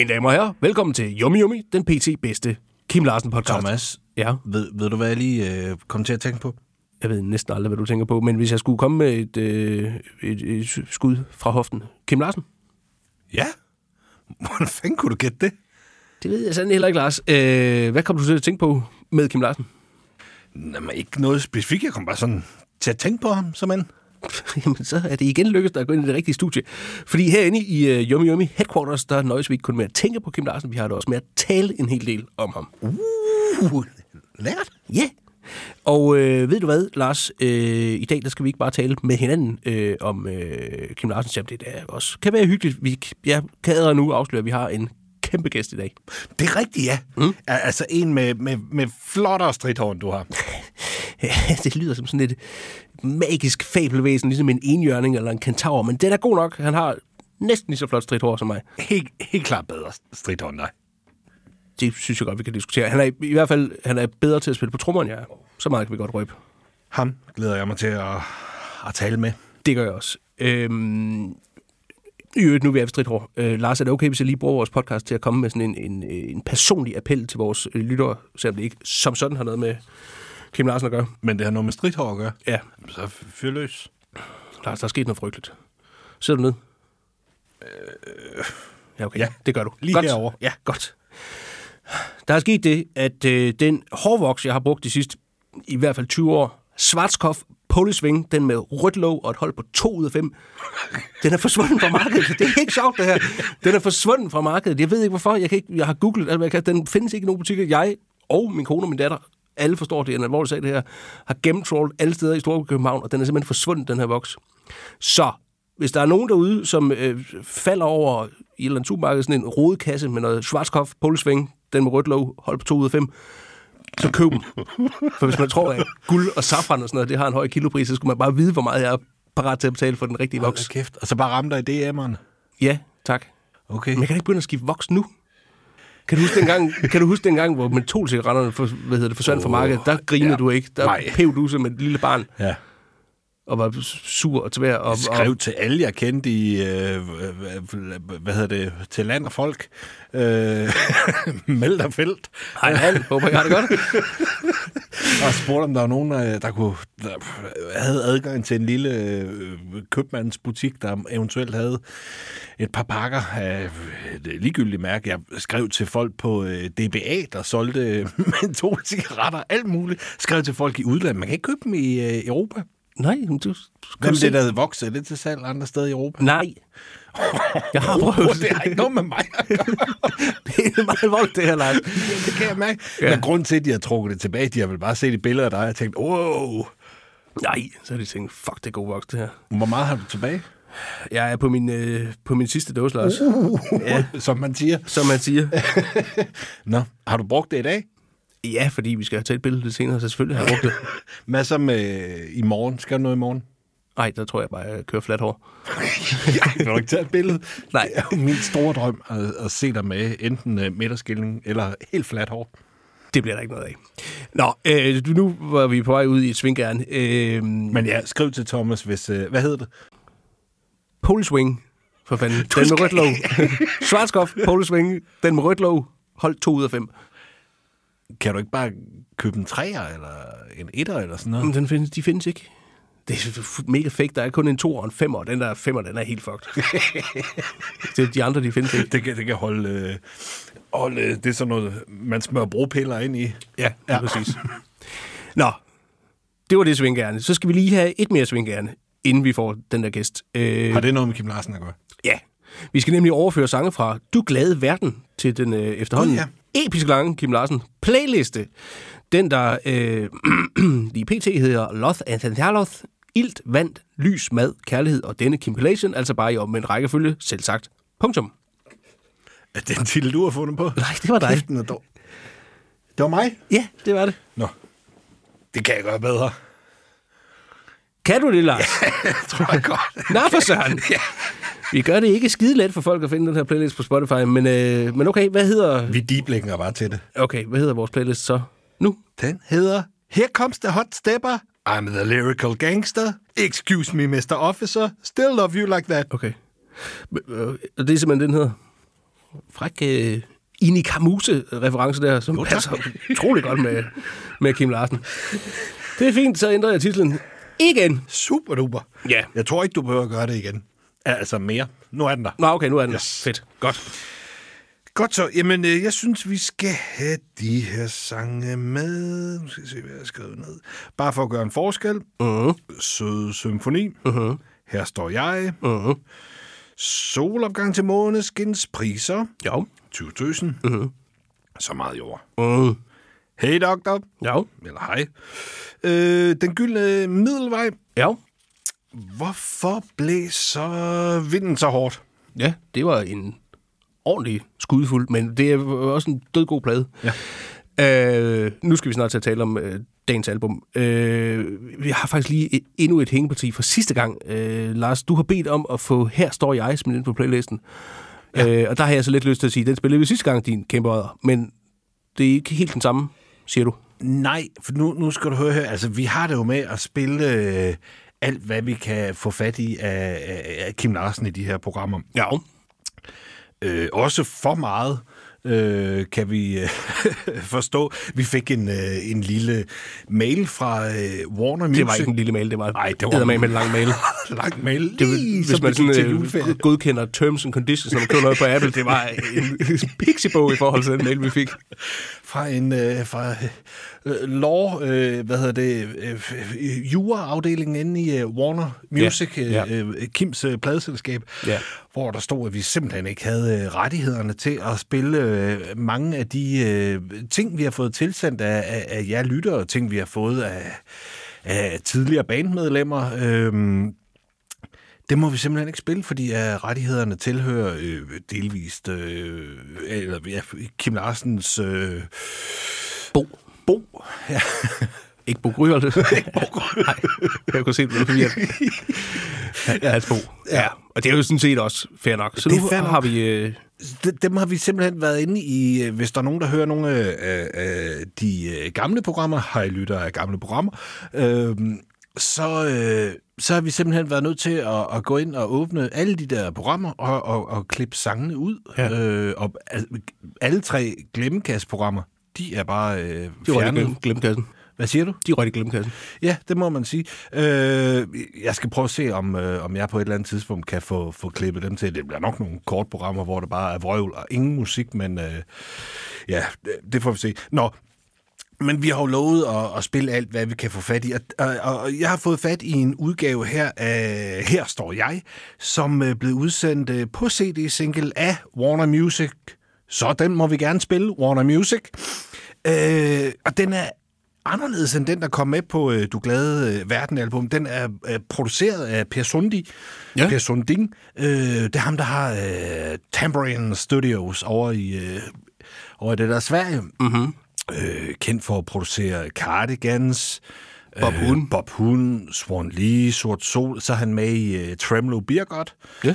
Mine damer og herrer, velkommen til Yummy Yummy, den pt. bedste Kim Larsen podcast. Thomas, Ja, ved, ved du, hvad jeg lige øh, kom til at tænke på? jeg ved næsten aldrig, hvad du tænker på, men hvis jeg skulle komme med et, øh, et, et skud fra hoften. Kim Larsen? Ja. Hvordan fanden kunne du gætte det? Det ved jeg sandelig heller ikke, Lars. Øh, hvad kom du til at tænke på med Kim Larsen? Jamen, ikke noget specifikt. Jeg kom bare sådan til at tænke på ham, som en. Jamen, så er det igen lykkedes dig at gå ind i det rigtige studie. Fordi herinde i uh, Yummy Yummy Headquarters, der nøjes vi ikke kun med at tænke på Kim Larsen, vi har det også med at tale en hel del om ham. Uh, lært. Ja. Yeah. Og øh, ved du hvad, Lars? Øh, I dag der skal vi ikke bare tale med hinanden øh, om øh, Kim Larsen. Jamen, det er også kan være hyggeligt. Vi, jeg kan allerede nu afsløre, at vi har en kæmpe gæst i dag. Det er rigtigt, ja. Mm. Altså en med, med, med flottere stridthånd, du har. Ja, det lyder som sådan et magisk fabelvæsen, ligesom en enhjørning eller en kentaur, men den er god nok. Han har næsten lige så flot stridt hår som mig. Helt, helt klart bedre stridthånd, nej. Det synes jeg godt, vi kan diskutere. Han er i, i hvert fald han er bedre til at spille på trommer, end jeg er. Så meget kan vi godt røbe. Ham glæder jeg mig til at, at tale med. Det gør jeg også. Øhm, i øvrigt, nu er vi ved stridthår. Øh, Lars, er det okay, hvis jeg lige bruger vores podcast til at komme med sådan en, en, en personlig appel til vores øh, lyttere, selvom det ikke som sådan har noget med Kim Larsen at gøre? Men det har noget med stridthår at gøre. Ja, Så fyr løs. Lars, der er sket noget frygteligt. Sidder du ned? Ja, okay. ja. det gør du. Lige godt. herovre. Ja, godt. Der er sket det, at øh, den hårvoks, jeg har brugt de sidste i hvert fald 20 år, Schwarzkopf Polisving, den med rødt låg og et hold på 2 ud af 5, den er forsvundet fra markedet. Det er ikke sjovt, det her. Den er forsvundet fra markedet. Jeg ved ikke, hvorfor. Jeg, kan ikke, jeg har googlet, altså, jeg kan, den findes ikke i nogen butikker. Jeg og min kone og min datter, alle forstår, det er en alvorlig sag, det her, har gennemtrollet alle steder i Storkøbenhavn, og den er simpelthen forsvundet, den her voks. Så hvis der er nogen derude, som øh, falder over i et eller andet supermarked, sådan en rodekasse med noget Schwarzkopf, Polesving, den med rødt låg, hold på 2 ud af 5, så køb dem. For hvis man tror, at guld og safran og sådan noget, det har en høj kilopris, så skulle man bare vide, hvor meget jeg er parat til at betale for den rigtige Hold voks. da kæft. Og så bare ramme dig i DM'eren. Ja, tak. Okay. Men jeg kan ikke begynde at skifte voks nu. Kan du huske dengang, kan du huske dengang hvor mentolcigaretterne for, hvad hedder det, forsvandt fra Åh, markedet? Der grinede ja. du ikke. Der pev du som et lille barn Ja. Og var sur og tvær. Og, skrev og, til alle, jeg kendte i, øh, hvad hedder det, til land og folk. Øh, meld dig felt. hej, hej, håber jeg har det godt. Og spurgte, om der var nogen, der, der, kunne, der havde adgang til en lille øh, købmandsbutik, der eventuelt havde et par pakker af et ligegyldigt mærke. Jeg skrev til folk på øh, DBA, der solgte mentol-cigaretter, alt muligt. Skrev til folk i udlandet. Man kan ikke købe dem i øh, Europa. Nej, men du... Hvem det, der Vox? Er det til salg andre steder i Europa? Nej. Jeg har prøvet. Oh, det har ikke noget med mig det er meget voldt, det her, Lars. Det kan jeg mærke. Ja. Ja. Men grund til, at de har trukket det tilbage, de har vel bare set et billede af dig og tænkt, wow, Nej, så har de tænkt, fuck, det er god voks, det her. hvor meget har du tilbage? Jeg er på min, øh, på min sidste dåse, Lars. Uh. Ja, Som man siger. som man siger. Nå, har du brugt det i dag? Ja, fordi vi skal tage et billede lidt senere, så selvfølgelig har jeg brugt det. Hvad så med i morgen? Skal du noget i morgen? Nej, der tror jeg bare, jeg kører flat hår. Jeg vil ikke tage et billede? Nej. Det er jo min store drøm at, at se dig med enten uh, midterskilning eller helt fladt hår. Det bliver der ikke noget af. Nå, øh, nu var vi på vej ud i et svinggern. Øh, Men ja, skriv til Thomas, hvis... Uh, hvad hedder det? Poleswing, for fanden. Den med rødt låg. Schwarzkopf, Poleswing, den med rødt låg. Hold to ud af fem. Kan du ikke bare købe en træer eller en etter eller sådan noget? Men den findes, de findes ikke. Det er mega fake. Der er kun en to og en femmer, og den der femmer, den er helt fucked. det, de andre, de findes ikke. Det kan, det kan holde... Øh, holde det er sådan noget, man smører bropiller ind i. Ja, ja. præcis. Nå, det var det svinggærne. Så skal vi lige have et mere svinggærne, inden vi får den der gæst. Øh, Har det noget med Kim Larsen at gøre? Ja. Vi skal nemlig overføre sange fra Du Glade Verden til den øh, efterhånden Gud, episk lange Kim Larsen playliste. Den, der øh, lige pt. hedder Loth and Loth, Ilt, Vand, Lys, Mad, Kærlighed og denne compilation, altså bare i omvendt rækkefølge, selv sagt. Punktum. Er det en titel, du har fundet på? Nej, det var dig. Kæften er dog. Det var mig? Ja, det var det. Nå, det kan jeg gøre bedre. Kan du det, Lars? tror jeg godt. Nå for søren. Vi gør det ikke skide let for folk at finde den her playlist på Spotify, men, øh, men okay, hvad hedder... Vi deeplinker bare til det. Okay, hvad hedder vores playlist så nu? Den hedder Here Comes the Hot Stepper. I'm the lyrical gangster. Excuse me, Mr. Officer. Still love you like that. Okay. Øh, Og det er simpelthen den hedder? fræk øh, Ini Kamuse-reference der, som Jo, passer utrolig godt med, med Kim Larsen. Det er fint, så ændrer jeg titlen igen. Super duper. Ja. Jeg tror ikke, du behøver at gøre det igen. Altså mere. Nu er den der. Nå, okay, nu er den Yes. yes. Fedt. Godt. Godt så. Jamen, øh, jeg synes, vi skal have de her sange med. Nu skal jeg se, hvad jeg har skrevet ned. Bare for at gøre en forskel. Uh-huh. Søde symfoni. Uh-huh. Her står jeg. Uh-huh. Solopgang til måneskins priser. Jo. 20.000. Uh-huh. Så meget jord. Uh-huh. Hey, doktor. Jo. Eller hej. Øh, den gyldne middelvej. Jo. Hvorfor blæser vinden så hårdt? Ja, det var en ordentlig skudfuld, men det er også en død god plade. Ja. Øh, nu skal vi snart til at tale om øh, dagens album. Øh, vi har faktisk lige et, endnu et hængeparti fra sidste gang. Øh, Lars, du har bedt om at få Her står jeg smidt ind på playlisten. Ja. Øh, og der har jeg så lidt lyst til at sige, den spillede vi sidste gang, din kæmpe odder, men det er ikke helt den samme, siger du. Nej, for nu, nu skal du høre her. Altså, vi har det jo med at spille øh, alt, hvad vi kan få fat i af, af, af Kim Larsen i de her programmer. Ja. Øh, også for meget, øh, kan vi øh, forstå. Vi fik en, øh, en lille mail fra øh, Warner Music. Det var ikke en lille mail, det var, Ej, det var- med en lang mail. lang mail. Det, lige hvis som man sådan, øh, godkender terms and conditions, når man køber noget på Apple, det var en pixiebog i forhold til den mail, vi fik. fra en øh, fra øh, law, øh, hvad hedder det, øh, juraafdelingen inde i øh, Warner Music, Ja, ja, ja. Øh, Kims øh, pladeselskab, Ja. hvor der stod, at vi simpelthen ikke havde øh, rettighederne til at spille øh, mange af de øh, ting, vi har fået tilsendt af, af, af jer lyttere, ting, vi har fået af, af tidligere bandmedlemmer. Øh, det må vi simpelthen ikke spille, fordi uh, rettighederne tilhører øh, delvist øh, eller, ja, Kim Larsens øh, Bo. Bo. Ja. Ikke Bo Gryholt. ikke Bo Nej, jeg kunne se, det forvirret. Ja, hans Bo. Ja. Og det er jo sådan set også fair nok. Så Det nu nok. har vi... Øh, De- Dem har vi simpelthen været inde i, øh, hvis der er nogen, der hører nogle af øh, de øh, gamle programmer, hej lytter af gamle programmer, øh, så, øh, så har vi simpelthen været nødt til at, at gå ind og åbne alle de der programmer og, og, og klippe sangene ud. Ja. Øh, og al- alle tre glemmekastprogrammer, de er bare øh, de røg i fjernet. glemkassen. Hvad siger du? De røg i glemkassen. Ja, det må man sige. Øh, jeg skal prøve at se, om, øh, om jeg på et eller andet tidspunkt kan få, få klippet dem til. Det bliver nok nogle kortprogrammer, hvor det bare er vrøvl og ingen musik, men øh, ja, det, får vi se. Nå, men vi har jo lovet at, at spille alt, hvad vi kan få fat i. Og, og, og jeg har fået fat i en udgave her af Her står jeg, som er blevet udsendt øh, på CD-single af Warner Music. Så den må vi gerne spille, Warner Music. Øh, og den er anderledes end den, der kom med på øh, Du Glade øh, Verden-album. Den er øh, produceret af Per Sundi. Ja. Per Sunding. Øh, det er ham, der har øh, Tambourine Studios over i, øh, over i det der Sverige. Mm-hmm. Øh, kendt for at producere Cardigans, Bob øh, Hoon. Bob Hoon, Swan Lee, Sort Sol. Så er han med i øh, Tremolo Beer God. Ja.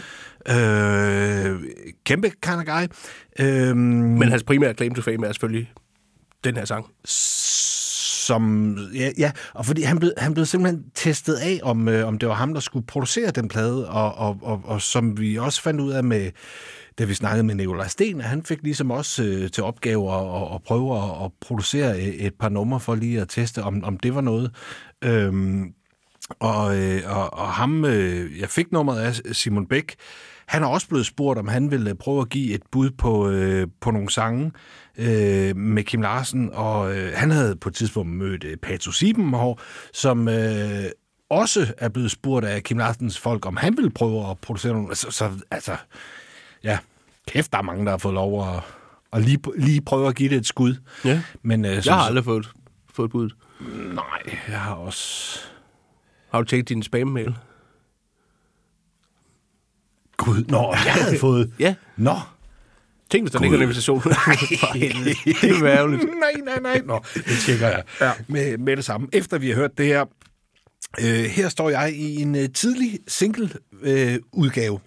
Øh, kæmpe kind of guy. Øh, Men hans primære claim to fame er selvfølgelig den her sang. som, ja, ja, og fordi han blev, han blev simpelthen testet af, om, øh, om det var ham, der skulle producere den plade, og, og, og, og som vi også fandt ud af med, da vi snakkede med Nikolaj Sten, at han fik ligesom også øh, til opgave at, at, at prøve at, at producere et, et par numre for lige at teste, om, om det var noget. Øhm, og, øh, og, og ham, øh, jeg fik nummeret af Simon Bæk, han er også blevet spurgt, om han ville øh, prøve at give et bud på, øh, på nogle sange øh, med Kim Larsen, og øh, han havde på et tidspunkt mødt øh, Pato Siebenhår, som øh, også er blevet spurgt af Kim Larsens folk, om han ville prøve at producere nogle. Så, så altså, ja, kæft, der er mange, der har fået lov at, at lige, lige prøve at give det et skud. Ja. Men, øh, Jeg har aldrig fået, fået bud. Nej, jeg har også... Har du tjekket din spam-mail? Gud, nå, jeg havde fået... Ja. Nå, Tænk, hvis der ligger en invitation. For helvede. det vil være ærgerligt. nej, nej, nej. Nå, det tjekker jeg Ja. med, med det samme. Efter vi har hørt det her, øh, her står jeg i en øh, tidlig single-udgave. Øh, udgave.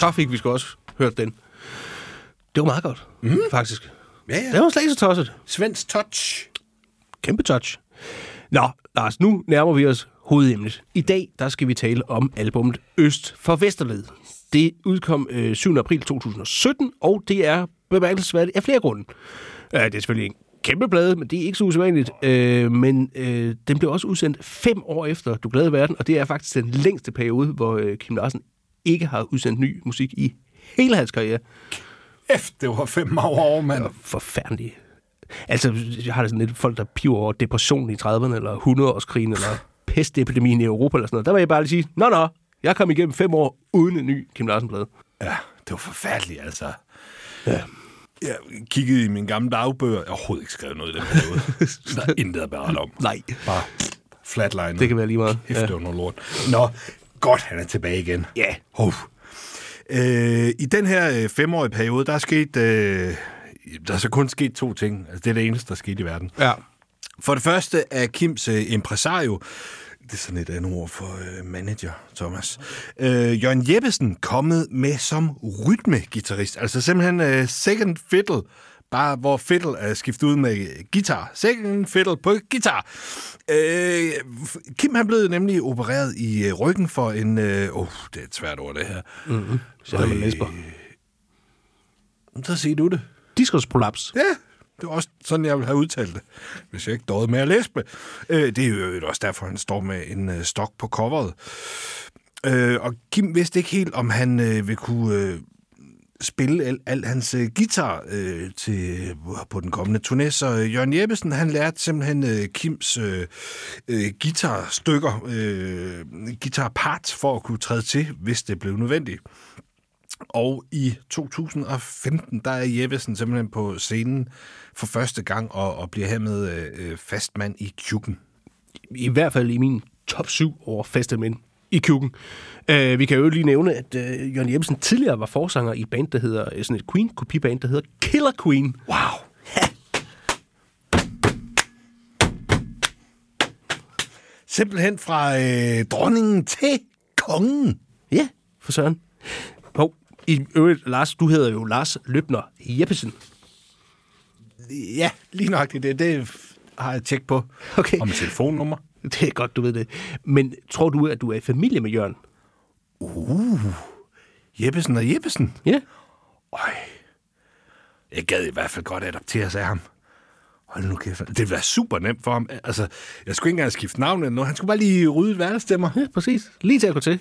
Så fik vi sgu også hørt den. Det var meget godt, mm. faktisk. Ja, ja. Det var slet ikke så tosset. Svends touch. Kæmpe touch. Nå, Lars, nu nærmer vi os hovedemnet. I dag, der skal vi tale om albumet Øst for Vesterled. Det udkom øh, 7. april 2017, og det er bemærkelsesværdigt af flere grunde. Øh, det er selvfølgelig en kæmpe plade, men det er ikke så usædvanligt. Øh, men øh, den blev også udsendt fem år efter Du Glade Verden, og det er faktisk den længste periode, hvor øh, Kim Larsen ikke har udsendt ny musik i hele hans karriere. F, det var fem år mand. Forfærdeligt. Altså, jeg har det sådan lidt folk, der piver over depression i 30'erne, eller 100-årskrigen, eller pestepidemien i Europa, eller sådan noget. Der vil jeg bare lige sige, nå, nå, jeg kom igennem fem år uden en ny Kim Larsen-plade. Ja, det var forfærdeligt, altså. Ja. Jeg kiggede i min gamle dagbøger. Jeg har overhovedet ikke skrevet noget i den periode. Der er intet at om. Nej, Bare flatline. det kan være lige meget. Det var noget lort. Nå, godt, han er tilbage igen. Ja. Hov. Øh, I den her øh, femårige periode, der er sket... Øh, der er så kun sket to ting. Altså, det er det eneste, der er sket i verden. Ja. For det første er Kims øh, impresario, det er sådan et andet ord for øh, manager, Thomas, øh, Jørgen Jeppesen kommet med som rytmegitarrist. Altså simpelthen øh, second fiddle, bare hvor fiddle er skiftet ud med guitar. Second fiddle på guitar. Øh, Kim han blev nemlig opereret i øh, ryggen for en... Øh, oh, det er et svært ord, det her. Mm-hmm. Så man læsper. Så siger du det. Diskusprolaps. Ja, det var også sådan, jeg ville have udtalt det, hvis jeg ikke dåede med at læspe. Øh, det er jo også derfor, han står med en øh, stok på coveret. Øh, og Kim vidste ikke helt, om han øh, vil kunne øh, spille al, al hans øh, guitar øh, til, øh, på den kommende turné. Så øh, Jørgen Jeppesen, han lærte simpelthen øh, Kims øh, øh, guitarstykker, øh, guitarpart, for at kunne træde til, hvis det blev nødvendigt. Og i 2015, der er Jeppesen simpelthen på scenen for første gang og, og bliver hermed øh, øh fastmand i Kjukken. I hvert fald i min top 7 over faste mænd i Kjukken. Uh, vi kan jo lige nævne, at uh, Jørgen Jeppesen tidligere var forsanger i et band, der hedder øh, sådan et Queen-kopiband, der hedder Killer Queen. Wow! Simpelthen fra øh, dronningen til kongen. Ja, for søren. Hov, i øvrigt, Lars, du hedder jo Lars Løbner Jeppesen. Ja, lige nok det. Det har jeg tjekket på. Okay. Og med telefonnummer. Det er godt, du ved det. Men tror du, at du er i familie med Jørgen? Jeppesen og Jeppesen. Ja. Øj. Jeg gad i hvert fald godt adoptere sig af ham. Hold nu kæft. Det ville være super nemt for ham. Altså, jeg skulle ikke engang skifte navn eller noget. Han skulle bare lige rydde hverdagsstemmer. Ja, præcis. Lige til at gå til.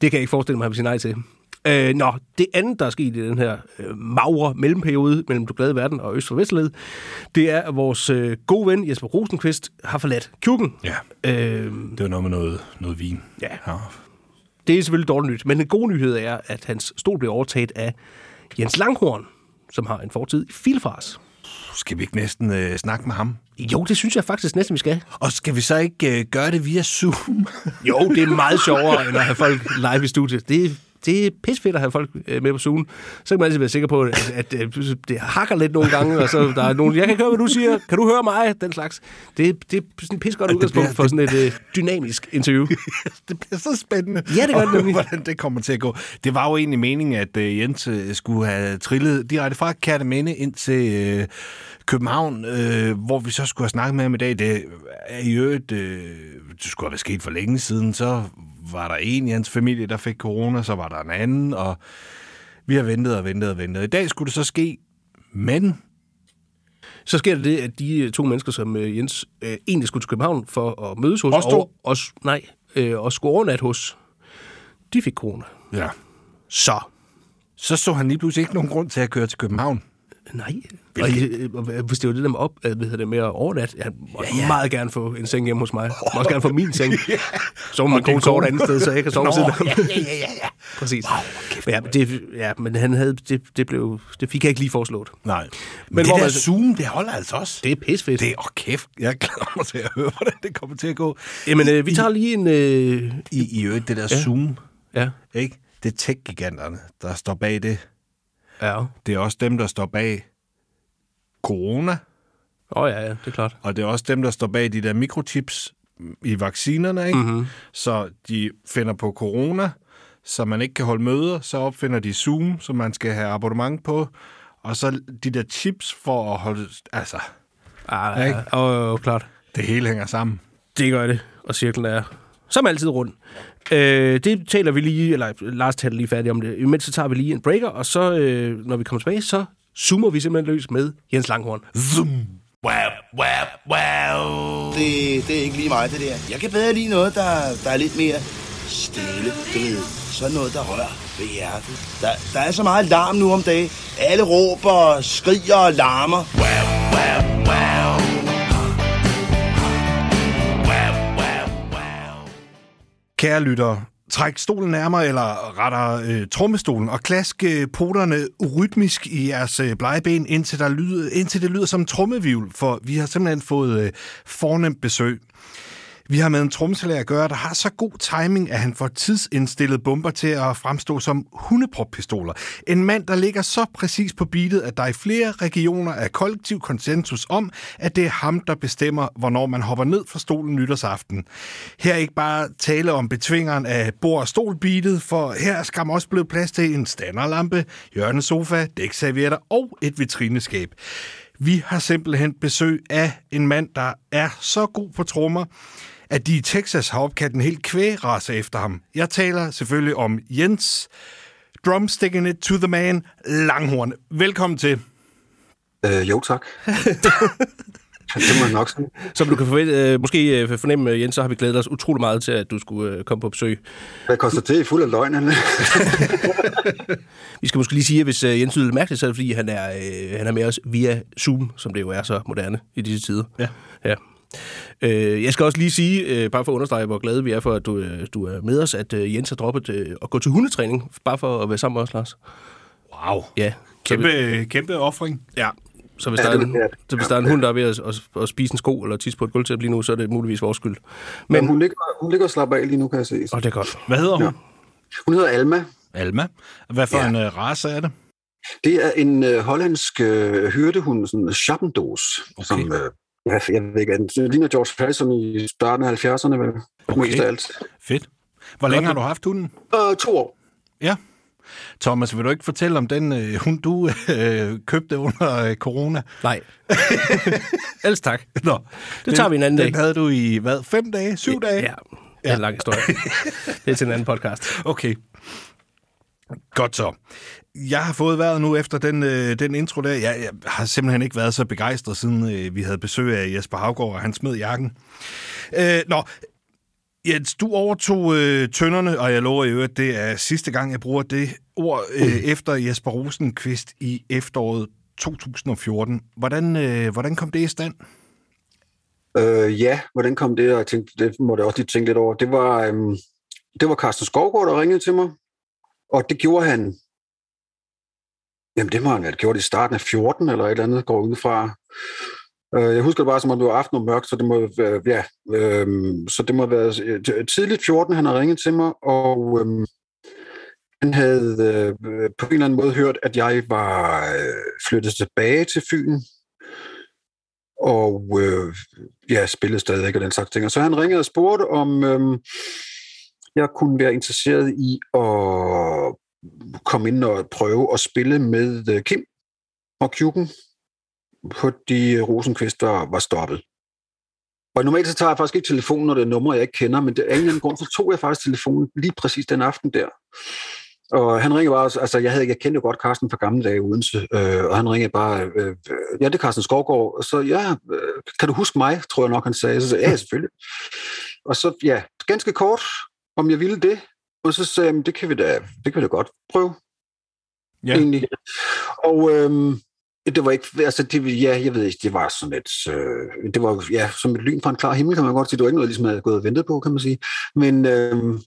Det kan jeg ikke forestille mig, at han vil sige nej til. Øh, nå, det andet, der er sket i den her øh, magre mellemperiode mellem Du Glade Verden og Øst for Vestled, det er, at vores øh, gode ven Jesper Rosenqvist har forladt Kjukken. Ja, Øh, det var noget med noget, noget vin. Ja. ja. det er selvfølgelig dårligt nyt, men den gode nyhed er, at hans stol bliver overtaget af Jens Langhorn, som har en fortid i Filfars. Skal vi ikke næsten øh, snakke med ham? Jo, det synes jeg faktisk næsten, vi skal. Og skal vi så ikke øh, gøre det via Zoom? Jo, det er meget sjovere, end at have folk live i studiet. Det, det er pisfedt at have folk øh, med på Zoom. Så kan man altid være sikker på, at, at, det hakker lidt nogle gange, og så der er nogen, jeg kan høre, hvad du siger. Kan du høre mig? Den slags. Det, det er sådan et det udgangspunkt for sådan et øh, dynamisk interview. det bliver så spændende. Ja, det gør det nemlig. Hvordan det kommer til at gå. Det var jo egentlig meningen, at øh, Jens øh, skulle have trillet direkte fra Kærteminde ind til øh, København, øh, hvor vi så skulle have snakket med ham i dag. Det er i øvrigt, øh, det skulle have været sket for længe siden. Så var der en i hans familie, der fik corona, så var der en anden, og vi har ventet og ventet og ventet. I dag skulle det så ske, men Så sker der det, at de øh, to mennesker, som øh, Jens øh, egentlig skulle til København for at mødes hos, Os og, og, nej, øh, og skulle overnat hos, de fik corona. ja, Så, så så han lige pludselig ikke nogen grund til at køre til København. nej. Og, øh, hvis det var det der med, op, øh, hvad hedder det, med at overnat, jeg må ja, ja. meget gerne få en seng hjemme hos mig. Jeg må også gerne få min seng. Så må man kunne sove et andet sted, så jeg kan sove ved siden ja, ja, ja, ja. Præcis. Wow, ja, men det, ja, men han havde, det, det, blev, det fik jeg ikke lige foreslået. Nej. Men, Men men det hvor der man- Zoom, det holder altså også. Det er pisfedt. Det er, åh kæft, jeg glæder mig til at høre, hvordan det kommer til at gå. Jamen, øh, vi tager lige en... Øh, I, i øvrigt, det der ja. Zoom, ja, ikke? Det er tech-giganterne, der står bag det. ja. Det er også dem, der står bag corona, Åh oh, ja, ja, det er klart. og det er også dem, der står bag de der mikrochips i vaccinerne, ikke? Mhm. Mm-hmm. Så de finder på corona, så man ikke kan holde møder. Så opfinder de Zoom, som man skal have abonnement på. Og så de der chips for at holde... Altså, Ah, Ikke? ja, og, og klart. det hele hænger sammen. Det gør det, og cirklen er som altid rundt. Øh, det taler vi lige, eller Lars taler lige færdig om det. Imens så tager vi lige en breaker, og så, øh, når vi kommer tilbage, så zoomer vi simpelthen løs med Jens Langhorn. Zoom! Wow, wow, wow. Det, det er ikke lige mig, det der. Jeg kan bedre lide noget, der, der er lidt mere stille. Du ved, sådan noget, der rører ved hjertet. Der, der er så meget larm nu om dagen. Alle råber, skriger og larmer. Wow, wow, wow. Kære lyttere, træk stolen nærmere, eller retter øh, trommestolen, og klask øh, poterne rytmisk i jeres øh, blegeben, indtil, der lyder, indtil det lyder som en trommevivl, for vi har simpelthen fået øh, fornemt besøg. Vi har med en trommeslager at gøre, der har så god timing, at han får tidsindstillet bomber til at fremstå som hundeproppistoler. En mand, der ligger så præcis på beatet, at der i flere regioner er kollektiv konsensus om, at det er ham, der bestemmer, hvornår man hopper ned fra stolen nytårsaften. Her er ikke bare tale om betvingeren af bord- og stolbeatet, for her er skam også blevet plads til en standerlampe, hjørnesofa, dækservietter og et vitrineskab. Vi har simpelthen besøg af en mand, der er så god på trommer, at de i Texas har opkaldt en helt kvægrace efter ham. Jeg taler selvfølgelig om Jens, drumsticking it to the man, Langhorn. Velkommen til. Øh, jo, tak. det må nok sige. Som du kan forvente, øh, måske øh, fornemme, øh, Jens, så har vi glædet os utrolig meget til, at du skulle øh, komme på besøg. Hvad koster det i fuld af løgn? Vi skal måske lige sige, at hvis øh, Jens lyder mærkeligt, så er det fordi, han er, øh, han er med os via Zoom, som det jo er så moderne i disse tider. Ja. ja. Øh, jeg skal også lige sige, øh, bare for at understrege, hvor glade vi er for, at du, øh, du er med os, at øh, Jens har droppet øh, at gå til hundetræning, bare for at være sammen med os, Lars. Wow. Ja. Så vi- Kæmpe, kæmpe offring. Ja. Så hvis, Ja, der, er en, så hvis der er en hund, der er ved at, at, at spise en sko eller tisse på et gulvtæppe lige nu, så er det muligvis vores skyld. Men Men, hun ligger, hun ligger og slapper af lige nu, kan jeg se. og det er godt. Hvad hedder hun? Ja. Hun hedder Alma. Alma. Hvad for Ja. en uh, race er det? Det er en øh, hollandsk øh, hyrdehund, sådan en Schattendos, okay. som, øh, jeg, jeg ved ikke, den ligner George Harrison i starten af 70'erne, vel? Okay. Mest af alt. Fedt. Hvor længe har du haft hunden? Og to år. Ja. Thomas, vil du ikke fortælle om den uh, hund, du uh, købte under uh, corona? Nej. Ellers tak. Nå, Det tager vi en anden den dag. havde du i, hvad, fem dage? Syv dage? Ja, det er en lang historie. det er til en anden podcast. Okay. Godt så. Jeg har fået været nu efter den, øh, den intro der. Jeg, jeg har simpelthen ikke været så begejstret, siden øh, vi havde besøg af Jesper Havgaard, og han smed jakken. Øh, nå, Jens, du overtog øh, tønderne, og jeg lover i øvrigt, det er sidste gang, jeg bruger det ord øh, efter Jesper Rosenqvist i efteråret 2014. Hvordan, øh, hvordan kom det i stand? Øh, ja, hvordan kom det? Og jeg tænkte, det må jeg også lige tænke lidt over. Det var, øhm, det var Carsten Skovgaard, der ringede til mig. Og det gjorde han... Jamen, det må han have gjort i starten af 14 eller et eller andet, går ud fra. Øh, jeg husker det bare, som om det var aften og mørkt, så det må være, ja, øhm, så det må have været øh, tidligt 14, han har ringet til mig, og øhm, han havde øh, på en eller anden måde hørt, at jeg var øh, flyttet tilbage til Fyn, og øh, ja, spillede stadig og den slags ting. Og så han ringede og spurgte, om øh, jeg kunne være interesseret i at komme ind og prøve at spille med øh, Kim og Kjuken, fordi øh, Rosenqvist var, var stoppet. Og normalt så tager jeg faktisk ikke telefonen, når det er numre, jeg ikke kender, men det er en eller anden grund, så tog jeg faktisk telefonen lige præcis den aften der. Og han ringede bare, altså jeg, havde, jeg kendte jo godt Carsten fra gamle dage i Odense, øh, og han ringede bare, øh, ja, det er Carsten Skovgaard, og så, ja, øh, kan du huske mig, tror jeg nok, han sagde. Så sagde jeg, ja, selvfølgelig. Og så, ja, ganske kort, om jeg ville det, og så sagde jeg, det kan vi da, det kan vi da godt prøve, Ja. egentlig. Og øhm, det var ikke, altså det, ja, jeg ved ikke, det var sådan et, øh, det var ja, som et lyn fra en klar himmel, kan man godt sige. Det var ikke noget, ligesom jeg havde gået og ventet på, kan man sige. Men øhm,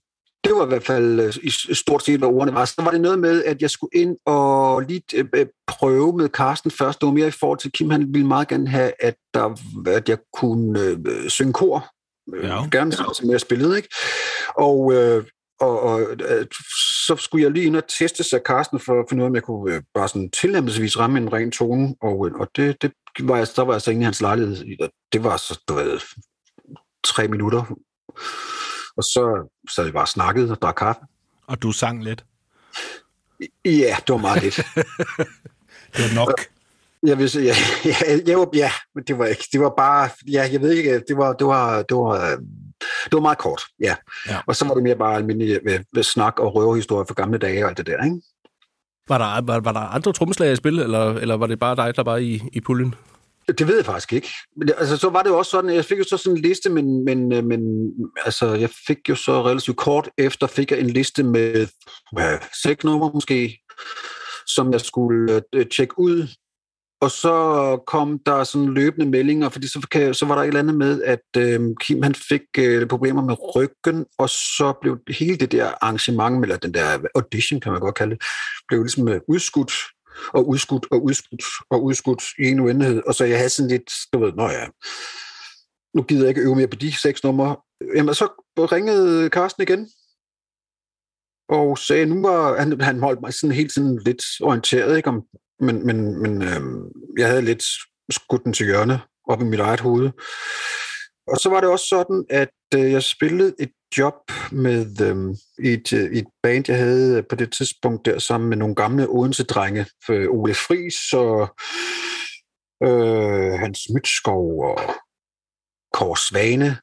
det var i hvert fald øh, i stort set, hvad ordene var. Så var det noget med, at jeg skulle ind og lige øh, øh, prøve med Carsten først. Det var mere i forhold til Kim. Han ville meget gerne have, at, der, at jeg kunne øh, synge kor. Øh, Ja. Gerne som jeg spillede, ikke? Og, øh, og, og øh, så skulle jeg lige ind og teste sig Carsten for at finde ud af, om jeg kunne øh, bare sådan tilnærmelsesvis ramme en ren tone. Og, øh, og det, det var jeg, der var jeg så inde i hans lejlighed. og Det var så, du ved, tre minutter. Og så sad vi bare og snakkede og drak kaffe. Og du sang lidt. Ja, det var meget lidt. Det var nok. Jeg vil sige, ja, ja, var, ja, men det var ikke, det var bare, ja, jeg ved ikke, det var, det var, det var, øh, det var meget kort, ja. Ja. Og så var det mere bare almindelig med, med snak og røverhistorier fra gamle dage og alt det der, ikke? Var der, var, var der andre trommeslager i spil, eller, eller var det bare dig, der var i, i puljen? Det ved jeg faktisk ikke. Men det, altså, så var det jo også sådan, jeg fik jo så sådan en liste, men, men, øh, men altså, jeg fik jo så relativt kort efter, fik jeg en liste med hvad, seks numre måske, som jeg skulle øh, tjekke ud. Og så kom der sådan løbende meldinger, fordi så, kan, så var der et eller andet med, at øh, Kim han fik øh, problemer med ryggen, og så blev hele det der arrangement, eller den der audition, kan man godt kalde det, blev ligesom øh, udskudt og udskudt og udskudt og udskudt i en uendelighed. Og så jeg havde sådan lidt, du ved, nå ja, nu gider jeg ikke øve mere på de seks numre. Jamen, så ringede Carsten igen, og sagde, nu var han, han holdt mig sådan helt sådan lidt orienteret, ikke om, men, men, men øh, jeg havde lidt skudt den til hjørne op i mit eget hoved. Og så var det også sådan, at øh, jeg spillede et job med øh, i, et, øh, i et band, jeg havde øh, på det tidspunkt der, sammen med nogle gamle Odense-drenge, for Ole Friis og øh, Hans Mytskov og Kåre Svane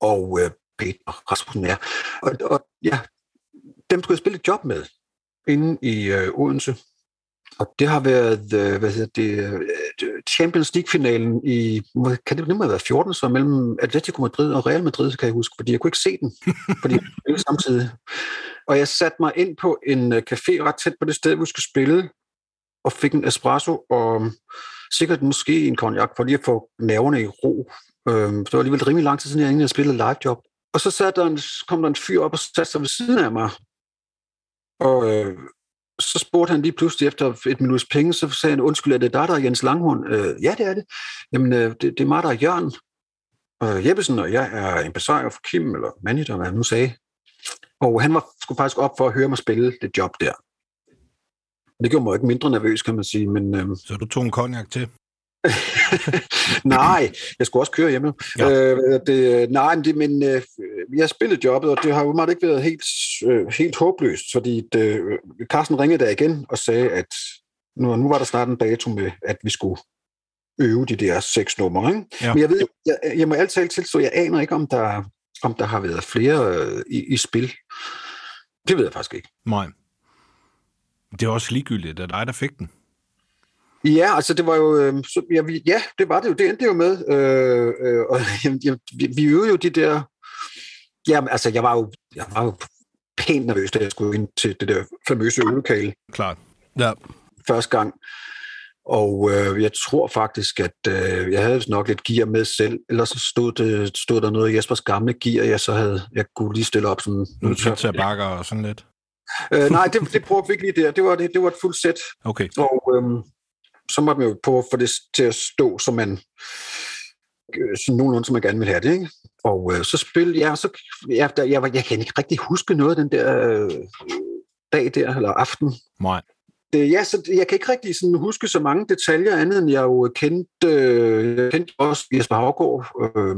og øh, Peter Rasmussen. Ja. Og, og ja, dem skulle jeg spille et job med inde i øh, Odense. Og det har været øh, hvad hedder det, øh, øh, Champions League-finalen i, kan det nemlig have været 14, så mellem Atletico Madrid og Real Madrid, kan jeg huske, fordi jeg kunne ikke se den, fordi jeg spillede samtidig. Og jeg satte mig ind på en øh, café ret tæt på det sted, hvor vi skulle spille, og fik en espresso og um, sikkert måske en cognac, for lige at få nerverne i ro. Øhm, det var alligevel rimelig lang tid siden, jeg, egentlig havde spillet live job. Og så satte der en, kom der en fyr op og satte sig ved siden af mig. Og øh, så spurgte han lige pludselig efter et minuts penge, så sagde han, undskyld, er det dig, der er Jens Langhorn? Øh, ja, det er det. Jamen, øh, det, det er mig, der er Jørgen øh, Jeppesen, og jeg er impresario for Kim, eller manager, hvad han nu sagde. Og han var skulle faktisk op for at høre mig spille det job der. Det gjorde mig ikke mindre nervøs, kan man sige, men... Øh, Så du tog en cognac til. nej, jeg skulle også køre hjemme. Ja. Øh, det, nej, men det, men øh, jeg spillede jobbet, og det har jo meget ikke været helt, øh, helt håbløst, fordi det, øh, Carsten ringede der igen og sagde, at nu, nu var der snart en dato med, at vi skulle øve de der seks numre. Ikke? Ja. Men jeg ved, jeg, jeg må altid tilstå, jeg aner ikke, om der, om der har været flere øh, i, i spil. Det ved jeg faktisk ikke. Nej. Det er også ligegyldigt, at dig, der fik den. Ja, altså det var jo, øh, så, ja, vi, ja, det var det jo, det endte jo med, øh, øh, og jamen, jamen, vi, vi øvede jo de der, jamen altså jeg var jo, jeg var jo pænt nervøs, da jeg skulle ind til det der famøse øvelokale Klart. Ja. første gang, og øh, jeg tror faktisk, at øh, jeg havde nok lidt gear med selv, ellers så stod, det, stod der noget af Jespers gamle gear, jeg så havde, jeg kunne lige stille op sådan, Nogle pizzabakker og sådan lidt. øh, nej, det, det brugte vi ikke lige der, det var, det, det var et fuldt sæt, Okay. Og øhm, så måtte man jo prøve at få det til at stå, som man øh, sådan nogenlunde, som man gerne vil have det. Ikke? Og øh, så spil, ja, så, ja, der, jeg, var- jeg kan ikke rigtig huske noget af den der øh, dag der, eller aften. Nej. Det, ja, så jeg kan ikke rigtig sådan huske så mange detaljer, andet end jeg jo kendte, øh, jeg kendte også Jesper Havgård, øh,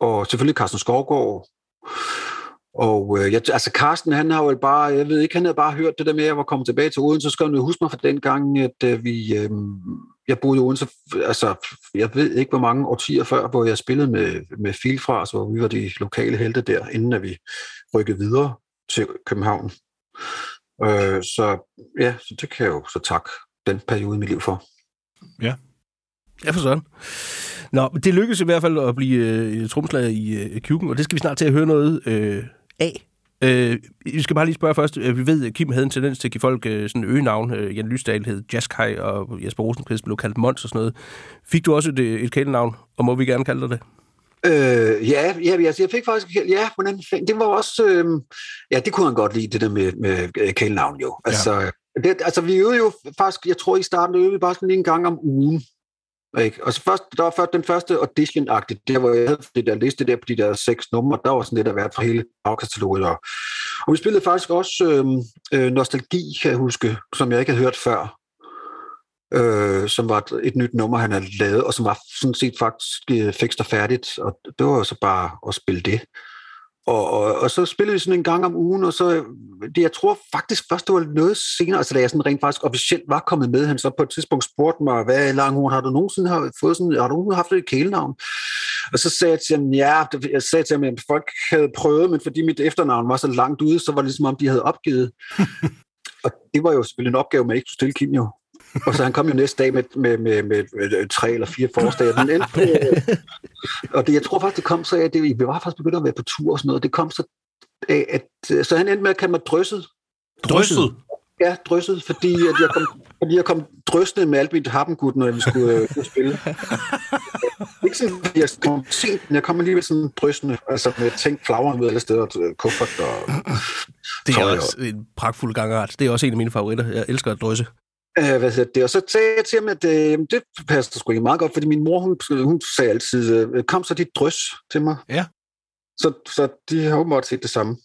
og selvfølgelig Carsten Skovgaard. Og øh, jeg, altså Carsten, han har jo bare, jeg ved ikke, han havde bare hørt det der med, at jeg var kommet tilbage til Odense, så skal han jo huske mig fra den gang, at øh, vi, øh, jeg boede i Odense, altså jeg ved ikke, hvor mange årtier før, hvor jeg spillede med, med Filfras, hvor vi var de lokale helte der, inden at vi rykkede videre til København. Øh, så ja, så det kan jeg jo så tak den periode i mit liv for. Ja, for sådan. Nå, det lykkedes i hvert fald at blive øh, tromslager i øh, Kuken, og det skal vi snart til at høre noget øh, af. Øh, vi skal bare lige spørge først. Øh, Vi ved, at Kim havde en tendens til at give folk øh, sådan øgenavn. Øh, Jan Lysdal hed Jazzkaj, og Jesper Rosenqvist blev kaldt Mons og sådan noget. Fik du også et, øh, et kælenavn, og må vi gerne kalde dig det? Øh, ja, ja altså, jeg fik faktisk, ja, hvordan, det var også, øh, ja, det kunne han godt lide, det der med, med kælenavn jo. Altså, det, altså, vi øvede jo faktisk, jeg tror i starten øvede vi bare sådan en gang om ugen. Ikke? Og så først, der var først den første audition der hvor jeg havde det der liste der på de der seks numre, der var sådan lidt af hvert fra hele bagkataloget. Og, og vi spillede faktisk også øh, øh, Nostalgi, kan jeg huske, som jeg ikke havde hørt før. Øh, som var et, et nyt nummer, han havde lavet, og som var sådan set faktisk øh, fikst og færdigt. Og det var jo så bare at spille det og, og, og så spillede vi sådan en gang om ugen, og så, det, jeg tror faktisk først, det var noget senere, altså da jeg sådan rent faktisk officielt var kommet med, han så på et tidspunkt spurgte mig, hvad Langhorn, har du nogensinde har fået sådan, har du nogensinde haft et kælenavn? Og så sagde jeg til ham, ja, jeg sagde til ham, at folk havde prøvet, men fordi mit efternavn var så langt ude, så var det ligesom om, de havde opgivet. og det var jo selvfølgelig en opgave, man ikke skulle stille Kim jo. Og så han kom jo næste dag med, med, med, med, med tre eller fire forslag. Den endte, øh, og det, jeg tror faktisk, det kom så af, at det, vi var faktisk begyndt at være på tur og sådan noget. Det kom så af, at, øh, så han endte med at kalde mig drysset. Drysset. Ja, drysset, fordi at jeg kom, fordi jeg kom drøsende med alt mit happengud, når vi skulle, øh, skulle spille. Ikke sådan, fordi jeg kom sent, men jeg kom alligevel sådan drøsende, altså med ting flagrende ud alle steder, og øh, kuffert og... Det er også en pragtfuld gangart. Det er også en af mine favoritter. Jeg elsker at drysse. Øh, hvad hedder det? Og så sagde jeg til ham, at øh, det passer sgu ikke meget godt, fordi min mor, hun, hun sagde altid, øh, kom så dit drøs til mig. Ja. Så, så de har åbenbart set det samme.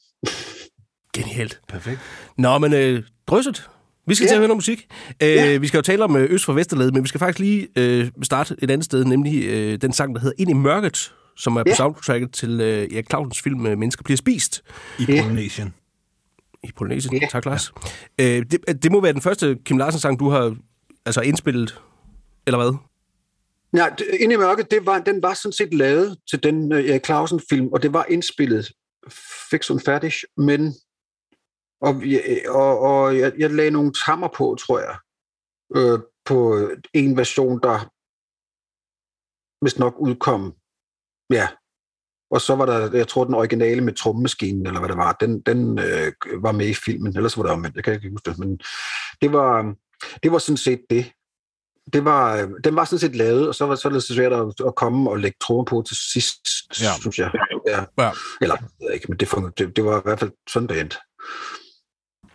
Genialt. Perfekt. Nå, men øh, drysset. Vi skal Ja. til at høre noget musik. Øh, Ja. Vi skal jo tale om øh, Øst for Vesterled, men vi skal faktisk lige øh, starte et andet sted, nemlig øh, den sang, der hedder Ind i mørket, som er på Ja. soundtracket til øh, Erik Clausens film øh, Mennesker bliver spist I Ja. Polynesien. I Polynesien. Ja. Tak, Lars. Øh, det, det må være den første Kim Larsen-sang, du har altså indspillet, eller hvad? Ja, det- Ind i mørket, det var, den var sådan set lavet til den uh, Erik Clausen-film, og det var indspillet fix und færdig, men og, og, og jeg, jeg lagde nogle tammer på, tror jeg, øh, på en version, der hvis nok udkom, ja, og så var der, jeg tror, den originale med trommemaskinen, eller hvad det var, den, den øh, var med i filmen, ellers var det omvendt, jeg kan ikke huske det, men det var, det var sådan set det det var, den var sådan set lavet, og så var så var det så svært at, at komme og lægge trommer på til sidst, Ja. synes jeg. Ja. Ja. Eller, jeg ved ikke, men det, det, det var i hvert fald sådan, det endte.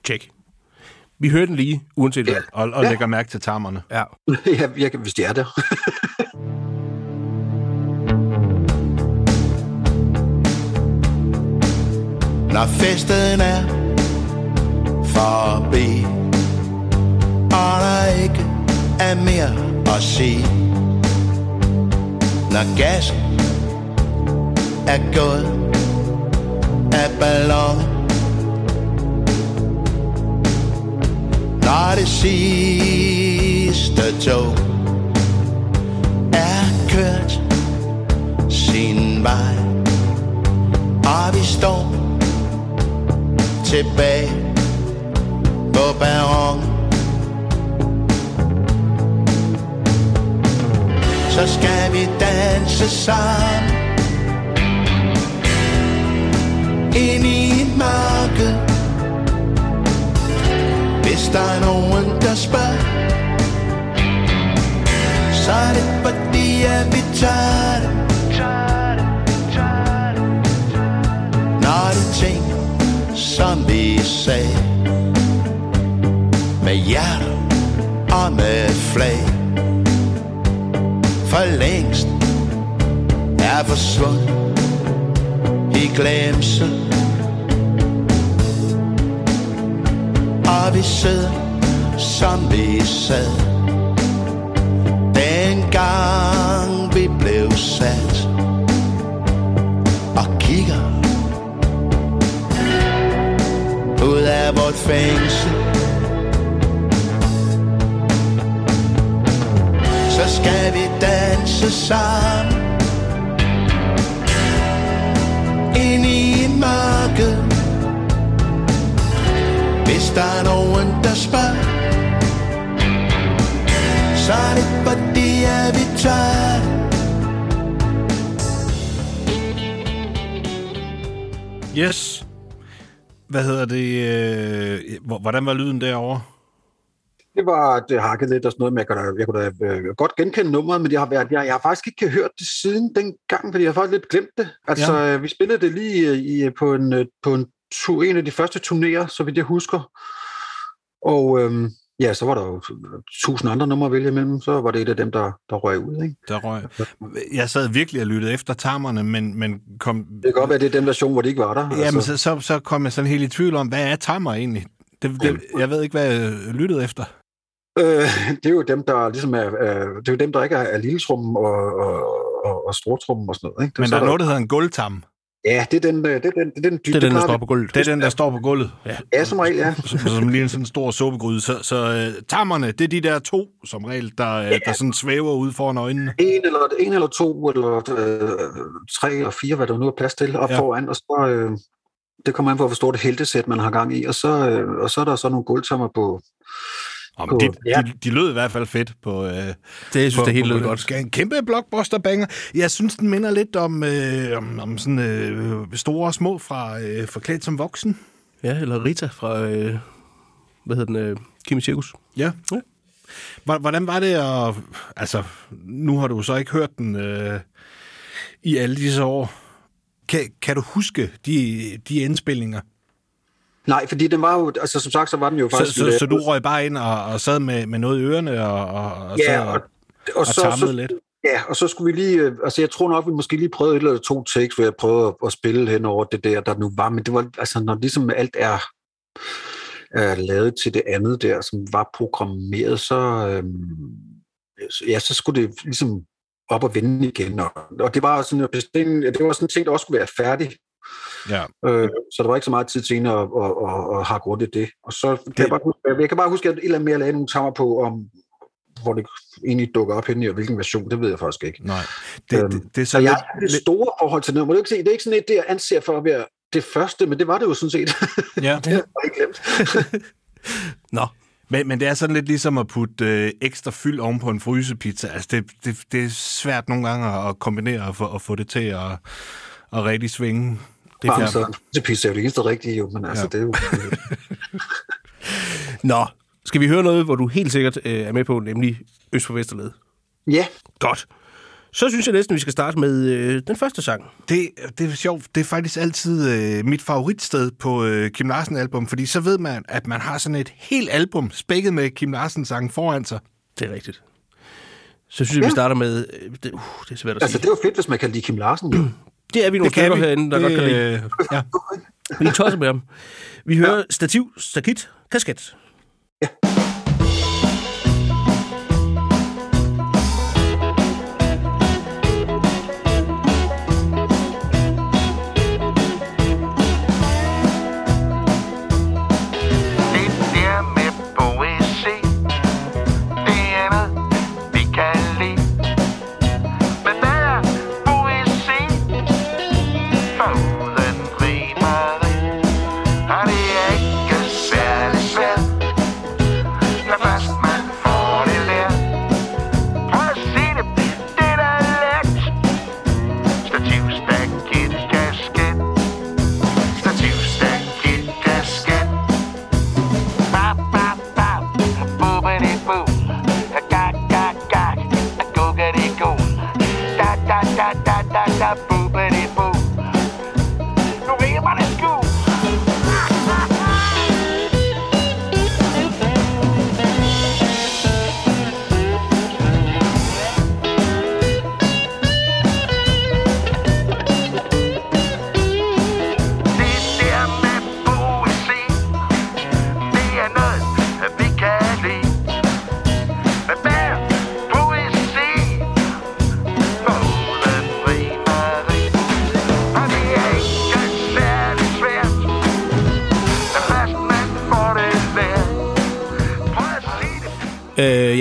Tjek. Vi hører den lige, uanset hvad. Ja. Og, og Ja. lægger mærke til tarmerne. Ja. ja, jeg, kan- hvis de er der. Når festen er forbi Og der ikke er mere at sige. Når gassen er gået af ballon Når det sidste tog er kørt sin vej Og vi står tilbage. På perron. Så skal vi danse sammen. Ind i mørket Hvis der er nogen, der spørger Så er det fordi, at vi tager det. Når det ting som vi sagde. Med hjerter og med flag. For længst er forsvundet i glemsel. Og vi sidder som vi sad. Dengang vi blev sat. Og kigger fængsel. Så skal vi danse sammen. Ind i mørket. Hvis der er nogen, der spørger Så er det fordi, at vi tager Yes. Hvad hedder det? Øh, hvor- hvordan var lyden derovre? Det var, det hakkede lidt og sådan noget, men jeg kunne da, jeg kunne da øh, godt genkende nummeret, men jeg har, været, jeg, jeg har faktisk ikke hørt det siden den gang, fordi jeg har faktisk lidt glemt det. Altså, ja. vi spillede det lige øh, i, på, en, øh, på en, tu, en af de første turnéer, så vidt jeg husker. Og øhm, ja, så var der jo tusind andre numre at vælge imellem, så var det et af dem, der, der røg ud. Ikke? Der røg. Jeg sad virkelig og lyttede efter tarmerne, men, men kom... Det kan godt være, det er den version, hvor de ikke var der. Jamen, altså. så, så, så kom jeg sådan helt i tvivl om, hvad er timer egentlig? Det, det, jeg ved ikke, hvad jeg lyttede efter. Øh, det er jo dem, der ligesom er, er det er jo dem, der ikke er, er lille trummen og, og, og, og stortrummen og sådan noget. Ikke? Det, Men der er noget, der hedder en gulvtam. Ja, det er den, øh, det er den, det er den, Det er den, der står på gulvet. Det er den, der står på gulvet. Ja. Ja, som regel, ja. Som, som lige en sådan stor suppegryde. Så, så uh, tammerne, det er de der to, som regel, der, uh, der sådan svæver ude foran øjnene. En eller, en eller to, eller øh, tre eller fire, hvad der nu er plads til, op Ja. ja. foran, og så... Øh, det kommer an på, hvor stort et heltesæt man har gang i, og så, øh, og så er der så nogle gulvtommer på... Om, På- de, ja. de, de lød i hvert fald fedt på... Uh, Det jeg synes det helt lød godt. En kæmpe blockbuster banger. Jeg synes, den minder lidt om, øh, om, om sådan øh, store og små fra øh, forklædt som voksen. Ja, eller Rita fra, øh, hvad hedder den, øh, Kimi Cirkus. Ja. Ja. Hvor- Hvordan var det at... Altså, nu har du så ikke hørt den øh, i alle disse år. Kan, kan du huske de, de indspillinger? Nej, fordi den var jo... Altså, som sagt, så var den jo Så, faktisk... så, så du røg bare ind og, og sad med, med noget i ørerne og, og, og, Ja, og, og, og, og så, tammede så, lidt? Ja, og så skulle vi lige... øh, Altså, jeg tror nok, vi måske lige prøvede et eller to takes, hvor jeg prøvede at, at spille hen over det der, der nu var. Men det var... Altså, når ligesom alt er, er lavet til det andet der, som var programmeret, så... Øhm, så- ja, så skulle det ligesom op og vende igen. Og, og det var sådan, det, det var sådan en ting, der også skulle være færdig. Ja. Øh, så der var ikke så meget tid til at, at, at, at hakke rundt i det. Og så kan jeg, bare huske, jeg kan bare huske, at et eller andet mere lagde nogle tammer på, om hvor det egentlig dukker op henne i, og hvilken version, det ved jeg faktisk ikke. Nej. Det, Øhm, det, det er Så så jeg har det store forhold til det. Må du ikke se, det er ikke sådan et, det jeg anser for at være det første, men det var det jo sådan set. ja. det har jeg ikke glemt. Nå, Men, men det er sådan lidt ligesom at putte øh, ekstra fyld oven på en frysepizza. Altså, det, det, det er svært nogle gange at kombinere og få, at få det til at, at rigtig svinge. Det er Bare fjernt. så, det pizza er jo det eneste rigtige, jo, men altså, Ja. det er jo... Nå, skal vi høre noget, hvor du helt sikkert øh, er med på, nemlig Øst for Vesterled? Ja, Godt. Så synes jeg næsten, vi skal starte med øh, den første sang. Det, det er sjovt. Det er faktisk altid øh, mit favoritsted på øh, Kim Larsen-album, fordi så ved man, at man har sådan et helt album spækket med Kim Larsen-sange foran sig. Det er rigtigt. Så synes jeg, vi Ja. starter med... Øh, det, uh, det er svært at altså sige. det er jo fedt, hvis man kan lide Kim Larsen. Jo. Det er vi nogle stykker herinde, der det, godt kan lide. øh, ja. Vi er tosset med ham. Vi hører ja. stativ, stakit, kasket. Det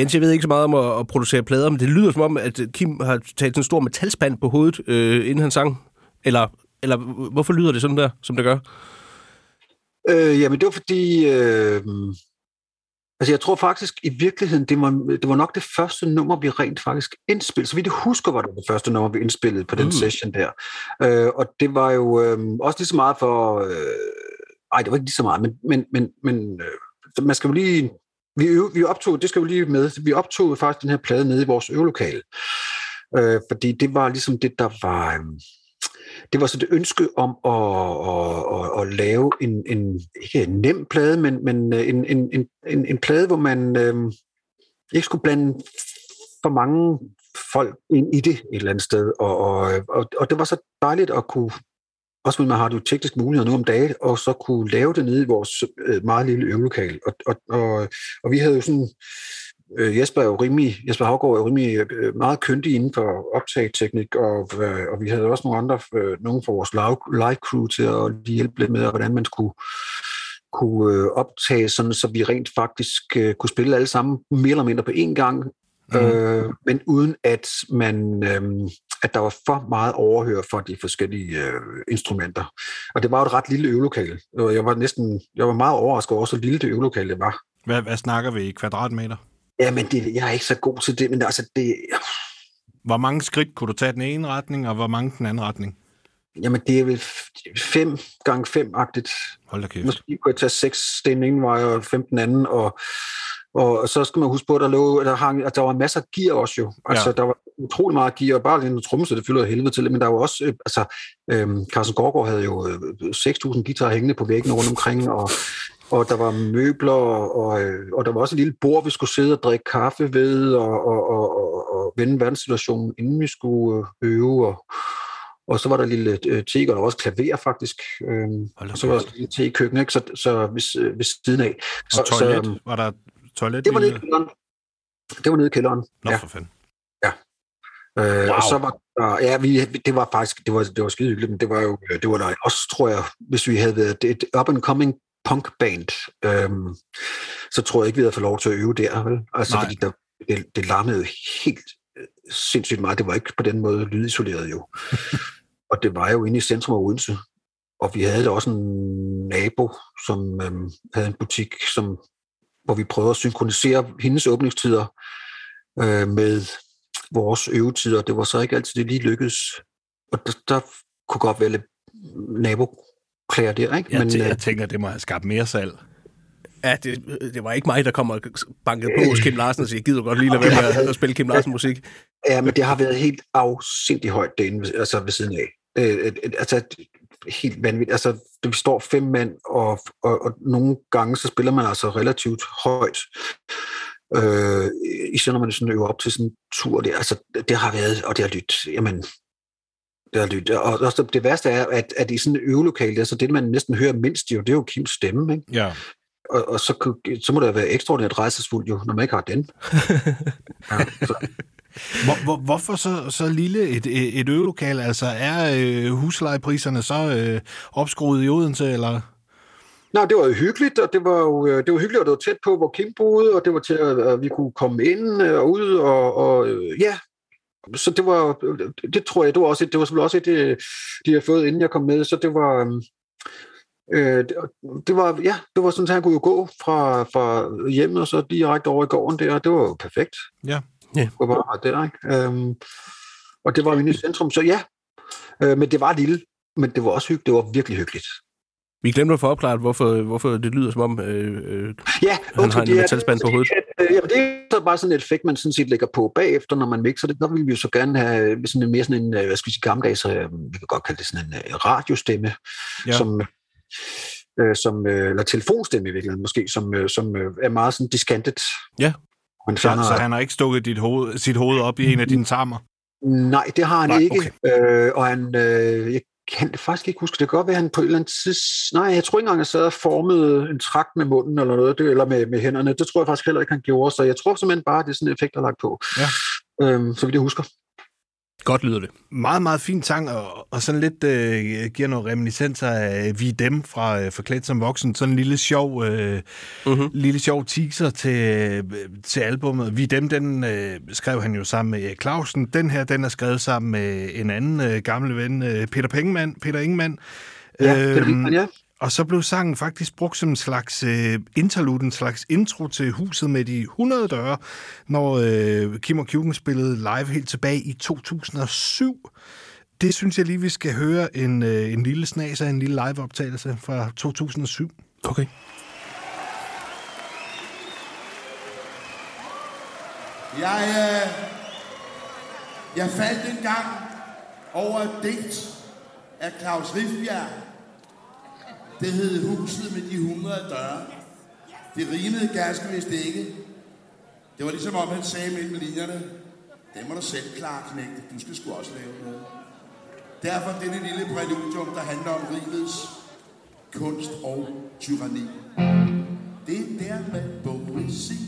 Jens, jeg ved ikke så meget om at, at producere plader, men det lyder som om, at Kim har taget en stor metalspand på hovedet, øh, inden han sang. Eller, eller hvorfor lyder det sådan der, som det gør? Øh, jamen, det var fordi... Øh, altså, jeg tror faktisk, i virkeligheden, det var, det var nok det første nummer, vi rent faktisk indspillede. Så vidt jeg husker, var det det første nummer, vi indspillede på den Mm. session der. Øh, og det var jo øh, også lige så meget for... Øh, ej, det var ikke lige så meget, men, men, men, men øh, man skal jo lige... Vi, vi optog, det skal jo lige med, vi optog faktisk den her plade nede i vores øvelokale. Øh, fordi det var ligesom det, der var... Øh, det var så det ønske om at, at, at, at lave en, en, ikke en nem plade, men, men en, en, en, en, en plade, hvor man øh, ikke skulle blande for mange folk ind i det et eller andet sted. Og, og, og, og det var så dejligt at kunne, også fordi man har jo teknisk muligheder nu om dagen, og så kunne lave det nede i vores øh, meget lille øvelokal. Og, og, og, og vi havde jo sådan øh, Jesper er jo rimelig, Jesper Havgaard er jo rimelig øh, meget kyndig inden for optageteknik, og, øh, og vi havde også nogle andre, øh, nogle fra vores live, live crew til at lige hjælpe lidt med, hvordan man skulle, kunne øh, optage, sådan, så vi rent faktisk øh, kunne spille alle sammen mere eller mindre på én gang, mm. øh, men uden at man øh, at der var for meget overhør for de forskellige øh, instrumenter. Og det var jo et ret lille øvelokale. Og jeg var næsten, jeg var meget overrasket over, så lille det øvelokale det var. Hvad, hvad snakker vi i kvadratmeter? Ja, men det, jeg er ikke så god til det, men altså det... Hvor mange skridt kunne du tage den ene retning, og hvor mange den anden retning? Jamen, det er vel 5 gange 5-agtigt. Hold da kæft. Måske kunne jeg tage 6 den ene vej og 5 den anden, og, og så skal man huske på, at der, lå, der, hang, at der var masser af gear også jo. Altså, Ja. der var utrolig meget gear, og bare en tromme, så det fylder helvede til, men der var også, øh, altså, øhm, Carsten Gårdgaard havde jo øh, 6.000 guitarer hængende på væggen rundt omkring, og, og der var møbler, og, øh, og der var også et lille bord, vi skulle sidde og drikke kaffe ved, og, og, og, og, og vende verdenssituationen, inden vi skulle øh, øve, og, og så var der lille øh, te, og der var også klaver faktisk, øhm, og så var der også lille te i køkkenet, ikke? så, så ved, øh, ved siden af. Så, Og toilet? Så, var der toilet? det var nede i kælderen. Det var nede i kælderen. Nå, ja. for fanden. Øh, Wow. Og så var der, ja, vi, det var faktisk, det var, det var skide hyggeligt, men det var jo, øh, det var der også, tror jeg, hvis vi havde været et up and coming punk band, øhm, så tror jeg ikke, vi havde fået lov til at øve der, vel? Altså, Nej. fordi der, det, det larmede helt øh, sindssygt meget. Det var ikke på den måde lydisoleret jo. og det var jo inde i centrum af Odense. Og vi havde da også en nabo, som øhm, havde en butik, som, hvor vi prøvede at synkronisere hendes åbningstider øh, med vores øvetider. Det var så ikke altid, det lige lykkedes. Og der, der kunne godt være lidt naboklager der, ikke? Jeg, Men, øh, jeg tænker, det må have skabt mere salg. Ja, det, det var ikke mig, der kom og bankede på hos Kim Larsen og sagde, jeg gider godt lige lade være med at, at spille Kim Larsen musik. Ja, men det har været helt afsindigt højt derinde, altså ved siden af. Øh, øh, øh, altså helt vanvittigt. Altså, vi står fem mand, og, og, og nogle gange så spiller man altså relativt højt. Øh, især når man sådan øver op til sådan en tur. Det, altså, det har været, og det har lyttet, jamen, det har lyttet. Og også det værste er, at, at i sådan et øvelokale, altså det, man næsten hører mindst jo, det er jo Kims stemme, ikke? Ja. Og, og så, så må det være ekstraordinært rejsesfuldt jo, når man ikke har den. Ja, så, Hvor, hvor, hvorfor så, så lille et, et et øvelokal? Altså, er øh, huslejepriserne så øh, opskruet i Odense, eller? Nå, det var jo hyggeligt, og det var jo øh, det var hyggeligt, og det var tæt på, hvor Kim boede, og det var til, at, vi kunne komme ind øh, og ud, og, og øh, ja, så det var, det tror jeg, det var også et, det var selvfølgelig også et, øh, de har fået, inden jeg kom med, så det var, øh, det, var, ja, det var sådan, at han kunne jo gå fra, fra hjemmet, og så direkte over i gården der, og det var jo perfekt. Ja. Ja. Det var bare der, ikke? Øhm, og det var jo inde i centrum, så ja, øh, men det var lille, men det var også hyggeligt, det var virkelig hyggeligt. Vi glemte at få opklaret, hvorfor, hvorfor det lyder som om, øh, øh, Ja, han har en det metalspand på hovedet. Øh, Jamen, det er så bare sådan et effekt, man sådan set lægger på bagefter, når man mixer det. Der vil vi jo så gerne have sådan en mere sådan en, øh, hvad skal vi sige, gammeldags, øh, vi kan godt kalde det sådan en øh, radiostemme, Ja. ja. som, øh, som, øh, eller telefonstemme i virkeligheden måske, som, øh, som øh, er meget sådan diskantet. Ja. Man Så, fjerner, så han har ikke stukket dit hoved, sit hoved op i en af dine tarmer? Nej, det har han Nej, ikke. Øh, og han, øh, jeg kan det faktisk ikke huske. Det kan godt være, at han på et eller andet tids... Nej, jeg tror ikke engang, at han sad og formede en trakt med munden eller noget, det, eller med, med hænderne. Det tror jeg faktisk heller ikke, han gjorde. Så jeg tror simpelthen bare, at det er sådan en effekt, der er lagt på. Ja. Øhm, så vidt jeg husker. Godt lyder det. Meget, meget fin sang, og, og sådan lidt øh, giver noget reminiscenser af Vi er dem fra øh, Forklædt som voksen. Sådan en lille sjov, øh, Mhm. lille sjov teaser til, øh, til albummet. Vi er dem, den øh, skrev han jo sammen med Clausen. Den her, den er skrevet sammen med en anden øh, gammel ven, øh, Peter Pengemann, Peter Ingemann. Ja, det er Øhm, det, ja. Og så blev sangen faktisk brugt som en slags øh, interlude, en slags intro til huset med de 100 døre, når øh, Kim og Kjuken spillede live helt tilbage i 2007. Det synes jeg lige, vi skal høre en, øh, en lille snas af en lille liveoptagelse fra 2007. Okay. Jeg, øh, jeg faldt en gang over et digt af Claus Rifbjerg. Det hed Huset med de 100 døre. Det rimede ganske vist ikke. Det var ligesom om han sagde mellem linjerne, det må du selv klare, knægte. Du skal sgu også lave noget. Derfor denne lille præludium, der handler om rigets kunst og tyranni. Det der med poesi,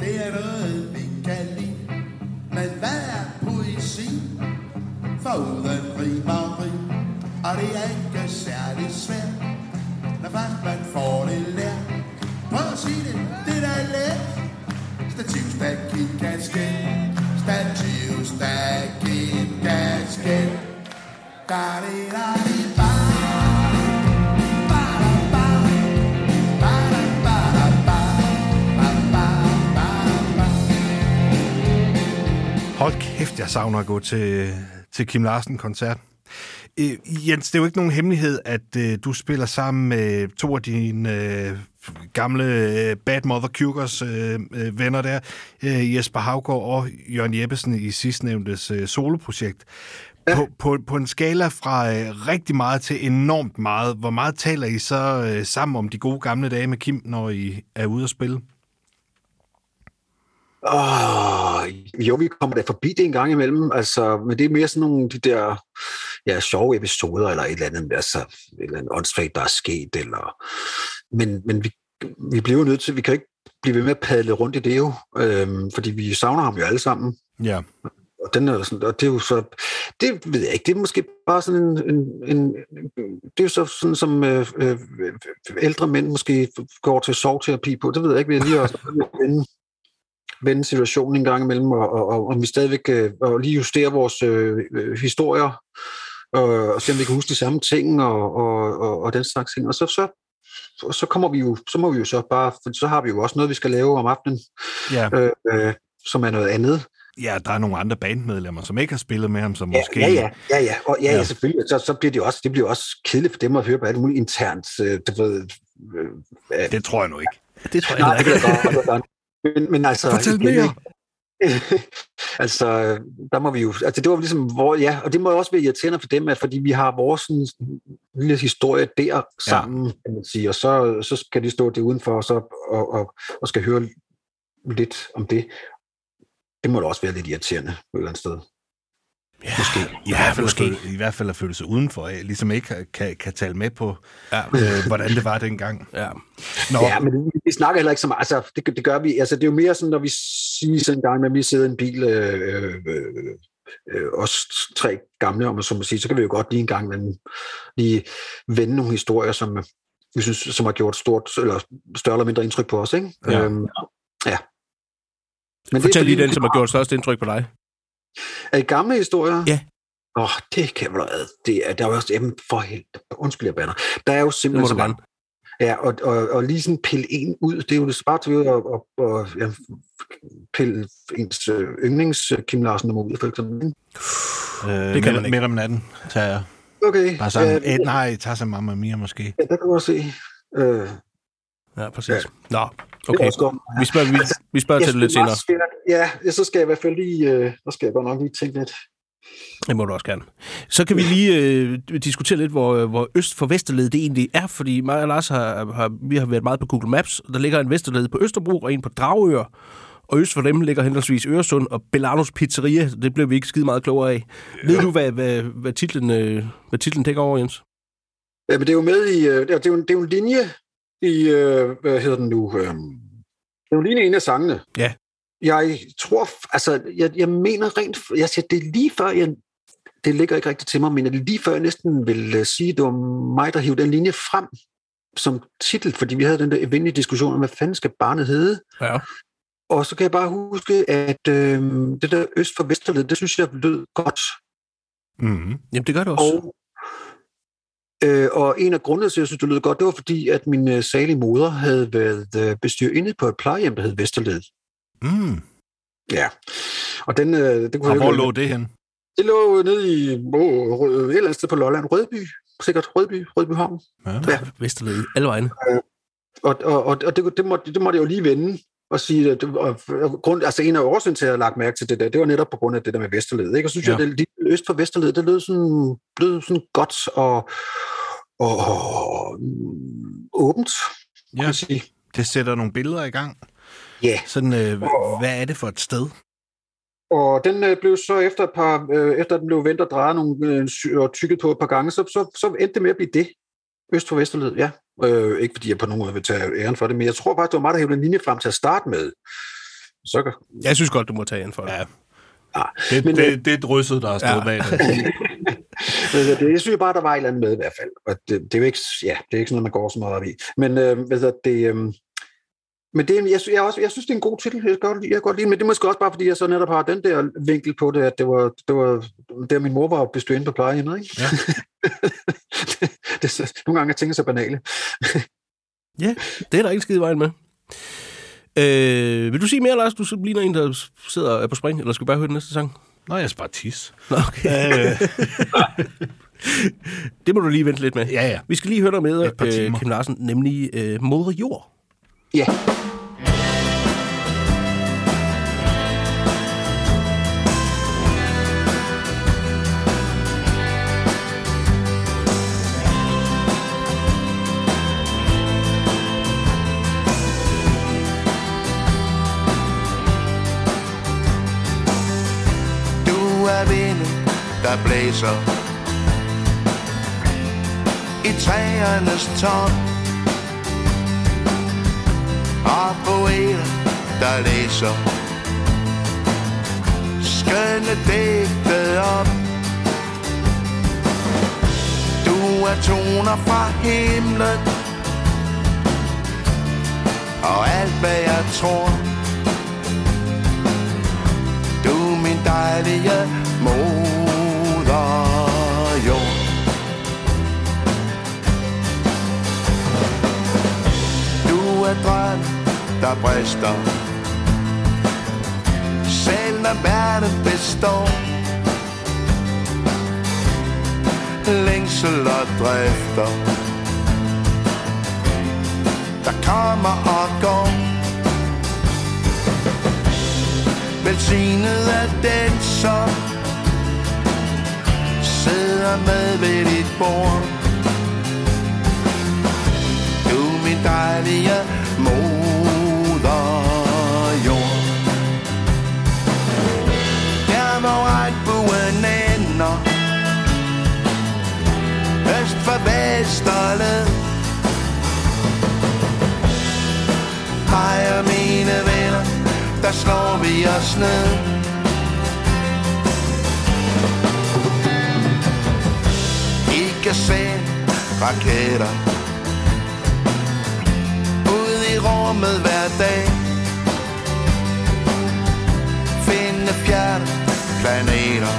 det er noget, vi kan lide. Men hvad er poesi? For uden rim og rim, og det er ikke særlig svært. Når først man får det lært. Prøv at sige det, det der er let. Stativ, stakit, kasket. Stativ, stakit, kasket. Da di da di ba. Hold kæft, jeg savner at gå til, til Kim Larsen-koncert. Øh, Jens, det er jo ikke nogen hemmelighed, at øh, du spiller sammen med to af dine øh, gamle øh, Bad Mother Kugers øh, øh, venner der, øh, Jesper Havgaard og Jørgen Jeppesen i sidstnævntes øh, soloprojekt. Ja. På, på, på en skala fra øh, rigtig meget til enormt meget, hvor meget taler I så øh, sammen om de gode gamle dage med Kim, når I er ude at spille? Åh, jo, vi kommer da forbi det en gang imellem, altså, men det er mere sådan nogle de der ja, sjove episoder, eller et eller andet, altså, et eller andet åndssvagt, der er sket, eller... Men, men vi, vi bliver jo nødt til, vi kan ikke blive ved med at padle rundt i det jo, øhm, fordi vi savner ham jo alle sammen. Ja. Og, den er sådan, og det er jo så, det ved jeg ikke, det er måske bare sådan en, en, en det er jo så sådan, som øh, øh, ældre mænd måske går til sovterapi på, det ved jeg ikke, vi er lige også vende, vende situationen en gang imellem, og, og, og om vi stadigvæk øh, og lige justere vores øh, øh, historier, og, og se om vi kan huske de samme ting, og, og, og, og den slags ting, og så, så så kommer vi jo, så må vi jo så bare, for så har vi jo også noget, vi skal lave om aftenen, Ja. øh, øh, som er noget andet. ja, der er nogle andre bandmedlemmer, som ikke har spillet med ham, som Ja, måske... ja, ja, ja, ja, og ja, Ja. ja. selvfølgelig, så, så bliver det også, det bliver også kedeligt for dem at høre på alt muligt internt, øh, du ved, øh, øh, Det tror jeg nu ikke. Det tror jeg nej, ikke. det godt. men, men altså... Fortæl mere. altså, der må vi jo... Altså, det var ligesom... Hvor, ja, og det må jo også være irriterende for dem, at fordi vi har vores sådan, lille historie der sammen, ja. kan man sige, og så, så skal de stå det udenfor og, så, og, og, og skal høre lidt om det. Det må da også være lidt irriterende på et eller andet sted. Ja, Måske. I, hvert fald måske. At føle, I hvert fald at føle sig udenfor, ligesom ikke kan, kan, kan tale med på, Ja. øh, hvordan det var dengang. Ja. Nå, Ja, men vi, vi snakker heller ikke så meget. Altså, det, det gør vi. Altså, det er jo mere sådan, når vi siger sådan en gang, med, at vi sidder i en bil, øh, øh, øh, os tre gamle, om man så må sige, så kan vi jo godt lige en gang vende, lige vende nogle historier, som vi synes, som har gjort stort, eller større eller mindre indtryk på os, ikke? Ja. Øhm, ja. Men Fortæl fordi, lige den, som har gjort størst indtryk på dig. Er det gamle historier? Ja. Åh, oh, det kan vel have. Det er, der er jo også, jamen, for helvede, undskyld, jeg bander. Der er jo Det simpelthen må så du mange gerne. Ja, og, og, og lige sådan pille en ud, det er jo det bare til at og, og, ja, pille ens øh, yndlings øh, Kim Larsen nummer ud, for eksempel. øh, det kan man ikke. midt om natten tager jeg Okay, bare sammen. ja, Ja, nej, tager sig Mamma Mia måske. ja, der kan du også se. Øh, Ja, præcis. Ja. Nå, det okay. Vi spørger, vi, vi spørger til det lidt senere. også være- Ja, så skal jeg i hvert fald lige, øh, der skal jeg godt nok lige tænke lidt. Det må du også gerne. Så kan vi lige øh, diskutere lidt, hvor, hvor øst for Vesterled det egentlig er, fordi mig og Lars har, har, vi har været meget på Google Maps. Der ligger en Vesterled på Østerbro og en på Dragør. Og øst for dem ligger henholdsvis Øresund og Bellanos Pizzeria. Det blev vi ikke skide meget klogere af. Ja. Ved du, hvad, hvad, hvad, titlen, øh, hvad titlen dækker over, Jens? Ja, men det er jo med i, øh, det er jo, det er jo en linje i, øh, hvad hedder den nu, øh, det er jo i en af sangene. Ja. Jeg tror, altså, jeg, jeg mener rent, jeg siger, det er lige før, jeg, det ligger ikke rigtigt til mig, men det lige før, jeg næsten vil øh, sige, det var mig, der hævde den linje frem som titel, fordi vi havde den der evindelige diskussion om, hvad fanden skal barnet hedde? Ja. Og så kan jeg bare huske, at øh, det der øst for Vesterled, det synes jeg lød godt. Mm-hmm. Jamen, det gør det også. Og, øh, og en af grundene til, at jeg synes, det lød godt, det var fordi, at min øh, salige moder havde været øh, bestyrende på et plejehjem, der hed Vesterled. Mm. Ja. Og den, øh, det kunne Og jeg hvor ikke- lå det hen? Det lå nede i oh, et eller andet sted på Lolland. Rødby. Sikkert Rødby. Rødby Havn. Ja. Ja. Vesterled, alle vegne. Og, og, og, og det, det, måtte, det måtte jeg jo lige vende og sige, at og, og grund, altså en af årsagen til, at jeg har lagt mærke til det der, det var netop på grund af det der med Vesterled. Ikke? Og synes Ja. jeg, at det øst for Vesterled, det lød sådan, lød sådan godt og, og, og åbent, kan Ja, man sige. det sætter nogle billeder i gang. Ja. Sådan, øh, hvad er det for et sted? Og den øh, blev så efter et par, øh, efter den blev vendt og drejet nogle, øh, og tykket på et par gange, så, så, så endte det med at blive det. Øst for Vesterled, ja. Øh, ikke fordi jeg på nogen måde vil tage æren for det, men jeg tror faktisk, det var mig, der hævde en linje frem til at starte med. Så kan... Jeg synes godt, du må tage ind for det. Ja. Ah, Det, men, det, det er drysset, der har stået Ja. bag det. Men det, jeg synes bare, der var et eller andet med i hvert fald. Og det, det er jo ikke, ja, det er ikke sådan noget, man går så meget op i. Men øh, hvad hedder det, øh, men det, er jeg, jeg, også, jeg synes, det er en god titel. Jeg godt, jeg godt lide men det er måske også bare, fordi jeg så netop har den der vinkel på det, at det var, det var der min mor var bestøende på plejehjemmet. Ikke? Ja. det, det, nogle gange er tingene så banale. Ja, det er der ikke skide i vejen med. Øh, vil du sige mere, Lars? Du ligner en, der sidder er på spring, eller skal vi bare høre den næste sang? Nå, jeg skal bare tisse. Nå, okay. Øh, Det må du lige vente lidt med. ja, ja. Vi skal lige høre noget med, øh. Kim Larsen, nemlig øh, Moder Jord. Ja. Du blæser I træernes top Og poeter, der læser. Skønne digte op. Du er toner fra himlen. Og alt hvad jeg tror. Du er min dejlige mor. Du er drøm, der brister. Selv når verden består Længsel og drifter. Der kommer og går. Velsignet er den, som sidder med ved dit bord. Dejlige moder jord. Der hvor regnbuen ender, øst for Vesterled. Hej mine venner, der slår vi os ned. ikke se raketter i rummet hver dag. Finde fjerne planeter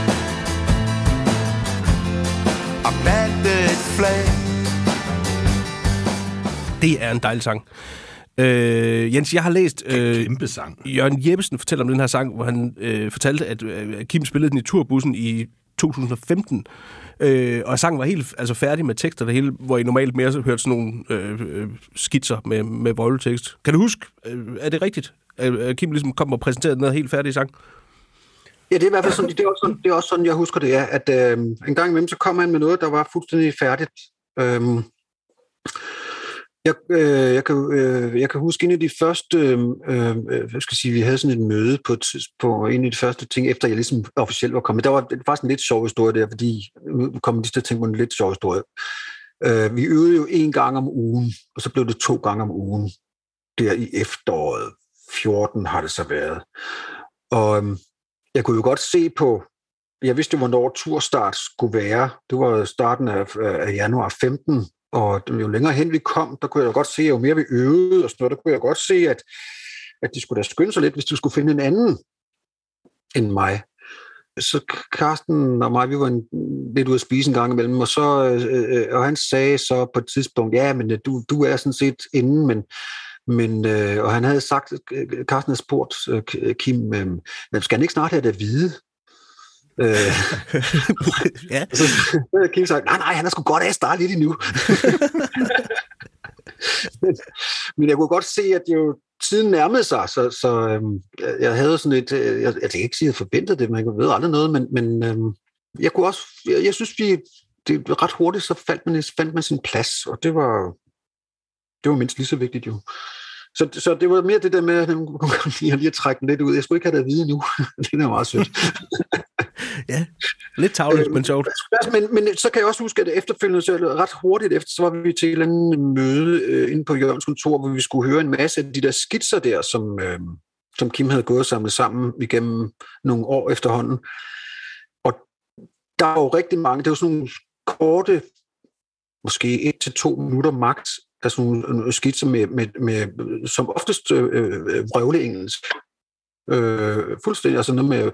og plante et flag. Det er en dejlig sang. Øh, Jens, jeg har læst... Øh, Kæmpe sang. Jørgen Jeppesen fortæller om den her sang, hvor han øh, fortalte, at øh, Kim spillede den i turbussen i 2015. Øh, og sangen var helt altså, færdig med tekster, det hele, hvor I normalt mere så hørte sådan nogle øh, øh, skitser med, med voldtekst. Kan du huske, øh, er det rigtigt, at Kim ligesom kom og præsenterede den her helt færdige sang? Ja, det er i hvert fald sådan, det er også sådan, det er også sådan jeg husker det, er, at øh, en gang imellem, så kom han med noget, der var fuldstændig færdigt. Øh, jeg, øh, jeg, kan, øh, jeg kan huske en af de første, øh, øh, hvad skal jeg sige, vi havde sådan et møde på, på en af de første ting, efter jeg ligesom officielt var kommet. Der var det var faktisk en lidt sjov historie der, fordi nu kom de til at tænke på en lidt sjov historie. Øh, vi øvede jo en gang om ugen, og så blev det to gange om ugen. Der i efteråret 14 har det så været. Og øh, jeg kunne jo godt se på, jeg vidste jo, hvornår turstart skulle være. Det var starten af, af januar 15, og jo længere hen vi kom, der kunne jeg jo godt se, at jo mere vi øvede og sådan noget, der kunne jeg godt se, at, at de skulle da skynde sig lidt, hvis de skulle finde en anden end mig. Så Karsten og mig, vi var en, lidt ude at spise en gang imellem, og, så, øh, øh og han sagde så på et tidspunkt, ja, men øh, du, du er sådan set inde, men, men øh, og han havde sagt, øh, Carsten havde spurgt øh, Kim, øh, skal han ikke snart have det at vide? Øh, ja. så Kim sagt, nej, nej, han er sgu godt af at starte lidt endnu. men, men jeg kunne godt se, at jo tiden nærmede sig, så, så øhm, jeg- jeg havde sådan et, øh, jeg, jeg kan ikke sige, at jeg forventede det, jeg ved aldrig noget, men, men øhm, jeg kunne også, jeg, jeg synes, vi, det ret hurtigt, så fandt man, fandt man sin plads, og det var, det var mindst lige så vigtigt jo. Så, så det var mere det der med, at han kunne lige at trække den lidt ud. Jeg skulle ikke have det at vide nu. det er meget sødt ja, lidt tavligt, men sjovt. Øh, men, men så kan jeg også huske, at efterfølgende, så ret hurtigt efter, så var vi til et eller andet møde øh, inde på Jørgens kontor, hvor vi skulle høre en masse af de der skitser der, som, øh, som Kim havde gået og samlet sammen igennem nogle år efterhånden. Og der var jo rigtig mange, det var sådan nogle korte, måske et til to minutter magt, altså nogle øh, skitser med, med, med som oftest øh, øh, vrøvleengelsk. Øh, fuldstændig, altså noget med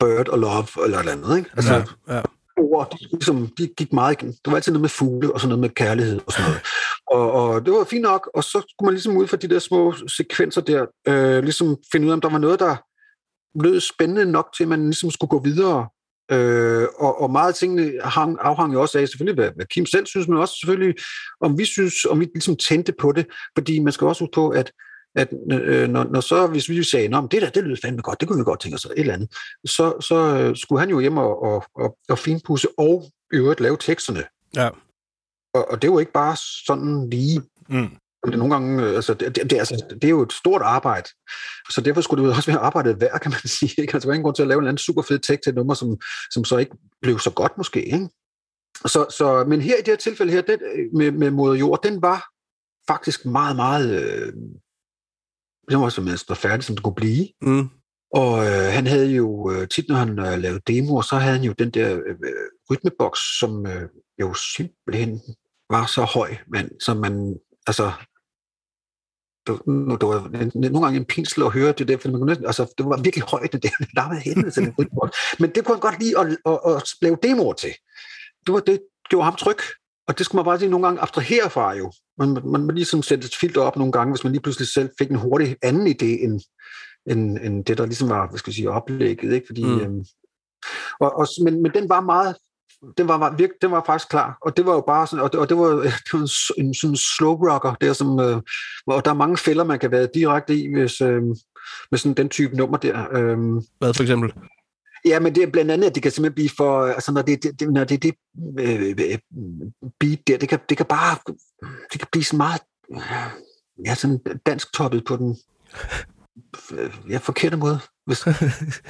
bird og love, eller et eller andet, ikke? Altså, Ja, ja. ord, de, ligesom, de gik meget igen. Det var altid noget med fugle, og så noget med kærlighed og sådan noget. Og, og det var fint nok, og så skulle man ligesom ud fra de der små sekvenser der, øh, ligesom finde ud af, om der var noget, der lød spændende nok til, at man ligesom skulle gå videre. Øh, og, og meget af tingene hang, afhang jo også af selvfølgelig, hvad, hvad Kim selv synes, men også selvfølgelig, om vi synes, om vi ligesom tændte på det, fordi man skal også huske på, at at øh, når, når så, hvis vi sagde, at det der, det lyder fandme godt, det kunne vi godt tænke os, et eller andet, så, så øh, skulle han jo hjem og, og, og, og finpudse og øvrigt lave teksterne. Ja. Og, og det jo ikke bare sådan lige. Mm. Det er nogle gange, øh, altså, det, det, det, altså, det er jo et stort arbejde. Så derfor skulle det jo også være arbejdet værd, kan man sige. Ikke? Altså, der var ingen grund til at lave en anden super fed tekst til et nummer, som, som så ikke blev så godt måske. Ikke? Så, så, men her i det her tilfælde her, den, med, med Moder Jord, den var faktisk meget, meget... Øh, den var simpelthen så færdig, som det kunne blive. Mm. Og øh, han havde jo øh, tit, når han øh, lavede demoer, så havde han jo den der øh, rytmeboks, som øh, jo simpelthen var så høj, men som man, altså, det, var- det var nogle gange en pinsel at høre det der, for man kunne altså, det var virkelig højt, det der, det larmede helvede til den rytmeboks. Men det kunne han godt lide at, at, at lave demoer til. Det, var, det gjorde ham tryg, og det skulle man bare lige nogle gange abstrahere fra jo. Man, man, man ligesom sætte et filter op nogle gange, hvis man lige pludselig selv fik en hurtig anden idé, end, end, end det, der ligesom var, hvad skal jeg sige, oplægget, ikke? Fordi, Mm. øhm, og, og, men, men den var meget, den var, var virke, den var faktisk klar, og det var jo bare sådan, og det, og det var, det var en, en sådan slow rocker, der som, øh, hvor der er mange fælder, man kan være direkte i, hvis, øh, med sådan den type nummer der. Øh, Hvad for eksempel? Ja, men det er blandt andet, at det kan simpelthen blive for, altså når det, det, når det det øh, øh, beat der, det kan, det kan bare, det kan blive sådan meget, ja, sådan dansk toppet på den øh, ja, forkerte måde. Hvis, jeg,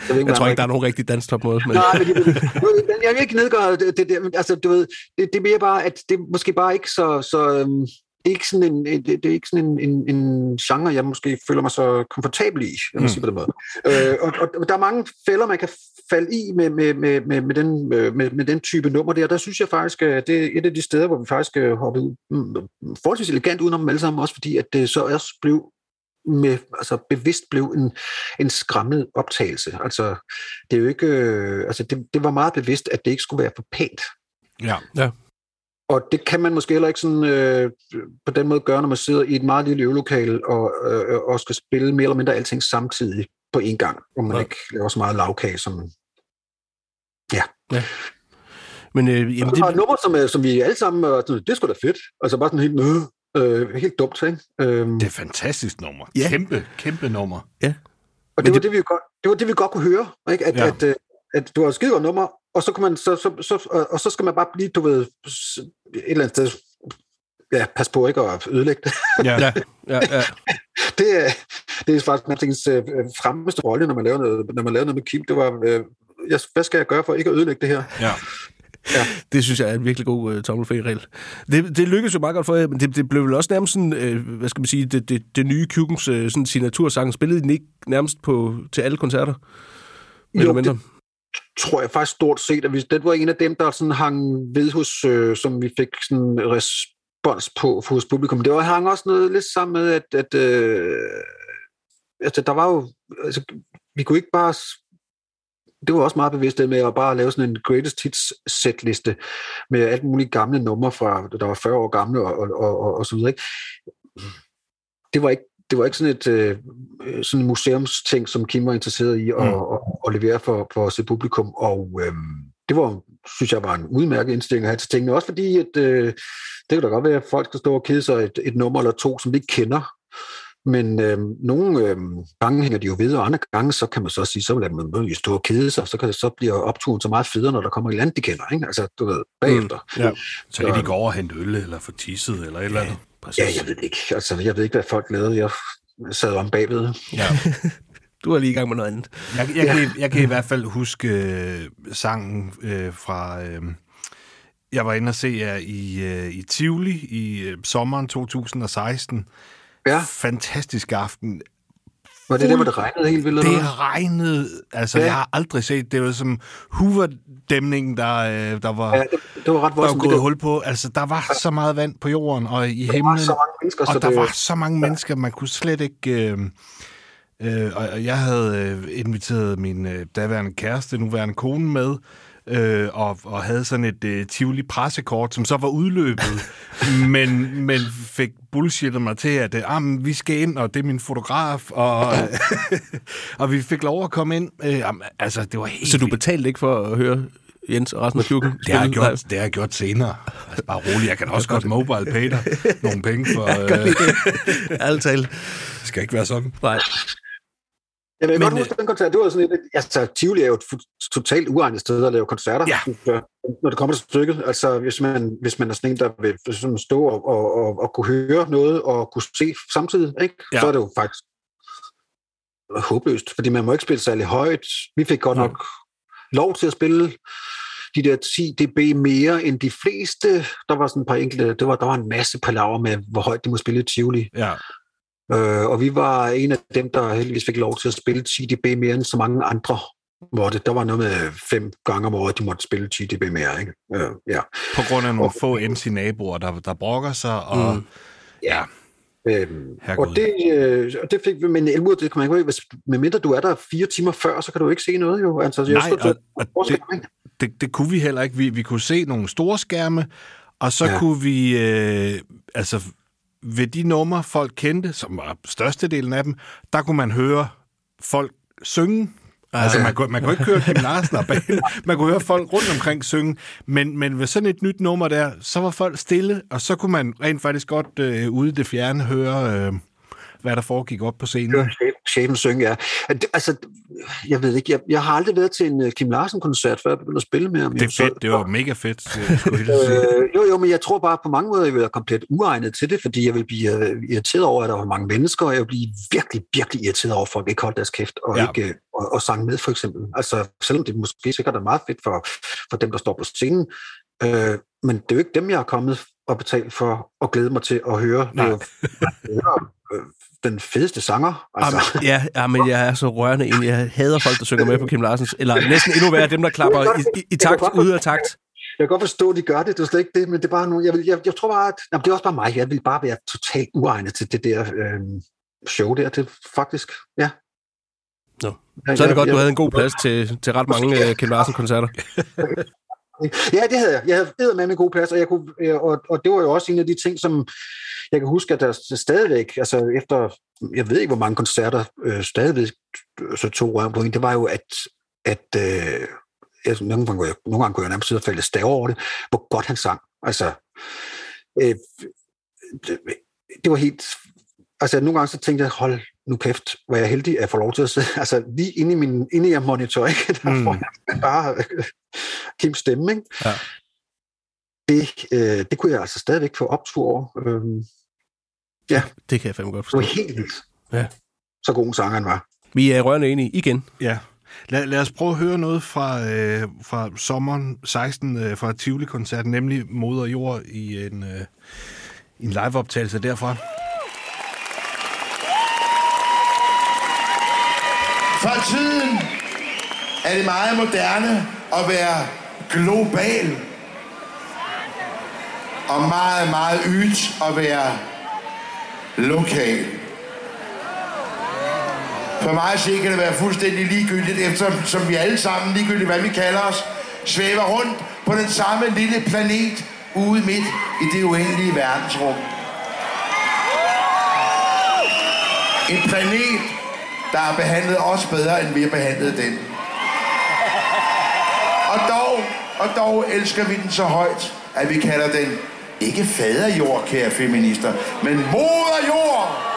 ved Jeg tror ikke, der er nogen rigtig dansk måde. Men... Nej, men jeg, jeg vil ikke nedgøre det, det, det altså, du ved, det, det er mere bare, at det er måske bare ikke så, så øhm, det er ikke sådan en, det, det er ikke sådan en, en, en genre, jeg måske føler mig så komfortabel i, jeg må Mm. sige på den måde. Øh, og, og, der er mange fælder, man kan falde i med, med, med, med, med, den, øh, med, med den type nummer der. Der synes jeg faktisk, at det er et af de steder, hvor vi faktisk øh, hoppede ud, mm, forholdsvis elegant udenom dem alle sammen, også fordi at det så også blev med, altså bevidst blev en, en skræmmet optagelse. Altså, det er jo ikke, øh, altså det, det var meget bevidst, at det ikke skulle være for pænt. Ja. Og det kan man måske heller ikke sådan, øh, på den måde gøre, når man sidder i et meget lille øvelokale og, øh, og skal spille mere eller mindre alting samtidig på en gang, hvor man Ja. ja. ikke laver så meget lavkage som... Men øh, jamen, Det... Og det, nummer, som, øh, som vi alle sammen, øh, sådan, det er sgu da fedt. Altså bare sådan helt, øh, øh, helt dumt, ikke? Øhm, Det er et fantastisk nummer. Ja. Kæmpe, kæmpe nummer. Og Men det var det- det, vi godt, det var det, vi godt kunne høre, ikke? At, Ja. ja. at, at, at du har et skide godt nummer, og så, kan man, så, så, så, og, og så skal man bare blive, du ved, et eller andet sted, ja, pas på ikke at ødelægge det. Ja. ja, ja, ja. Det er, det er faktisk Martins øh, fremmeste rolle, når man laver noget, når man laver noget med Kim. Det var, øh, jeg, hvad skal jeg gøre for ikke at ødelægge det her? ja. Det synes jeg er en virkelig god uh, tommelfingerregel. Det, det lykkedes jo meget godt for jer, men det, det blev vel også nærmest sådan, øh, hvad skal man sige, det, det, det nye Kykens øh, sådan signatursang. Spillede den ikke nærmest på, til alle koncerter? Jo, eller mindre? tror jeg faktisk stort set, at vi, det var en af dem, der sådan hang ved hos, øh, som vi fik sådan respons på hos publikum. Det var, hang også noget lidt sammen med, at, at øh, altså, der var jo, altså, vi kunne ikke bare, det var også meget bevidst det med at bare lave sådan en greatest hits setliste med alt muligt gamle numre fra, der var 40 år gamle og, og, og, og, så videre. Ikke? Det var ikke det var ikke sådan et øh, øh, sådan en museumsting, som Kim var interesseret i at, Mm. at, at levere for, for sit publikum, og øhm, det var, synes jeg, var en udmærket indstilling at have til tingene, også fordi, at øh, det kan da godt være, at folk skal stå og kede sig et, et nummer eller to, som de ikke kender, men øh, nogle øh, gange hænger de jo ved, og andre gange, så kan man så sige, så vil man jo stå og kede sig, så, kan så bliver opturen så meget federe, når der kommer et eller andet, de kender, ikke? Altså, du ved, bagefter. Mm, ja. Så kan de gå over og hente øl, eller få tisset, eller et eller andet. Præcis. Ja, jeg ved ikke. Altså, jeg ved ikke, hvad folk lavede. Jeg sad om bagved. Ja. Du er lige i gang med noget andet. Jeg, jeg, kan, jeg kan i hvert fald huske øh, sangen øh, fra... Øh, jeg var inde og se jer i, øh, i Tivoli i øh, sommeren 2016. Ja. Fantastisk aften. Var det der, hvor det regnede helt vildt? Det regnede, altså Ja. ja. jeg har aldrig set, det var som Hoover-dæmningen, der, øh, der var, Ja, ja, det, det var ret der var voldsomt. gået hul på. Altså, der var så meget vand på jorden og i der var himlen. så mange mennesker, så Og der det, var så mange mennesker, man kunne slet ikke... Øh, øh, og jeg havde øh, inviteret min øh, daværende kæreste, nuværende kone med, øh, og, og havde sådan et øh, Tivoli pressekort, som så var udløbet, men, men fik bullshittet mig til, at øh, ah, men vi skal ind, og det er min fotograf, og, og vi fik lov at komme ind. Øh, altså, det var helt Så du betalte ikke for at høre Jens og resten af klubben? det har, jeg live? gjort, det har jeg gjort senere. Altså, bare rolig, jeg kan også godt mobile pay dig nogle penge for... Øh, Ærligt talt. det skal ikke være sådan. Nej. Jeg vil Men, godt huske den koncert. Det var sådan et, altså, Tivoli er jo et totalt uegnet sted at lave koncerter. Ja. Når det kommer til stykket. Altså, hvis man, hvis man er sådan en, der vil sådan stå og, og, og, og kunne høre noget og kunne se samtidig, ikke? Ja. så er det jo faktisk håbløst, fordi man må ikke spille særlig højt. Vi fik godt nok lov til at spille de der 10 dB mere end de fleste. Der var sådan et par enkelte, det var, der var en masse palaver med, hvor højt de må spille i Tivoli. Ja. Øh, og vi var en af dem, der heldigvis fik lov til at spille 10 dB mere end så mange andre måtte. Der var noget med fem gange om året, de måtte spille 10 dB mere. Ikke? Øh, ja. På grund af nogle få NC-naboer, der, der brokker sig, og Mm. ja, Øhm, Herregud. og det, øh, og det fik vi, men Elmur, det kan man ikke, hvis, medmindre du er der fire timer før, så kan du ikke se noget jo. Altså, jeg Nej, skulle- og, og skal det, det, det kunne vi heller ikke. Vi, vi kunne se nogle store skærme, og så ja. kunne vi, øh, altså ved de numre, folk kendte, som var størstedelen af dem, der kunne man høre folk synge. Altså, man kunne, man kunne ikke høre Kim Larsen og banen. Man kunne høre folk rundt omkring synge. Men, men ved sådan et nyt nummer der, så var folk stille, og så kunne man rent faktisk godt øh, ude det fjerne høre, øh, hvad der foregik op på scenen. Høre chef- chefen synge, ja. Det, altså, jeg ved ikke, jeg, jeg har aldrig været til en uh, Kim Larsen-koncert, før jeg begyndte at spille med ham. Det er Så- fedt, det var mega fedt, øh, skulle jeg at. Øh, jo, jo, men jeg tror bare på mange måder, jeg vil være komplet uegnet til det, fordi jeg vil blive øh, irriteret over, at der var mange mennesker, og jeg vil blive virkelig, virkelig irriteret over, at folk ikke holdt deres kæft og, Ja. ikke, øh, og, og sang med, for eksempel. Altså, selvom det måske sikkert er meget fedt for, for dem, der står på scenen, øh, men det er jo ikke dem, jeg har kommet og betalt for og glæde mig til at høre. Det er jo, at øh, den fedeste sanger. Altså. Jamen, ja, ja, men jeg er så rørende enig. Jeg hader folk, der synger med på Kim Larsens. Eller næsten endnu værre, dem, der klapper i, i, i takt, ude af takt. Jeg kan godt forstå, at de gør det, det er slet ikke det, men det er bare nogle, jeg, vil, jeg, jeg tror bare, at jamen, det er også bare mig, jeg vil bare være totalt uegnet til det der øh, show der, det faktisk, ja. Nå. Så er det godt, du havde en god plads til, til ret mange uh, Kim Larsen-koncerter. Ja, det havde jeg. Jeg havde med en god plads, og, jeg kunne, øh, og, og det var jo også en af de ting, som jeg kan huske, at der stadigvæk, altså efter, jeg ved ikke, hvor mange koncerter øh, stadigvæk så tog røven på en, det var jo, at, at øh, jeg, nogle, gange, jeg, nogle gange kunne jeg nærmest sidde og falde stave over det, hvor godt han sang. Altså, øh, det, det var helt... Altså, nogle gange så tænkte jeg, hold nu kæft, hvor er jeg heldig, at får lov til at sidde, altså lige inde i min, inde i monitor, ikke? Der Mm. får jeg bare Kims stemme, ikke? Ja. Det, øh, det kunne jeg altså stadigvæk få optur over. Øhm, Det kan jeg fandme godt det var forstå. helt vildt. Ja. Så god en sanger han var. Vi er rørende enige igen. Ja. Lad, lad os prøve at høre noget fra, øh, fra sommeren 16 øh, fra Tivoli-koncerten, nemlig Moder Jord i en, øh, en liveoptagelse derfra. For tiden er det meget moderne at være global. Og meget, meget ydt at være lokal. For mig at se kan det være fuldstændig ligegyldigt, eftersom som vi alle sammen, ligegyldigt hvad vi kalder os, svæver rundt på den samme lille planet ude midt i det uendelige verdensrum. En planet, der har behandlet os bedre, end vi har behandlet den. Og dog, og dog elsker vi den så højt, at vi kalder den ikke faderjord, kære feminister, men moderjord!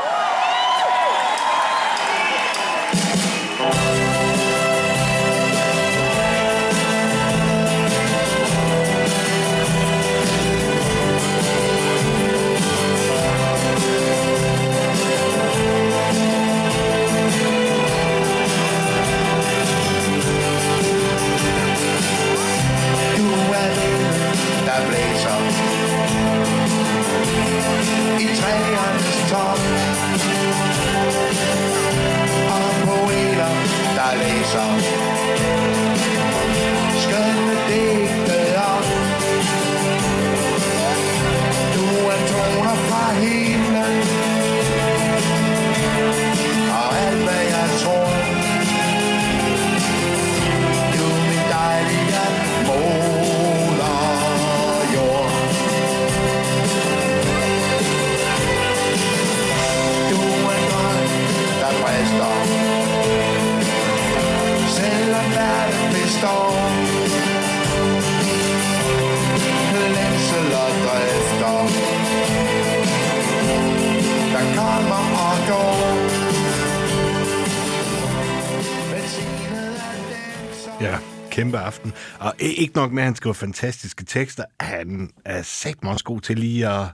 Kæmpe aften. Og ikke nok med, at han skriver fantastiske tekster, han er sagt også god til lige at,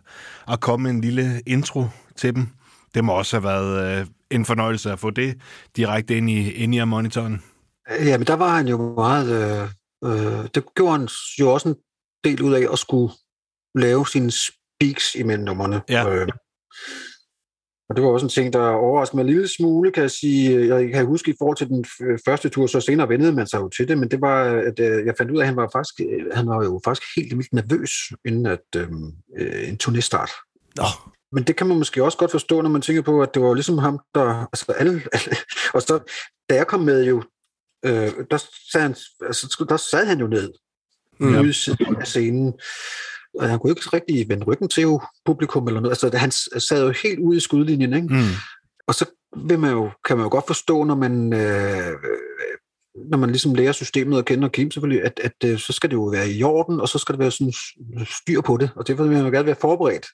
at komme med en lille intro til dem. Det må også have været øh, en fornøjelse at få det direkte ind i, ind i monitoren. Ja, men der var han jo meget... Øh, øh, det gjorde han jo også en del ud af at skulle lave sine speaks imellem numrene. Ja. Øh, og det var også en ting, der overraskede mig en lille smule, kan jeg sige. Jeg kan huske i forhold til den første tur, så senere vendede man sig jo til det, men det var, at øh, jeg fandt ud af, at han var, faktisk, øh, han var jo faktisk helt vildt nervøs, inden at øh, øh, en turnéstart. Nå, Men det kan man måske også godt forstå, når man tænker på, at det var ligesom ham, der... Altså alle, alle og så, da jeg kom med jo, øh, der, sad han, altså, der sad han jo ned Mm. ude af scenen. Og han kunne ikke rigtig vende ryggen til jo, publikum eller noget. Altså, han sad jo helt ude i skudlinjen, ikke? Mm. Og så vil man jo, kan man jo godt forstå, når man, øh, når man ligesom lærer systemet at kende og Kim selvfølgelig, at, at øh, så skal det jo være i orden, og så skal det være sådan styr på det, og derfor vil man jo gerne være forberedt.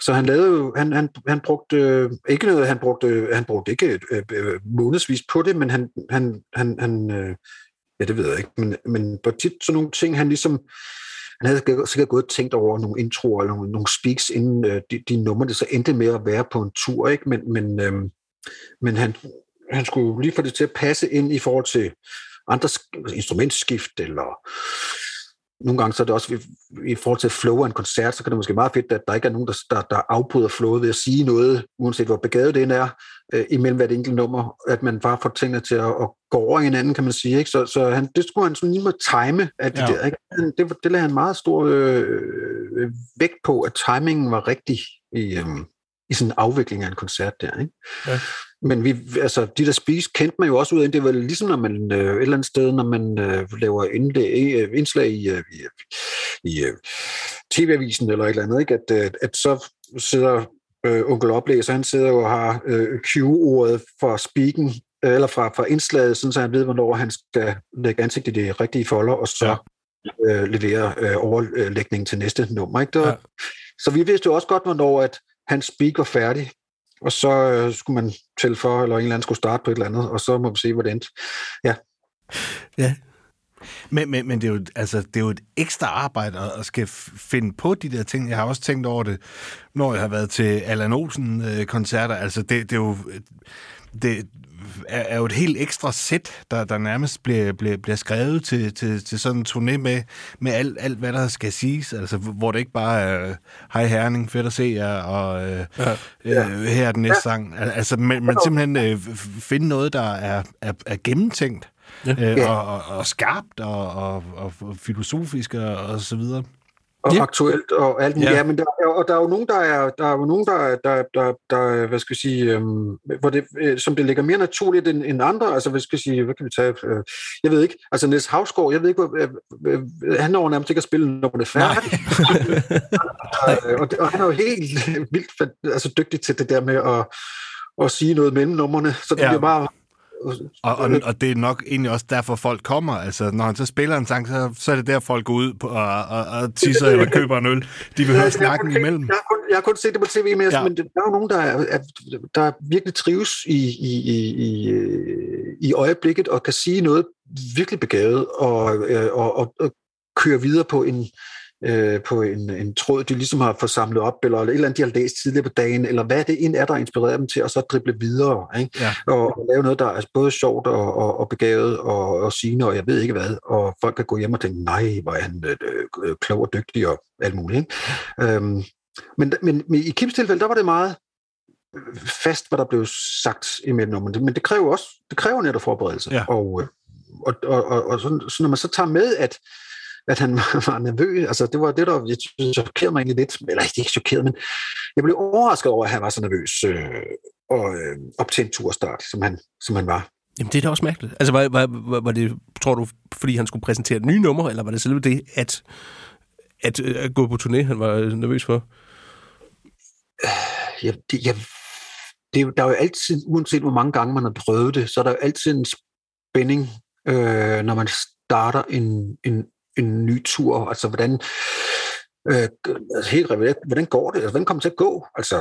Så han lavede jo, han, han, han brugte øh, ikke noget, han brugte, han brugte ikke øh, øh, månedsvis på det, men han, han, han, han øh, ja, det ved jeg ikke, men, men på tit sådan nogle ting, han ligesom, han havde sikkert gået og tænkt over nogle introer eller nogle, nogle speaks, inden øh, de, de numre, det så endte med at være på en tur, ikke? Men, men, øh, men han, han skulle lige få det til at passe ind i forhold til andre altså instrumentskift, eller nogle gange så er det også i, forhold til flow af en koncert, så kan det måske meget fedt, at der ikke er nogen, der, der, der afbryder flowet ved at sige noget, uanset hvor begavet det end er, øh, imellem hvert enkelt nummer, at man bare får tingene til at, at gå over hinanden, kan man sige. Ikke? Så, så han, det skulle han sådan lige må time, at det, Ja. der, ikke? Han- det, det lagde han meget stor øh, øh, vægt på, at timingen var rigtig i, øh, i sådan en afvikling af en koncert der. Ikke? Ja. Men vi, altså, de der speaks kendte man jo også ud af, det var ligesom når man øh, et eller andet sted, når man øh, laver indlæg, øh, indslag i, øh, i, i øh, TV-avisen eller et eller andet, ikke? At, øh, at så sidder øh, onkel oplæser, han sidder jo og har øh, Q-ordet for speaken, øh, eller fra, fra indslaget, sådan så han ved, hvornår han skal lægge ansigt i de rigtige folder, og så ja. øh, levere øh, overlægningen til næste nummer. Ikke? Ja. ja. Så vi vidste jo også godt, hvornår at hans speak var færdig, og så øh, skulle man tælle for, eller en eller anden skulle starte på et eller andet, og så må vi se, hvor det endte. ja. Men, men, men det, er jo, altså, det er jo et ekstra arbejde at, at skal finde på de der ting. Jeg har også tænkt over det, når jeg har været til Allan Olsen-koncerter. Øh, altså, det, det er jo... Øh, det er, er jo et helt ekstra sæt, der, der nærmest bliver, bliver, bliver skrevet til, til, til sådan en turné med, med alt, alt, hvad der skal siges. Altså, hvor det ikke bare er, hej Herning, fedt at se jer, og øh, Ja. øh, her er den næste sang. Al- Altså, men, men simpelthen øh, finde noget, der er, er, er gennemtænkt, Ja. øh, og, og, og skarpt, og, og, og filosofisk, og, og så videre. Og Ja. aktuelt og alt muligt. Ja. Ja. men der, er og der er jo nogen, der er, der er jo nogen, der, er- der, der, der, hvad skal jeg sige, øhm, hvor det, øh, som det ligger mere naturligt end, end andre. Altså, hvad skal jeg sige, hvad kan vi tage? Øh, jeg ved ikke. Altså, Niels Havsgaard, jeg ved ikke, hvor, øh, øh, han når nærmest ikke at spille, når det er færdigt. Og, det, og han er jo helt vildt altså, dygtig til det der med at, at sige noget mellem numrene. Så det ja. bliver bare... Og, og, og det er nok egentlig også derfor, folk kommer. Altså, når han så spiller en sang, så, så er det der, folk går ud på, og, og, og tisser eller køber en øl. De vil høre Jeg snakken set- imellem. Jeg har, kun, jeg har kun set det på tv, men, Ja. men der er jo nogen, der, er, er, der virkelig trives i, i, i, i, i øjeblikket og kan sige noget virkelig begavet og, øh, og, og, og køre videre på en, øh, på en, en tråd, de ligesom har fået samlet op, eller et eller andet, de har læst tidligere på dagen, eller hvad det end er, der inspirerer dem til at så drible videre, ikke? Ja. Og, og lave noget, der er både sjovt og, og, og begavet og, og sigende, og jeg ved ikke hvad, og folk kan gå hjem og tænke, nej, hvor er han øh, øh, klog og dygtig og alt muligt. Ikke? Øhm, men, men, men i Kims tilfælde, der var det meget, fast, hvad der blev sagt imellem om det. Men det kræver også, det kræver netop forberedelse. Ja. Og, øh, og, og, og, og så, så når man så tager med, at at han var, var nervøs. Altså, det var det, der jeg synes, chokerede mig egentlig lidt. Eller ikke chokeret, men jeg blev overrasket over, at han var så nervøs øh, og, øh, op til en turstart, som han, som han var. Jamen, det er da også mærkeligt. Altså, var, var, var, det, tror du, fordi han skulle præsentere et nye nummer, eller var det selve det, at, at, øh, at gå på turné, han var nervøs for? Jeg, det, jeg, det, er der er jo altid, uanset hvor mange gange man har prøvet det, så er der jo altid en spænding, øh, når man starter en, en, en ny tur. Altså, hvordan, øh, altså helt reelt, hvordan går det? Altså, hvordan kommer det til at gå? Altså,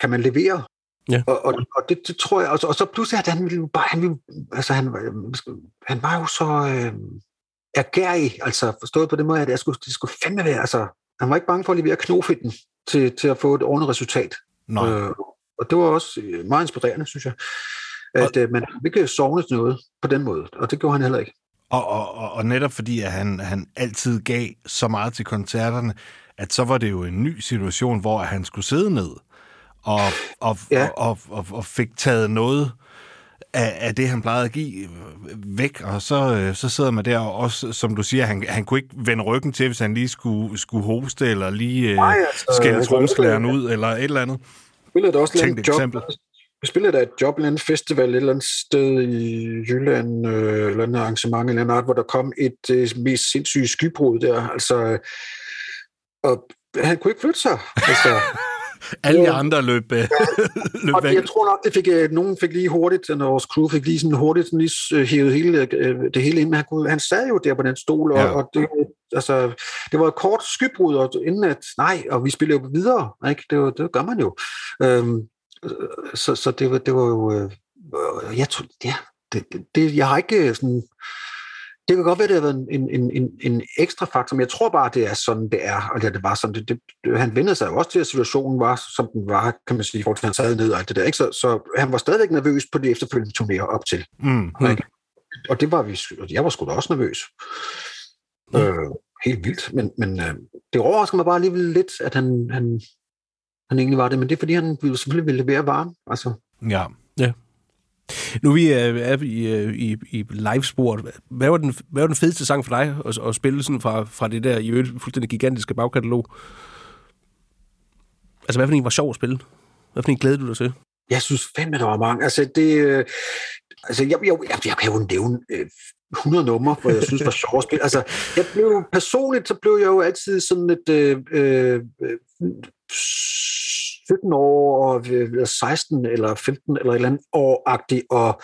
kan- man levere? Ja. Og, og, og det, det, tror jeg, og så, og så pludselig, at han ville jo bare, han, ville, altså, han, var- han var jo så øh, ergærig, altså forstået på den måde, at jeg skulle, det skulle fandme være, altså, han var ikke bange for at levere knofitten til, til at få et ordentligt resultat. Nå, Øh, og det var også øh, meget inspirerende, synes jeg. At øh, man ikke sovne til noget på den måde, og det gjorde han heller ikke. Og, og, og, og netop fordi, at han, han altid gav så meget til koncerterne, at så var det jo en ny situation, hvor han skulle sidde ned og, og, Ja. og, og, og fik taget noget af, af det, han plejede at give øh, væk, og så, øh, så sidder man der og også, som du siger, han, han kunne ikke vende ryggen til, hvis han lige skulle, skulle hoste, eller lige øh, Nej, altså, skælde tromslæren ud, eller et eller andet. spillede der også andet eksempel. Vi spillede der et job, eller festival, et eller andet sted i Jylland, øh, eller andet arrangement, eller andet art, hvor der kom et øh, mest sindssyge skybrud der. Altså, øh, og han kunne ikke flytte sig. Altså, Alle de Ja. andre løb, øh, løb og væk. jeg tror nok, det fik, øh, nogen fik lige hurtigt, når vores crew fik lige sådan hurtigt sådan lige øh, hævet hele, øh, det hele ind, men han, kunne, han sad jo der på den stol, og, Ja. ja. og det, altså, det var et kort skybrud, og inden at, nej, og vi spiller jo videre, ikke? Det, var, det gør man jo. Øhm, øh, så, så det var, det var jo, øh, øh, jeg tror, ja, det, det- jeg har ikke sådan, det kan godt være, det har været en, en, en, en ekstra faktor, men jeg tror bare, det er sådan, det er, og ja, det var sådan, det, det, han vendte sig jo også til, at situationen var, som den var, kan man sige, at han sad ned og alt det der, ikke? Så, så han var stadigvæk nervøs på de efterfølgende turnéer op til. Mm. Ikke? Og det var vi, jeg var sgu da også nervøs. Øh, helt vildt, men, men øh, det overrasker mig bare alligevel lidt, at han, han, han egentlig var det, men det er fordi, han ville selvfølgelig ville levere varen. Altså, Ja. Nu vi er, er i, øh, i, i live-sport. Hvad var, den, hvad var den fedeste sang for dig at, at spille sådan fra, fra det der i øvrigt fuldstændig gigantiske bagkatalog? Altså, hvad for en var sjov at spille? Hvad for en glæde du dig til? Jeg synes fandme, der var mange. Altså, det, øh, altså jeg, jeg, jeg, jeg kan jo nævne øh, 100 numre, hvor jeg synes var sjovt at spille. Altså, jeg blev personligt, så blev jeg jo altid sådan et øh, øh, 17 år, og øh, 16 eller 15 eller et eller andet år-agtig, og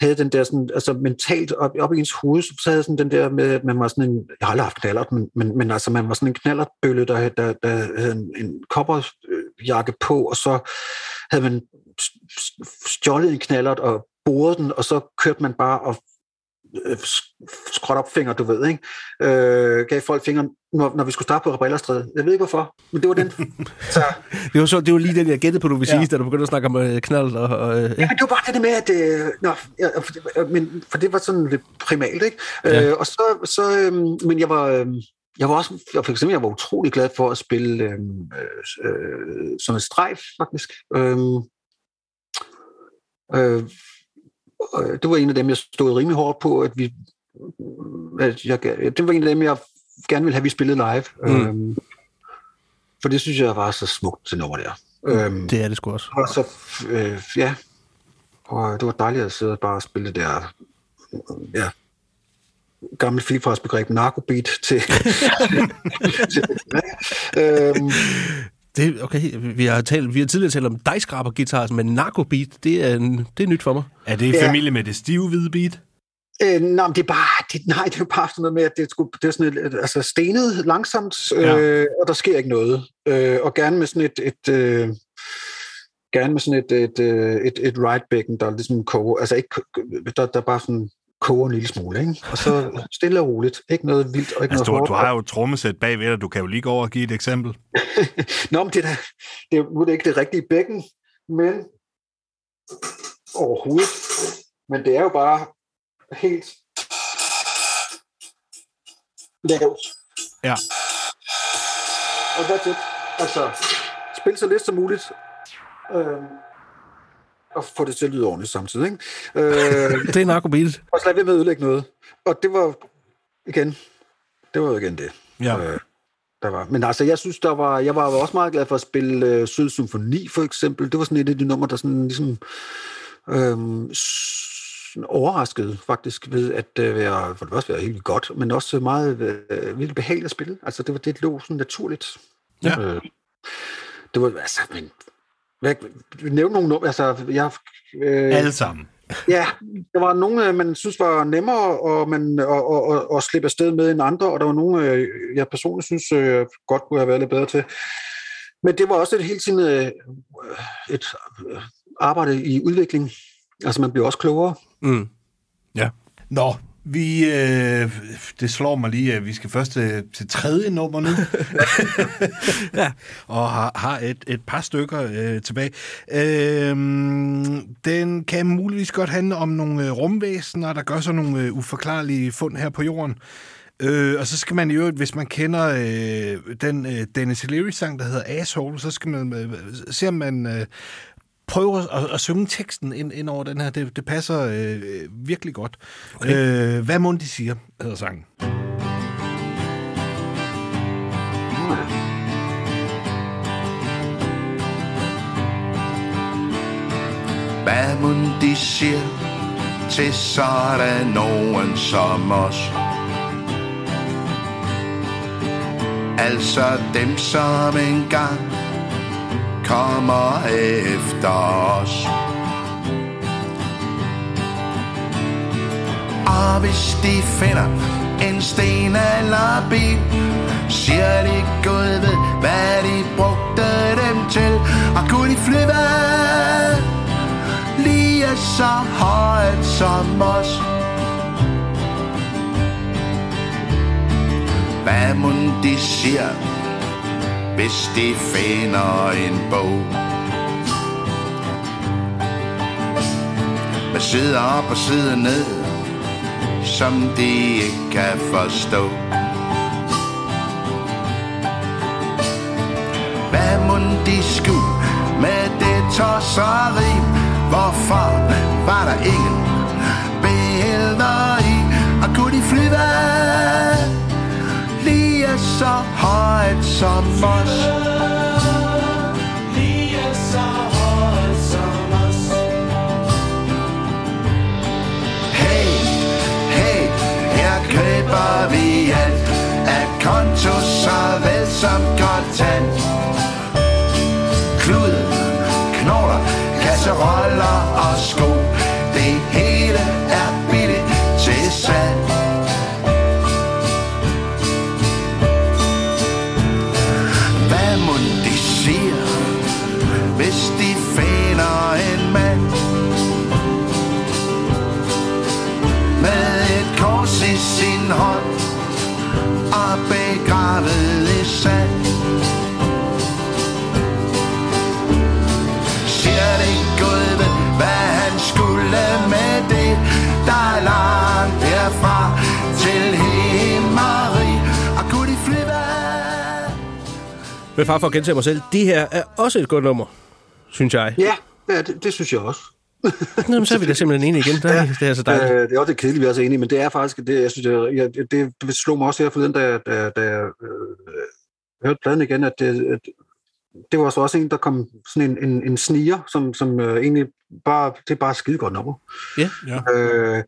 havde den der sådan, altså mentalt op, op i ens hoved, så havde sådan den der med, at man var sådan en, jeg har aldrig haft knallert, men, men, men altså man var sådan en knallertbølle, der, der, der havde en, en kopperjakke på, og så havde man stjålet en knallert og boret den, og så kørte man bare og skråt op finger, du ved, ikke? Øh, gav folk fingeren, når, når vi skulle starte på Rebellerstræde. Jeg ved ikke hvorfor, men det var den. så, Det var, så, det var lige den, jeg gættede på, du vil sige, Ja. da du begyndte at snakke om øh, knald. Og, og, øh, ja. Ja, men det var bare det der med, at... Øh, nå, ja, for, det- men, for det var sådan lidt primalt, ikke? Ja. Øh, og så... så øh, men jeg var... Øh, jeg var også, jeg, for eksempel, jeg var utrolig glad for at spille øh, øh, som en strejf, faktisk. Øh, øh, og det var en af dem, jeg stod rimelig hårdt på, at vi... At jeg, det var en af dem, jeg gerne ville have, vi spillede live. Mm. Øh, for det synes jeg var så smukt til nummer der. Øh, Det er det sgu også. og så, øh, ja, og det var dejligt at sidde og bare spille det der, ja, gammelt filifars begreb narkobeat til, til øhm, Det, okay, vi har, talt, vi har tidligere talt om dejskraber guitar, men narkobeat, det er, det er nyt for mig. Er det i Ja. familie med det stive hvide beat? øh, nej, men det er bare, det, nej, det er bare sådan noget med, at det, skulle, det er sådan et, altså stenet langsomt, øh, Ja. og der sker ikke noget. Øh, og gerne med sådan et, et øh, gerne med sådan et, et, øh, et, et right bækken, der ligesom koger, altså ikke, der, der bare sådan koger en lille smule, ikke? Og så stille og roligt. Ikke noget vildt og ikke Altså, noget du, hårdt. du har jo et trommesæt bagved dig. Du kan jo lige gå over og give et eksempel. Nå, men det er, da, det er, nu er det ikke det rigtige bækken, men overhovedet. Men det er jo bare helt lavt. Ja. Og that's it. Altså, spil så lidt som muligt. Øhm, og få det til at lyde ordentligt samtidig. Ikke? Øh, Det er narkobeat. og så lad være med at ødelægge noget. Og det var igen, det var jo igen det. Ja. Øh, der var. Men altså, jeg synes, der var, jeg var også meget glad for at spille øh, Sød Symfoni, for eksempel. Det var sådan et af de numre, der sådan ligesom s- overraskede faktisk ved at øh, være, for det første være helt godt, men også meget øh, vildt behageligt at spille. Altså, det var det, lå sådan naturligt. Ja. Øh, det var, altså, men, hvad, nævne nogle numre, altså, jeg, øh, Alle sammen. Ja, der var nogle, øh, man synes var nemmere og man, og, og, og, og slippe afsted med end andre, og der var nogle, øh, jeg personligt synes øh, godt kunne have været lidt bedre til. Men det var også et hele tiden øh, et arbejde i udvikling. Altså man bliver også klogere. Mm. Nå, vi, øh, det slår mig lige, at vi skal først til, til tredje nummer nu. ja. Og har, har et, et par stykker øh, tilbage. Øh, den kan muligvis godt handle om nogle øh, rumvæsener, der gør så nogle øh, uforklarlige fund her på jorden. Øh, og så skal man jo, hvis man kender øh, den øh, Dennis Leary-sang, der hedder Asshole, så skal man øh, se, om man øh, prøver at, at synge teksten ind, ind over den her. Det, det passer øh, virkelig godt. Okay. Øh, hvad må de siger, hedder sangen. Hvad mun de siger til sådan nogen som os? Altså dem, som engang kommer efter os. Og ah, hvis de finder en sten eller bil, siger de Gud ved, hvad de brugte dem til. Og kunne de flyve lige så højt som os. Hvad må de siger, hvis de finder en bog? Med sider op og sider ned, som de ikke kan forstå. Hvad må de skulle med det tosseri? Hvorfor var der ingen billeder i? Og kunne de flyve lige så højt som os? Hey, hey, her køber vi alt af konto såvel som kontant. Klud, knogler, kasseroller og sko. Men far for at gentage mig selv, det her er også et godt nummer, synes jeg. Ja, ja det, det synes jeg også. Nå, men så er vi da simpelthen enige igen. Det er, det er så dejligt. Øh, det er også lidt kedeligt, vi er så enige, men det er faktisk, det, jeg synes, det, jeg, det, det slog mig også her forleden, da, da, da jeg øh, hørte pladen igen, at det, at det var så også en, der kom sådan en, en, en sniger, som, som øh, egentlig bare, det er bare et skide godt nummer. Ja. Ja. Øh,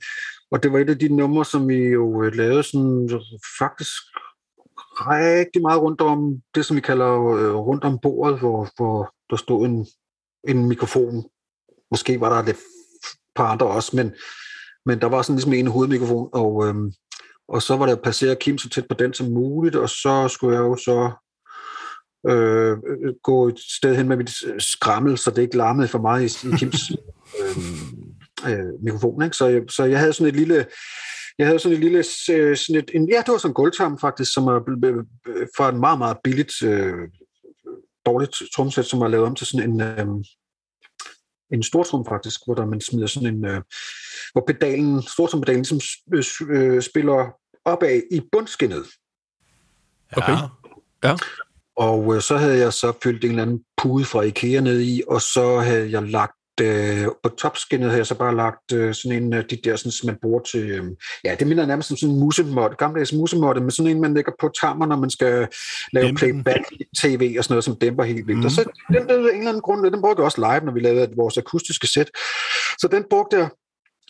og det var et af de numre, som vi jo øh, lavede sådan faktisk rigtig meget rundt om det, som vi kalder øh, rundt om bordet, hvor, hvor der stod en, en mikrofon. Måske var der lidt par andre også, men, men der var sådan ligesom en hovedmikrofon, og, øhm, og så var der passeret Kim så tæt på den som muligt, og så skulle jeg jo så øh, øh, gå et sted hen med mit skrammel, så det ikke larmede for meget i, i Kims øh, øh, mikrofon. Ikke? Så, jeg, så jeg havde sådan et lille jeg havde sådan et lille, øh, sådan et, en, ja, det var sådan en gulvtarm faktisk, som er øh, fra en meget, meget billigt, øh, dårligt tromsæt, som er lavet om til sådan en, øh, en stortrum faktisk, hvor der man smider sådan en, øh, hvor pedalen, stortrumpedalen ligesom sp- øh, spiller opad i bundskinnet. Okay. Ja. Og øh, så havde jeg så fyldt en eller anden pude fra Ikea ned i, og så havde jeg lagt øh, på topskinnet har jeg så bare lagt øh, sådan en af de der, sådan, som man bruger til, øh, ja, det minder nærmest som sådan en musemåtte, gammeldags musemåtte, med sådan en, man lægger på tarmer, når man skal lave Dæmpe den. playback-tv og sådan noget, som dæmper helt vildt. Mm. Og så den, af en eller anden grund, den brugte jeg også live, når vi lavede vores akustiske sæt. Så den brugte jeg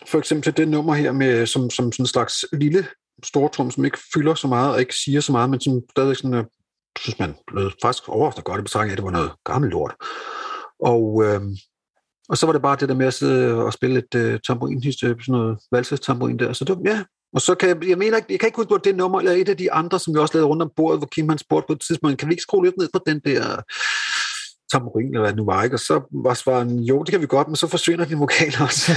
for eksempel til det nummer her, med, som, som sådan en slags lille stortrum, som ikke fylder så meget og ikke siger så meget, men som stadig sådan, øh, synes man, blev faktisk overraskende godt i betragtning af, at det var noget gammelt lort. Og, øh, og så var det bare det der med at sidde og spille et øh, tamburin, sådan noget valses-tamburin der. Så det, ja, og så kan jeg, jeg mener ikke, jeg kan ikke huske på det nummer, eller et af de andre, som vi også lavede rundt om bordet, hvor Kim han spurgte på et tidspunkt, kan vi ikke skrue lidt ned på den der tamburin, eller hvad det nu var, ikke? Og så var svaren, jo, det kan vi godt, men så forsvinder de vokaler også.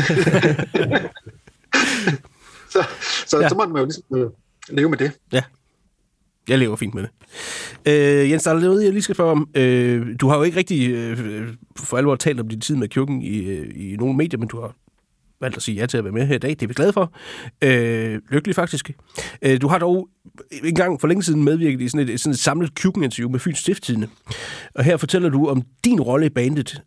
så så, Ja. ja. så må man jo ligesom øh, leve med det. Jeg lever fint med det. Øh, Jens, der er noget, jeg lige skal spørge om. Øh, du har jo ikke rigtig øh, for alvor talt om din tid med Kjukken i, øh, i nogle medier, men du har valgt at sige ja til at være med her i dag. Det er vi glade for. Øh, lykkelig faktisk. Øh, du har dog en gang for længe siden medvirket i sådan et, sådan et samlet køkkeninterview med Fyns Stifttidende. Og her fortæller du om din rolle i bandet.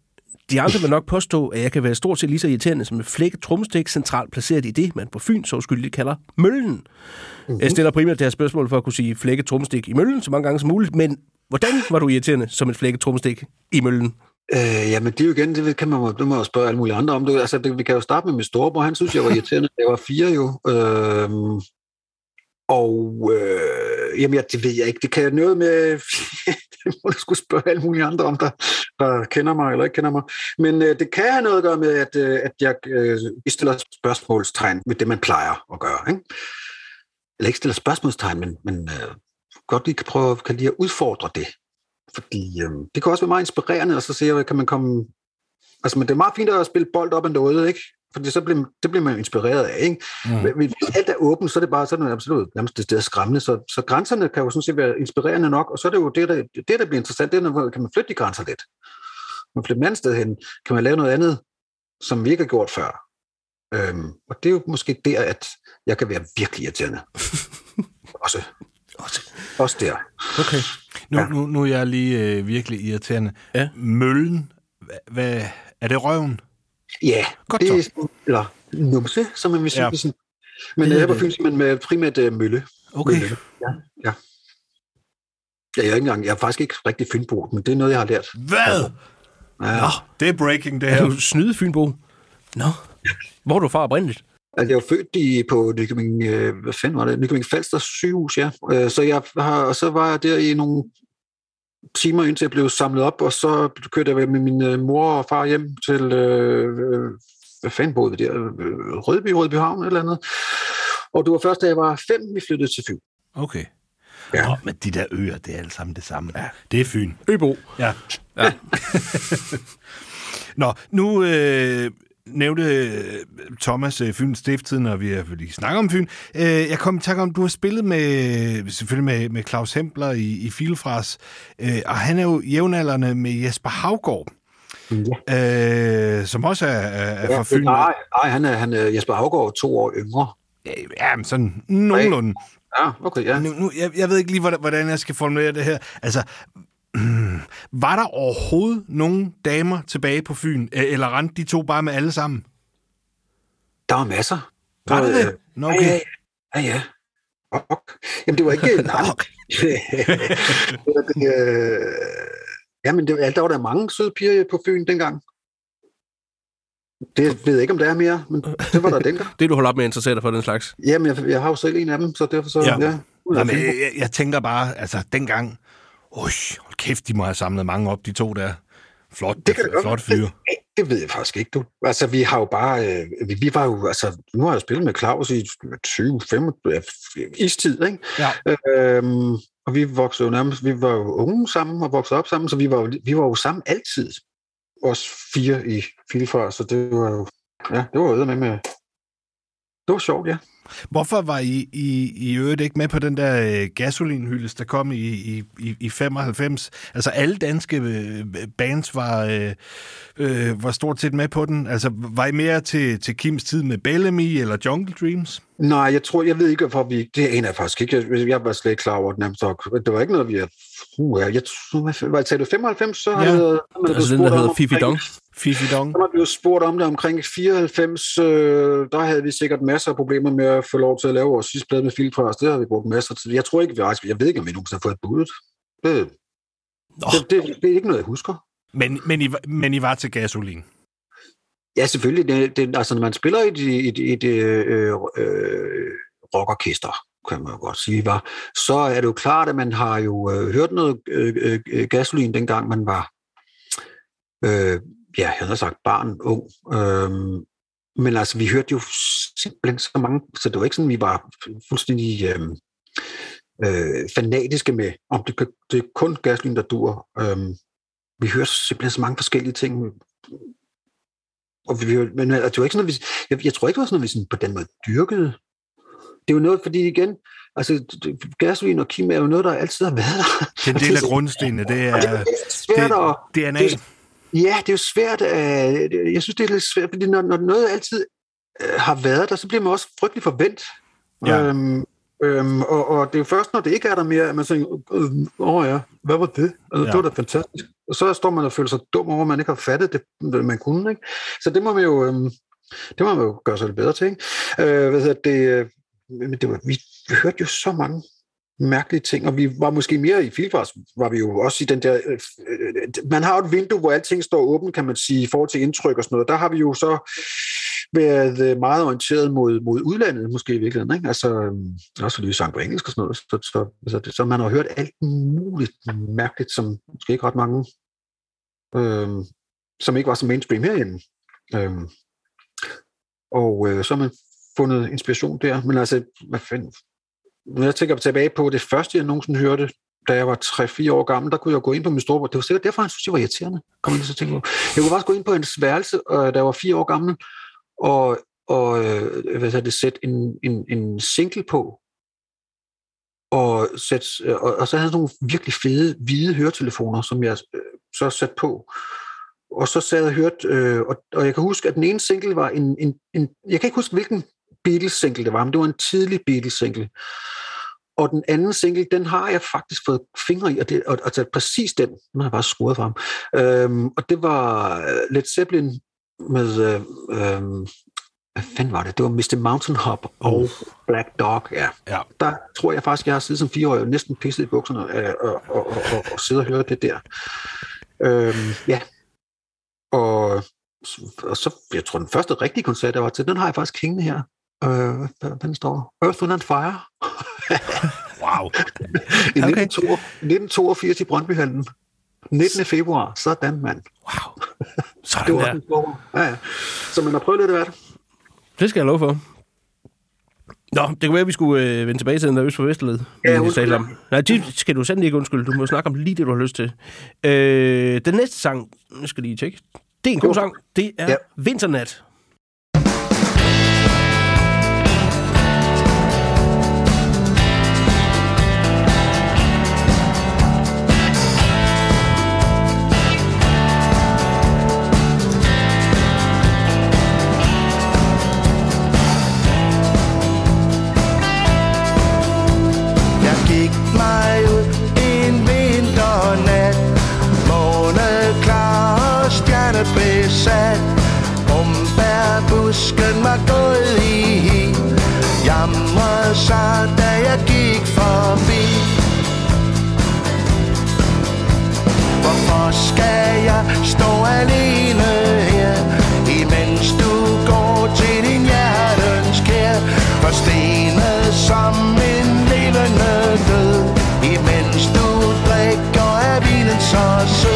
De andre vil nok påstå, at jeg kan være stort set lige så irriterende som en flækket trommestik centralt placeret i det, man på Fyn så skyldigt kalder møllen. Mm-hmm. Jeg stiller primært det her spørgsmål for at kunne sige flækket trommestik i møllen så mange gange som muligt, men hvordan var du irriterende som et flækket trommestik i møllen? Øh, jamen, det er jo igen, det kan man, det må jeg spørge alle mulige andre om. Det, altså, det, vi kan jo starte med min storebror. Han synes, jeg var irriterende, da jeg var fire jo. Øh, og øh, jamen, ja, det ved jeg ikke. Det kan jeg noget med... det må du skulle spørge alle mulige andre om, der, der kender mig eller ikke kender mig. Men øh, det kan have noget at gøre med, at, øh, at jeg øh, stiller spørgsmålstegn med det, man plejer at gøre. Ikke? Eller ikke stiller spørgsmålstegn, men, men øh, godt lige kan prøve kan lige at udfordre det. Fordi øh, det kan også være meget inspirerende, og så se, kan man komme... Altså, men det er meget fint at spille bold op ad noget, ikke? Fordi så bliver, det bliver man jo inspireret af, ikke? Mm. Men hvis alt er åbent, så er det bare sådan, absolut nærmest det sted skræmmende. Så, så grænserne kan jo sådan set være inspirerende nok, og så er det jo det, der, det, der bliver interessant, det er, når kan man flytte de grænser lidt. Man flytter et andet sted hen, kan man lave noget andet, som vi ikke har gjort før. Øhm, og det er jo måske der, at jeg kan være virkelig irriterende. også. Også. Også der. Okay. Nu, nu, nu er jeg lige øh, virkelig irriterende. Ja. Møllen, hvad, hvad, er det røven? Ja, Godt det er sådan, eller numse, som man vil sige. Ja. Sådan. Men jeg er på Fyn simpelthen med primært uh, mølle. Okay. Mølle. Ja, ja. Ja, jeg er, ikke engang, jeg er faktisk ikke rigtig fynbo, men det er noget, jeg har lært. Hvad? Ja. Nå, det er breaking, det Er her. du snyde Fynbo? Nå. Hvor er du fra oprindeligt? Altså, jeg var født i, på Nykøbing, øh, hvad fanden var det? Nykøbing Falster sygehus, ja. Øh, så, jeg har, og så var jeg der i nogle timer, indtil jeg blev samlet op, og så kørte jeg med min øh, mor og far hjem til, øh, øh, hvad fanden boede vi der? Øh, Rødby, Rødbyhavn eller andet. Og det var først, da jeg var fem, vi flyttede til Fyn. Okay. Ja. Nå, men de der øer, det er alle sammen det samme. Ja. Det er Fyn. Øbo. Ja. Ja. Nå, nu øh, nævnte Thomas øh, Fyns Stifttiden, og vi har lige snakket om Fyn. Øh, jeg kom i tanke om, du har spillet med, selvfølgelig med, med Claus Hempler i, i Filfras, øh, og han er jo jævnaldrende med Jesper Havgård, øh, som også er, er, er fra Fyn. Nej, nej han, er, han er Jesper Havgaard to år yngre. Ja, men sådan nogenlunde. Ja, okay, ja. Nu, nu, jeg, jeg ved ikke lige, hvordan, jeg skal formulere det her. Altså, var der overhovedet nogen damer tilbage på Fyn, eller rendte de to bare med alle sammen? Der var masser. Var det Øh, det? Nå, Ja, okay. ja, ja. ja. Ok. Jamen, det var ikke... nej. det øh, jamen, det, var- der var der mange søde piger på Fyn dengang. Det ved jeg ikke, om der er mere, men det var der dengang. Det, du holder op med at interessere dig for den slags. Jamen, jeg, jeg har jo selv en af dem, så derfor så... Ja. Ja. ja. Jamen, jeg, jeg, jeg tænker bare, altså dengang, hold kæft, de må have samlet mange op, de to der. Flot, Det kan det flot fyre. Det ved jeg faktisk ikke, du. Altså, vi har jo bare... Øh, vi, vi var jo... Altså, nu har jeg jo spillet med Claus i 20, 25... ja, Istid, ikke? Ja. Øhm, og vi voksede jo nærmest... Vi var jo unge sammen og voksede op sammen, så vi var jo, vi var jo sammen altid. Os fire i Filfar, så det var jo... Ja, det var jo med med... Det var sjovt, ja. Hvorfor var I, I, I øvrigt ikke med på den der øh, gasolinhyldes, der kom i, i, i, i 95? Altså alle danske øh, bands var, øh, øh, var stort set med på den. Altså var I mere til, til Kims tid med Bellamy eller Jungle Dreams? Nej, jeg tror, jeg ved ikke, hvorfor vi... Det aner jeg faktisk ikke. Jeg, jeg var slet ikke klar over nok. Det var ikke noget, vi... Uh, jeg tror, hvad det, sagde du 95? Så har Ja. jeg, Altså den, der hedder Fifi Dong. Fifi Dong. Vi jo spurgt om det omkring 94. Øh, der havde vi sikkert masser af problemer med at få lov til at lave vores sidste plade med filtras. Det har vi brugt masser til. Jeg tror ikke, vi har, jeg ved ikke, om vi nogensinde har fået et bud. Det, det, det, det, er ikke noget, jeg husker. Men, men, I, var- men I var til gasolin. Ja, selvfølgelig. Det, det, altså, når man spiller i et, et, i et øh, øh, rockorkester, kan man jo godt sige, var, så er det jo klart, at man har jo øh, hørt noget øh, øh, gasolin, dengang man var, øh, ja, jeg havde sagt barn, ung. Øh, men altså, vi hørte jo simpelthen så mange, så det var ikke sådan, vi var fuldstændig øh, øh, fanatiske med, om det, det er kun gasolin, der dur. Øh, vi hørte simpelthen så mange forskellige ting. Og vi, men altså, det var ikke sådan, at vi, jeg, jeg tror ikke, det var sådan, at vi sådan på den måde dyrkede. Det er jo noget, fordi igen, altså det- gasolin og kim er jo noget, der altid har været der. Det er en del af grundstenene. Det Og det er, er svært at, det er DNA. det- Ja, det er jo svært. Øh, jeg synes, det er lidt svært, fordi når, når noget altid øh, har været der, så bliver man også frygtelig forvent. Ja. Øhm, øhm, og, og det er jo først, når det ikke er der mere, at man tænker, åh oh, ja, hvad var det? Altså, Ja. Det var da fantastisk. Og så står man og føler sig dum over, at man ikke har fattet det, man kunne. Ikke? Så det må man jo, øhm, det må man jo gøre sig lidt bedre til. Ikke? Øh, hvad hedder det, øh, men det var, vi, vi hørte jo så mange mærkelige ting, og vi var måske mere i Filfars, var vi jo også i den der, øh, øh, man har jo et vindue, hvor alting står åbent, kan man sige, i forhold til indtryk og sådan noget. Der har vi jo så været øh, meget orienteret mod, mod udlandet, måske i virkeligheden, ikke? Altså, øh, også fordi vi sang på engelsk og sådan noget, så, så, så, det, så man har hørt alt muligt mærkeligt, som måske ikke ret mange, øh, som ikke var så mainstream herinde. Øh, og øh, så har man fundet inspiration der, men altså, hvad fanden, når jeg tænker tilbage på det første, jeg nogensinde hørte, da jeg var 3-4 år gammel, der kunne jeg gå ind på min storebror. Det var sikkert derfor, han synes, jeg var irriterende. Kom ind, så tænker jeg. jeg kunne faktisk gå ind på hans værelse, øh, da jeg var 4 år gammel, og, og øh, hvad det, sætte en, en, en single på, og, sæt, øh, og, og så havde jeg nogle virkelig fede, hvide høretelefoner, som jeg øh, så satte på. Og så sad jeg og hørte, øh, og, og jeg kan huske, at den ene single var en, en, en jeg kan ikke huske, hvilken Beatles-single det var, men det var en tidlig Beatles-single. Og den anden single, den har jeg faktisk fået fingre i, og, det, og, og taget præcis den, den har jeg bare skruet frem. Øhm, og det var øh, Led Zeppelin med, øh, øh, hvad fanden var det? Det var Mr. Mountain Hop og Black Dog, ja. Ja. Der tror jeg faktisk, jeg har siddet som fireårig og næsten pisset i bukserne øh, og, og, og, og, og siddet og hørt det der. Øhm, ja. Og, og så, jeg tror, den første rigtige koncert, jeg var til, den har jeg faktisk hængende her. Øh, den står? Earth, Wind and Fire. Wow. I Okay. 1982, 1982 i Brøndbyhallen. 19. februar. Sådan, mand. Wow. Det Sådan var der. Ja, ja. Så man har prøvet lidt af hvert. Det skal jeg love for. Nå, det kunne være, at vi skulle øh, vende tilbage til den der Øst for Vesterled. Ja, undskyld, om. Nej, det skal du sandelig ikke undskylde. Du må snakke om lige det, du har lyst til. Øh, den næste sang, nu skal jeg lige tjekke. Det er en god Jo. sang. Det er Ja. ja. Vinternat. Sig, da jeg gik forbi. Hvorfor skal jeg stå alene her Imens du går til din hjertens kær? Forstenet som en levende død Imens du drikker af vinen så sød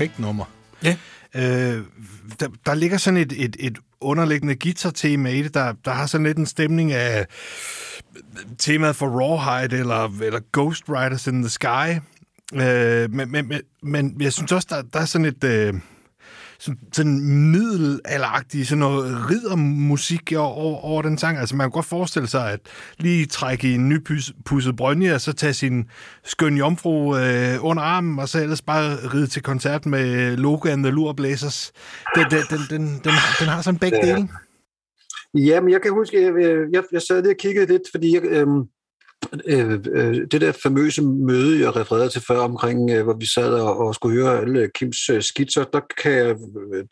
Perfekt, nummer. Ja. Øh, der, der ligger sådan et, et, et underliggende guitar-tema i det, der, der har sådan lidt en stemning af temaet for Rawhide eller, eller Ghost Riders in the Sky. Øh, men, men, men, men jeg synes også, der, der er sådan et... Øh, sådan, middelalderagtigt, sådan noget riddermusik over, over den sang. Altså man kan godt forestille sig, at lige trække i en nypudset brønje, og så tage sin skøn jomfru øh, under armen, og så ellers bare ride til koncert med Loga and the Lure Blazers. Den, den, den, den, den, den har sådan begge dele. Ja, men jeg kan huske, jeg, jeg, jeg sad lige og kiggede lidt, fordi jeg, øhm, øh, øh, det der famøse møde, jeg refererede til før omkring, øh, hvor vi sad og, og skulle høre alle Kims øh, skitser, der kan jeg,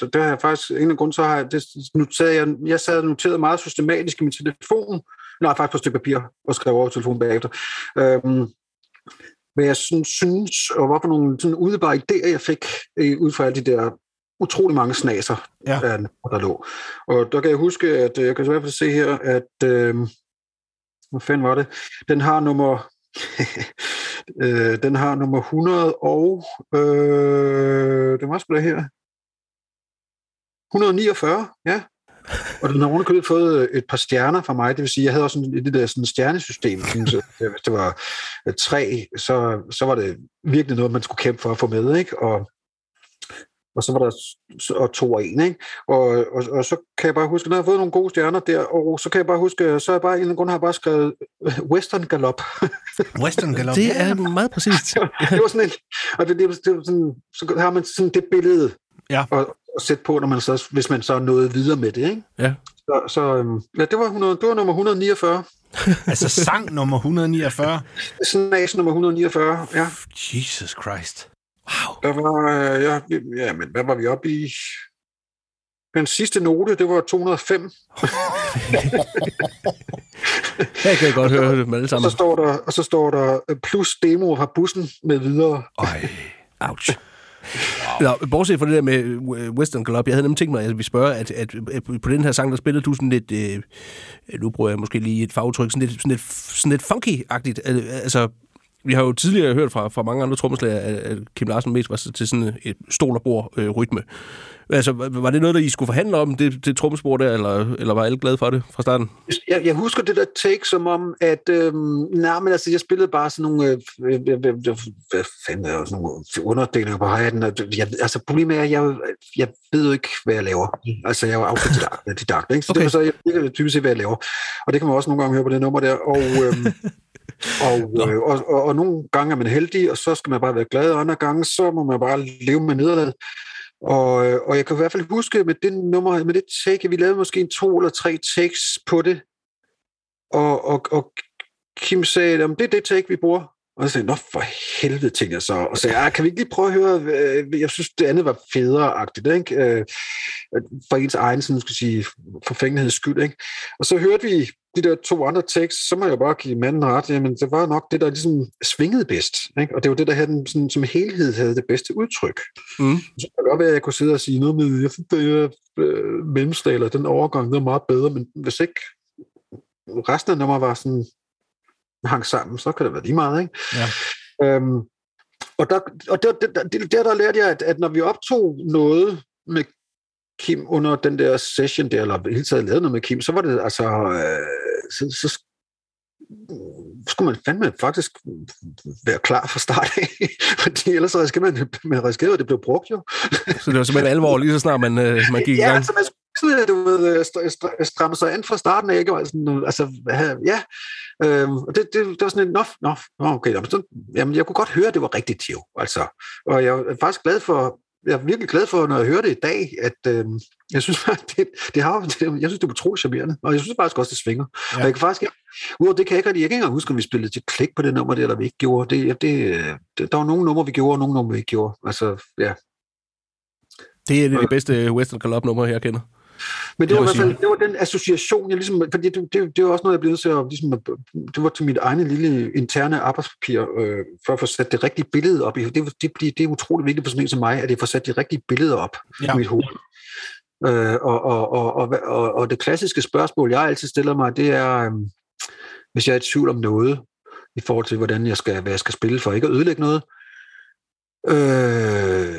der, der har jeg faktisk, en af grunden, så har jeg, det, noteret, jeg, jeg sad og noterede meget systematisk i min telefon, nej, faktisk på et stykke papir, og skrev over telefonen bagefter. Øhm, hvad jeg sådan, synes, og hvad for nogle sådan udebare idéer, jeg fik øh, ud fra alle de der utrolig mange snaser, Ja. ja. der lå. Og der kan jeg huske, at øh, jeg kan i hvert fald se her, at øh, hvor fanden var det? Den har nummer øh, den har nummer 100 og øh, det var sgu da her. 149, ja. Og den har underkøbet fået øh, et par stjerner fra mig, det vil sige, jeg havde også sådan, det der sådan stjernesystem. Så, hvis det var øh, tre, så, så var det virkelig noget, man skulle kæmpe for at få med, ikke? Og, og så var der og to og en, ikke? Og, og, og så kan jeg bare huske, at jeg har fået nogle gode stjerner der, og så kan jeg bare huske, så er jeg bare, en grund har jeg bare skrevet øh, Western Galop. Western Galop. Det er meget præcist. det var sådan en, og det, det, var, det sådan, så har man sådan det billede Ja. at, at sætte på, når man så, hvis man så er nået videre med det, ikke? Ja. Så, så øhm, ja, det var, 100, det var nummer 149. Altså sang nummer 149. Snas nummer 149, ja. Jesus Christ. Der var, øh, ja, ja, men hvad var vi oppe i? Den sidste note, det var 205. Her kan jeg godt høre det med alle Og sammen. så står der, og så står der øh, plus demo fra bussen med videre. Øj. Ouch. Nå, bortset fra det der med øh, Western Galop, jeg havde nemlig tænkt mig, at jeg ville spørge, at, at, at på den her sang, der spillede du sådan lidt, øh, nu bruger jeg måske lige et fagudtryk, sådan lidt, sådan lidt, sådan lidt funky-agtigt. Al- Altså, vi har jo tidligere hørt fra, fra mange andre trommeslager, at, Kim Larsen mest var til sådan et stol og bord øh, rytme. Altså, var var det noget, der I skulle forhandle om, det, det trommespor der, eller, eller var alle glade for det fra starten? Jeg, jeg husker det der take som om, at øhm, nej, men altså, jeg spillede bare sådan nogle, øh, øh, øh, øh, hvad fanden er sådan nogle underdelinger på hi og jeg, altså problemet er, at jeg, jeg ved jo ikke, hvad jeg laver. Altså, jeg er jo autodidakt, ikke? Så Okay. det så, jeg ved typisk hvad jeg laver. Og det kan man også nogle gange høre på det nummer der. Og, øhm, og, øh, og, og, og nogle gange er man heldig, og så skal man bare være glad, og andre gange, så må man bare leve med nederlaget. Og, øh, og jeg kan i hvert fald huske med det nummer, med det take, vi lavede måske en to eller tre takes på det, og, og, og Kim sagde, at det er det take, vi bruger. Og jeg sagde, nå for helvede, tænkte jeg så. Og så sagde, "Ah, kan vi ikke lige prøve at høre, øh, jeg synes, det andet var federe-agtigt, ikke? Øh, For ens egen, sådan skal sige, forfængeligheds skyld, ikke? Og så hørte vi de der to andre takes, så må jeg bare give manden ret, jamen det var nok det, der ligesom svingede bedst, ikke? Og det var det, der havde den, sådan, som helhed havde det bedste udtryk. Mm. Så kan det godt være, at jeg kunne sidde og sige noget med, jeg synes, det er øh, mellemstaler, den overgang, den er meget bedre, men hvis ikke resten af nummer var sådan hang sammen, så kan det være lige meget, ikke? Ja. Øhm, og der, og der, der, der, der, der lærte jeg, at, at når vi optog noget med Kim under den der session der, eller i hele taget lavede noget med Kim, så var det altså, øh, så, så skulle man fandme faktisk være klar fra start af, fordi ellers risikerer man, man risikerer, at det blev brugt jo. Så det var simpelthen alvor, lige så snart man, øh, man gik i Ja, gang. altså man, sådan, du ved, øh, st- st- stramme sig an fra starten af, ikke? Og sådan, altså, ja, øhm, og det, det, det var sådan en, nå, nå, okay, jamen, så, jamen, jeg kunne godt høre, at det var rigtigt, jo, altså, og jeg er faktisk glad for, jeg er virkelig glad for, når jeg hører det i dag, at øh, jeg synes, det, det har, det, jeg synes, det er utroligt charmerende, og jeg synes faktisk også, det svinger. Ja. Og jeg kan faktisk, udover det kan jeg ikke jeg kan ikke engang huske, om vi spillede til klik på det nummer der, eller vi ikke gjorde. Det, det, øh, det, der var nogle numre, vi gjorde, og nogle numre, vi ikke gjorde. Altså, ja. Det er et af de bedste Western Club numre, jeg kender. Men det Det var i hvert fald det var den association, jeg ligesom, fordi det, det, det var også noget, jeg blev nødt til at, ligesom, det var til mit egne lille interne arbejdspapir, øh, for at få sat det rigtige billede op. Det, det, det, er utroligt vigtigt for sådan en som mig, at jeg får sat de rigtige billeder op. Ja. i mit hoved. Øh, og, og, og, og, og, og det klassiske spørgsmål, jeg altid stiller mig, det er, øh, hvis jeg er i tvivl om noget, i forhold til, hvordan jeg skal, hvad jeg skal spille for ikke at ødelægge noget, øh,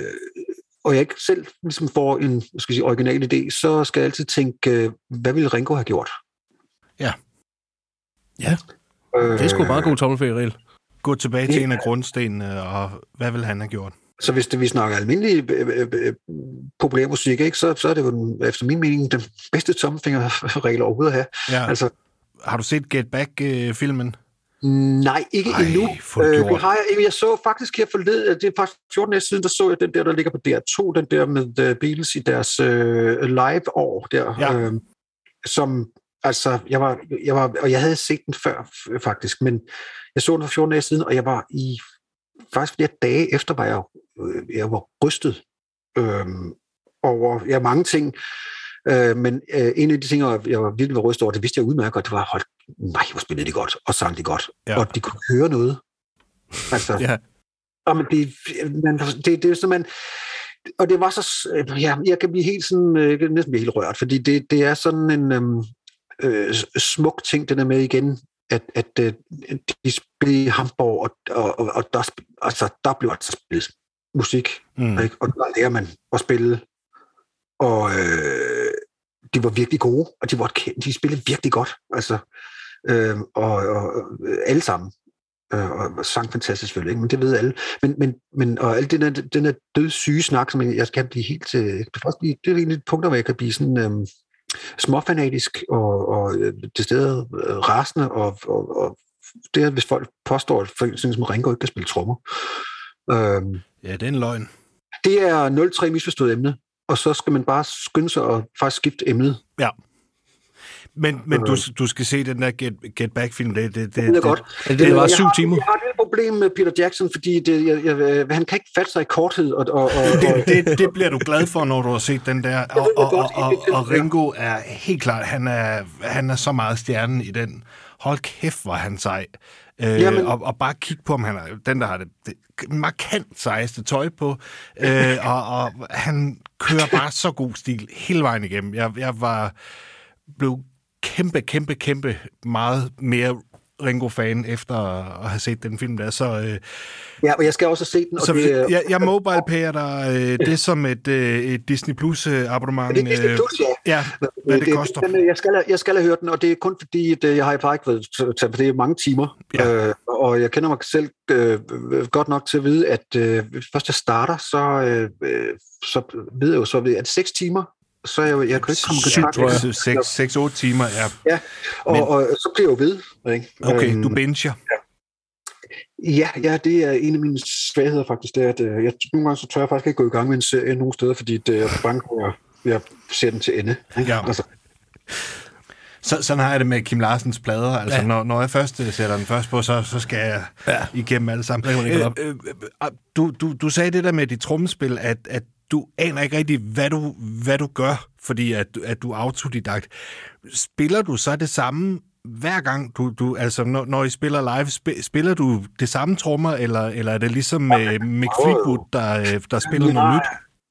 og jeg ikke selv ligesom får en skal jeg sige, original idé, så skal jeg altid tænke, øh, hvad ville Ringo have gjort? Ja. Ja, Øh, det er sgu meget god tommelfingerregel. Gå tilbage til en af grundstenene, og hvad vil han have gjort? Så hvis det, vi snakker almindelig øh, øh, øh, populær musik, ikke, så, så er det jo efter min mening den bedste tommelfingerregel overhovedet at have. Ja. Altså, Har du set Get Back-filmen? Nej, ikke Ej, endnu. Øh, det har jeg, ikke. jeg så faktisk her forleden, det er faktisk 14 dage siden, der så jeg den der, der ligger på DR2, den der med uh, Beatles i deres øh, live-år der, Ja. øh, som, altså, jeg var, jeg var, og jeg havde set den før faktisk, men jeg så den for 14 dage siden, og jeg var i, faktisk flere dage efter, var jeg, øh, jeg var rystet øh, over, ja, mange ting, Øh, men øh, en af de ting, jeg var virkelig var rystet over, det vidste jeg udmærket godt, det var, hold, nej, hvor spillede de godt, og sang de godt, Ja. og de kunne høre noget. Altså, Ja. og men det, man, det, det er sådan, man, og det var så, ja, jeg kan blive helt sådan, øh, jeg kan næsten blive helt rørt, fordi det, det er sådan en øhm, øh, smuk ting, den er med igen, at, at øh, de spiller i Hamburg, og, og, og, og der, altså, der blev altså spillet musik, mm. ikke? og der lærer man at spille, og øh, de var virkelig gode, og de, var, de spillede virkelig godt, altså, øh, og, og øh, alle sammen øh, og sang fantastisk selvfølgelig, ikke? men det ved alle. Men, men, men og alt den der, den der dødssyge snak, som jeg, jeg kan blive helt... Jeg kan faktisk blive, det er egentlig et punkt, hvor jeg kan blive sådan øh, småfanatisk og, og øh, til stedet øh, rasende, og, og, og det er, hvis folk påstår, at for eksempel som Ringo ikke kan spille trommer. Øh, Ja, det er en løgn. det er 03 misforstået emne, og så skal man bare skynde sig og faktisk skifte emnet. Ja. Men, men du, du skal se den der Get, Get Back-film. Det, det, det, Det er godt. Er det, det var Jeg syv har, timer? Jeg har et lille problem med Peter Jackson, fordi det, jeg, jeg, han kan ikke fatte sig i korthed. Og, og, og, det, det, det bliver du glad for, når du har set den der. Og, og, og, og, og Ringo er helt klart, han er, han er så meget stjernen i den. Hold kæft, hvor han sej. Øh, Jamen- og, og bare kig på ham, han er den, der har det, det markant sejeste tøj på, øh, og, og han kører bare så god stil hele vejen igennem. Jeg, jeg var blev kæmpe, kæmpe, kæmpe meget mere Ringo-fan efter at have set den film der, så... Øh, ja, og jeg skal også se den. Og så det, det, jeg, jeg mobile payer dig øh, det som et, øh, et Disney Plus øh, abonnement. Er det Disney Plus, ja? ja, hvad det, koster. Den, jeg, skal, jeg skal have hørt den, og det er kun fordi, at øh, jeg har bare ikke været til, for det er mange timer. Ja. Øh, og jeg kender mig selv øh, godt nok til at vide, at øh, hvis først jeg starter, så, øh, øh, så ved jeg jo så, at det er seks timer, så er jeg, jo- jeg kan ikke komme i kontakt med det. 6-8 timer, ja. Og, Men- og, og så bliver jeg jo ved. Ikke? Okay, Øhm, du binger. Ja, ja, det er en af mine svagheder faktisk, det er, at øh, jeg, nogle gange så tør jeg faktisk ikke gå i gang med en serie nogen steder, fordi det, er bange for, at jeg, jeg ser den til ende. ikke? Ja. Altså, Så, sådan har jeg det med Kim Larsens plader. Altså, Ja. ja. når, når jeg først øh, sætter den først på, så, så skal jeg Ja. ja. igennem alle sammen. Øh, holde øh, øh, du, du, du sagde det der med dit trommespil, at, at du aner ikke rigtig, hvad du, hvad du gør, fordi at, du- at du er autodidakt. Spiller du så det samme hver gang, du, du altså når, når I spiller live, sp- spiller du det samme trommer, eller, eller er det ligesom med Mick Fleetwood, der, øh, der spiller noget nyt?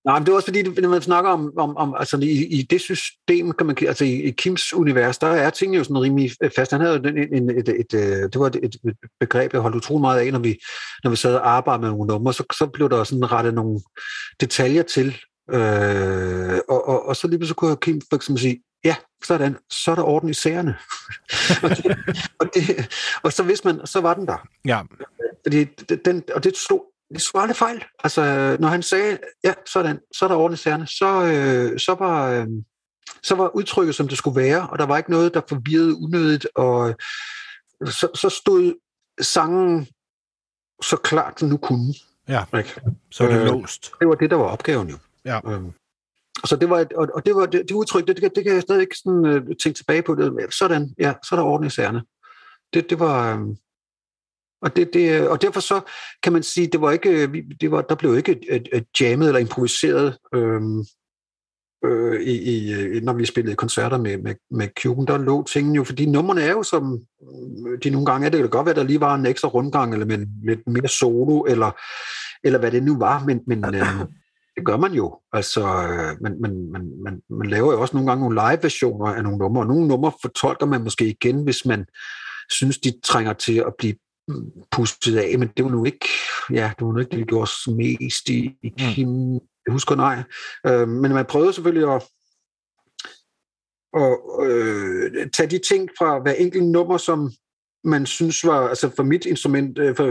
Nej, men det er også fordi, når man snakker om, om, om altså i, i det system, kan man, altså i, i Kims univers, der er tingene jo sådan rimelig fast. Han havde jo en, en, et, et, et, det var et, et begreb, jeg holdt utrolig meget af, når vi, når vi sad og arbejdede med nogle numre, så, så blev der sådan rettet nogle detaljer til, øh, og, og, og så lige så kunne Kim for eksempel sige, ja, sådan, så er der orden i sagerne. og, det, og, det, og så vidste man, så var den der. Ja, Fordi det- den, og det slog, det slog aldrig fejl. Altså, når han sagde, ja, sådan, så er der orden i sagerne, så, øh, så var... Øh, så var udtrykket, som det skulle være, og der var ikke noget, der forvirrede unødigt, og så, så stod sangen så klart, den nu kunne. Ja, Ikke? så er det Øh, låst. Det var det, der var opgaven jo. Ja. Øhm, så det var, et, og, og det var det, det udtryk, det, det, kan- det kan jeg stadig ikke sådan, øh, tænke tilbage på. Det. Sådan, ja, så er der orden i sagerne. Det, det var... øhm, og, det, det, og derfor så kan man sige, det var ikke, øh, det var, der blev ikke et jammet eller improviseret, øhm, øh, i, i, øh, når vi spillede koncerter med, med, med Cuben. Der lå tingene jo, fordi numrene er jo som øh, de nogle gange er. Det kan godt være, at der lige var en ekstra rundgang, eller med lidt mere solo, eller, eller hvad det nu var, men, men øh, det gør man jo. Altså, øh, man, man, man, man, man laver jo også nogle gange nogle live-versioner af nogle numre, og nogle numre fortolker man måske igen, hvis man synes, de trænger til at blive pustet af, men det var nu ikke, ja, det var nu ikke det, vi gjorde mest i, i Kim, jeg husker nej. Øh, men man prøvede selvfølgelig at, at øh, tage de ting fra hver enkelt nummer, som man synes var, altså for mit instrument, øh, for,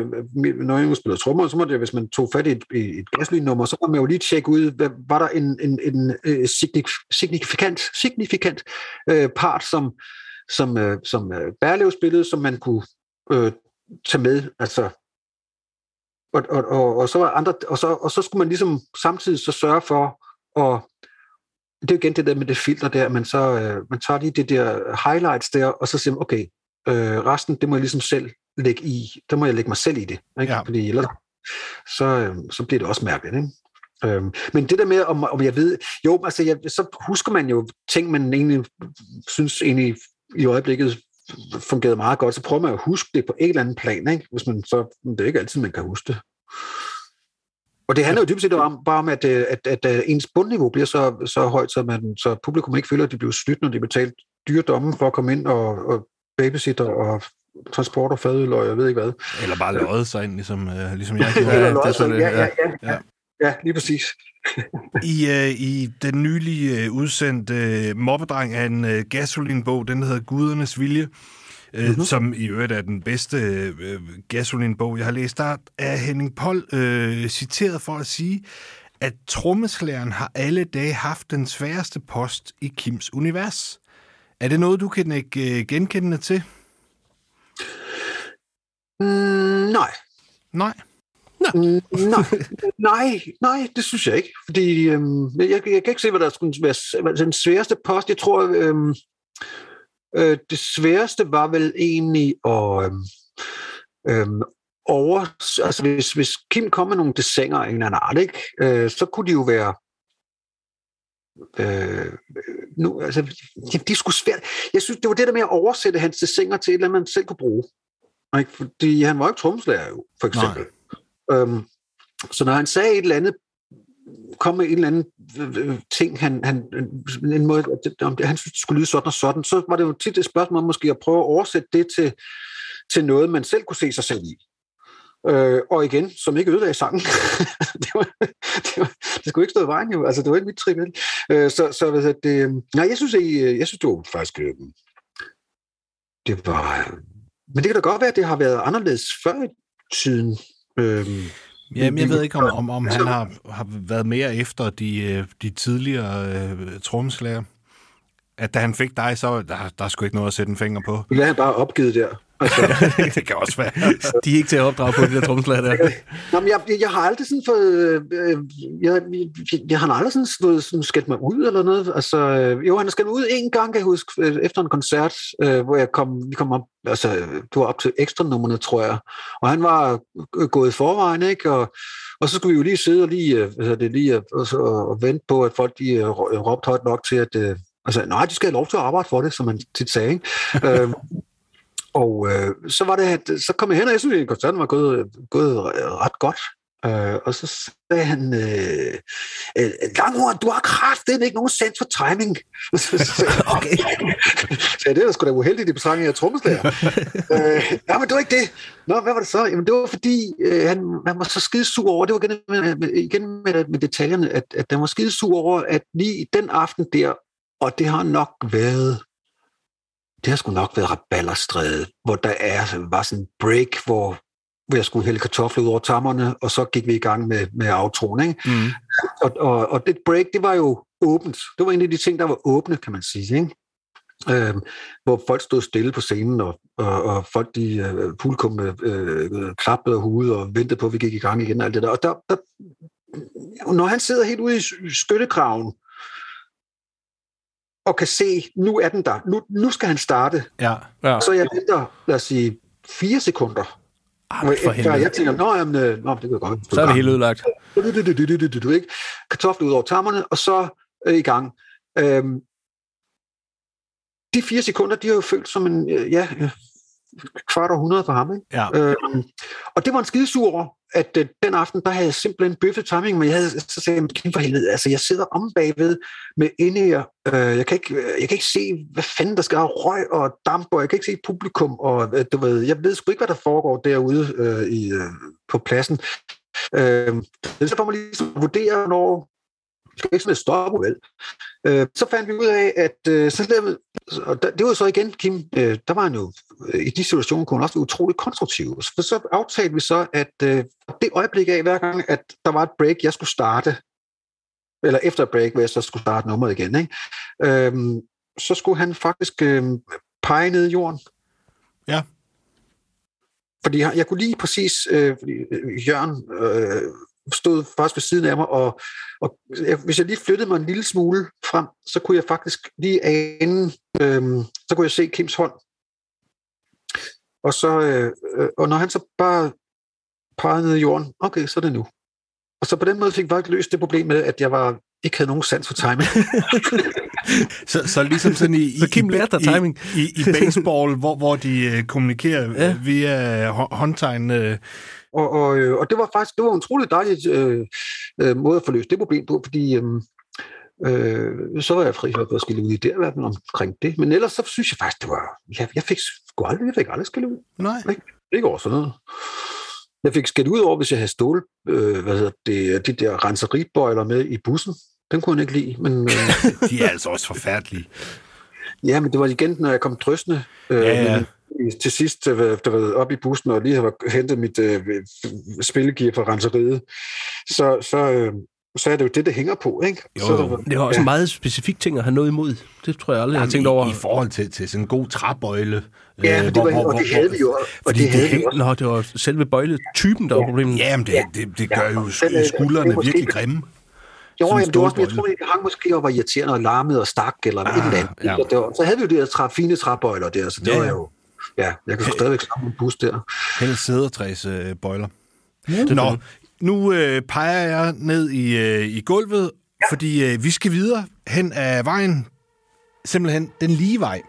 når jeg spiller trommer, så må det, hvis man tog fat i et, et gaslynummer, så må man jo lige tjekke ud, hvad, var der en, en, en øh, signif- signifikant, signifikant øh, part, som, som, øh, som øh, Berlev spillede, som man kunne øh, tage med, altså og, og, og, og, så var andre, og, så, og så skulle man ligesom samtidig så sørge for at det er jo igen det der med det filter der, man så øh, man tager lige det der highlights der, og så siger man, okay, øh, resten, det må jeg ligesom selv lægge i, der må jeg lægge mig selv i det, ikke? Ja. fordi ellers så, øh, så bliver det også mærkeligt, ikke? Øhm, men det der med, om, om jeg ved, jo, altså, jeg, så husker man jo ting, man egentlig synes egentlig i øjeblikket fungerede meget godt, så prøver man at huske det på et eller andet plan, ikke? Hvis man så, det er ikke altid, man kan huske det. Og det handler jo dybest set om, bare om, at, øh, at, at, at ens bundniveau bliver så, så højt, så, man, så publikum ikke føler, at de bliver snydt, når de betaler dyre domme for at komme ind og, og babysitter og transport og fadøl og jeg ved ikke hvad. Eller bare løjet sig ind, ligesom, øh, ligesom jeg Eller gjorde. løjet sig, ja, ja, ja, ja. ja. Ja, lige præcis. I, øh, I den nylige øh, udsendte øh, Mobbedreng af en øh, gasolinbog, den hedder Gudernes Vilje, øh, mm-hmm. som i øvrigt er den bedste øh, gasolinbog, jeg har læst. Der er Henning Pold øh, citeret for at sige, at trommeslæren har alle dage haft den sværeste post i Kims univers. Er det noget, du kan ikke øh, genkende til? Mm, nej. Nej. Mm, nej, nej, nej, det synes jeg ikke. Fordi øhm, jeg, jeg kan ikke se, hvad der skulle være den sværeste post. Jeg tror, øhm, øh, det sværeste var vel egentlig at øhm, øhm, over... Altså, hvis, hvis Kim kom med nogle dessiner af en anden art, ikke? Øh, så kunne de jo være... Øh, nu, altså, de, de skulle svært. Jeg synes, det var det der med at oversætte hans dessiner til et eller andet, man selv kunne bruge. Ikke? Fordi han var jo ikke trommeslager jo, for eksempel. Øhm, så når han sagde et eller andet, kom med en eller anden øh, øh, ting, han, han, øh, en måde, om det, han synes, det skulle lyde sådan og sådan, så var det jo tit et spørgsmål måske at prøve at oversætte det til, til noget, man selv kunne se sig selv i. Øh, og igen, som ikke ødelagde sangen. det, var, det, var, det skulle ikke stå i vejen jo. Altså, det var ikke mit trivial. Øh, så, så hvad det, øhm, nej, jeg synes, jeg, jeg synes, det var faktisk, øh, det var, men det kan da godt være, at det har været anderledes før i tiden. Øhm, Jamen, jeg ved ikke, om, om, om han har, har været mere efter de, øh, de tidligere øh, trommeslager. At da han fik dig, så der, der er sgu ikke noget at sætte en finger på. det er han bare opgivet der. Altså, det kan også være. De er ikke til at opdrage på de der tromslag der. Nå, men jeg, jeg, har aldrig sådan fået... Øh, jeg, jeg, jeg har aldrig sådan fået sådan skældt mig ud eller noget. Altså, øh, jo, han har skældt mig ud en gang, kan jeg huske, øh, efter en koncert, øh, hvor jeg kom, vi kom op, altså, det var op til ekstra nummerne, tror jeg. Og han var øh, gået i forvejen, ikke? Og, og så skulle vi jo lige sidde og lige, hedder det, lige og, så- og vente på, at folk de rå- råbte højt nok til, at... Øh, altså, nej, de skal have lov til at arbejde for det, som man tit sagde, ikke? øh, og øh, så var det, at så kom jeg hen, og jeg synes, at koncerten var gået, gået ret godt. Øh, og så sagde han, øh, øh, Langhorn, du har kraften ikke nogen sans for timing. okay. Så det er da sgu da uheldigt i betragtning af jeg er trommeslager. øh, ja, men det var ikke det. Nå, hvad var det så? Jamen, det var fordi, øh, han, han var så skide sur over, det var igen med, igen med, med detaljerne, at, at han var skide sur over, at lige den aften der, og det har nok været det har sgu nok været Rabalderstræde, hvor der er, var sådan en break, hvor, hvor jeg skulle hælde kartofler ud over tammerne, og så gik vi i gang med, med outroen, ikke? Mm. Og, og, og det break, det var jo åbent. Det var en af de ting, der var åbne, kan man sige. Ikke? Øh, hvor folk stod stille på scenen, og, og, og folk, de øh, publikum øh, øh, klappede af hovedet og ventede på, at vi gik i gang igen. Og alt det der. Og der, der, når han sidder helt ude i skyttekraven, og kan se, nu er den der, nu, nu skal han starte, Ja. Ja. så jeg venter, lad os sige, fire sekunder. Men for helvede. jeg tænker, nå, jamen, øh, nå, det kan jeg godt. Så er det helt ødelagt. Du, du, du, du, du, du, du, du, ikke? Kartofler ud over tammerne, og så øh, i gang. Øhm, de fire sekunder, de har jo følt som en, øh, ja, øh, kvart århundrede for ham. Ikke? Ja. Øhm, og det var en skidesur over, at øh, den aften, der havde jeg simpelthen bøffet timing, men jeg havde, så sagde jeg, for helvede, altså jeg sidder om bagved med indæger, øh, jeg, kan ikke, øh, jeg kan ikke se, hvad fanden der skal have røg og damp, og jeg kan ikke se publikum, og øh, du ved, jeg ved sgu ikke, hvad der foregår derude øh, i, øh, på pladsen. Øh, så får man lige at vurdere, når skal ikke sådan stoppe, vel? Øh, så fandt vi ud af, at øh, så lavede, og der, det var så igen, Kim, øh, der var han jo, øh, i de situationer kunne han også være utrolig konstruktiv. Så, så aftalte vi så, at øh, det øjeblik af, hver gang, at der var et break, jeg skulle starte, eller efter et break, hvor jeg så skulle starte nummeret igen, ikke? Øhm, så skulle han faktisk øh, pege ned i jorden. Ja. Fordi jeg, jeg kunne lige præcis, øh, øh, Jørgen øh, stod faktisk ved siden af mig, og, og jeg, hvis jeg lige flyttede mig en lille smule frem, så kunne jeg faktisk lige ane, øh, så kunne jeg se Kims hånd. Og, så, øh, øh, og når han så bare pegede ned i jorden, okay, så er det nu. Og så på den måde fik jeg faktisk løst det problem med, at jeg var, ikke havde nogen sans for timing. Så, så ligesom sådan i, Så Kim lærte dig timing. i, i, i baseball, hvor, hvor de øh, kommunikerer Ja. via hå- håndtegn. Øh, Og, og, øh, og det var faktisk det var en utrolig dejlig øh, øh, måde at få løst det problem på, fordi øh, øh, så var jeg fri for at skille ud i hvert fald omkring det. Men ellers så synes jeg faktisk, det var, jeg, jeg fik sgu aldrig, jeg fik aldrig skille ud. nej. Ikke over sådan noget. Jeg fik skæld ud over, hvis jeg havde stål, øh, hvad hedder det, de der renseribøjler med i bussen. Den kunne han ikke lide, men øh, De er altså også forfærdelige. ja, men det var igen, når jeg kom drøsende øh, Ja, ja. i- til sidst, øh, der var op i bussen, og lige havde hentet mit øh, spillegear fra renseriet, så, så, øh, så er det jo det, det hænger på, ikke? Jo, så, jo. der- Det var også en meget specifik ting at have noget imod. Det tror jeg aldrig, jeg har Jamen, tænkt over. I, forhold til, til sådan en god træbøjle. Ja, øh, det var, og det havde vi jo, og fordi det havde det også. Nå, det var selve bøjletypen, der var problemet. Jamen, det, det, det gør Ja, jo den, øh, sk- skuldrene det måske- virkelig grimme. Jo, Sådan en jamen, det var også, jeg tror, det hang måske og var irriterende og larmede og stak, eller ah, et eller andet. ja. Ja. Det var, så havde vi jo de her træ, fine træbøjler der, så det Ja, ja, var ja. jo... Ja, jeg kan sgu stadigvæk snakke en bus der. Helst sædertræs øh, bøjler. Nå, nu øh, peger jeg ned i, øh, i gulvet, ja. fordi øh, vi skal videre hen ad vejen. Simpelthen den lige vej.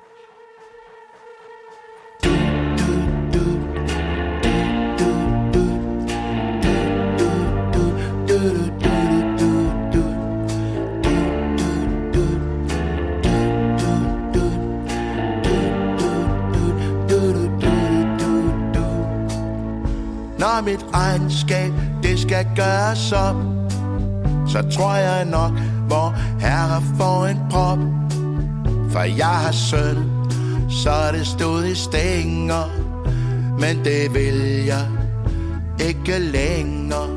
Har mit regnskab, det skal gøres op. Så tror jeg nok, hvor herre får en prop. For jeg har søn, så det stod i stænger. Men det vil jeg ikke længere.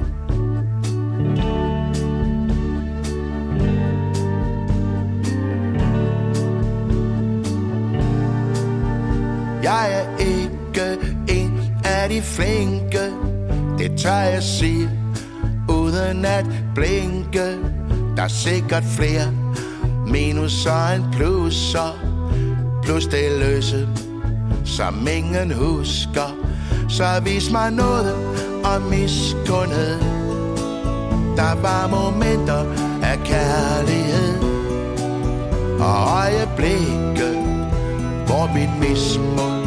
Jeg er ikke en af de flinke. Det tør jeg sige Uden at blinke. Der er sikkert flere Minuser end plusser. Plus det løse Som ingen husker. Så vis mig noget om miskundhed Der var momenter af kærlighed. Og øjeblikke hvor mit mismod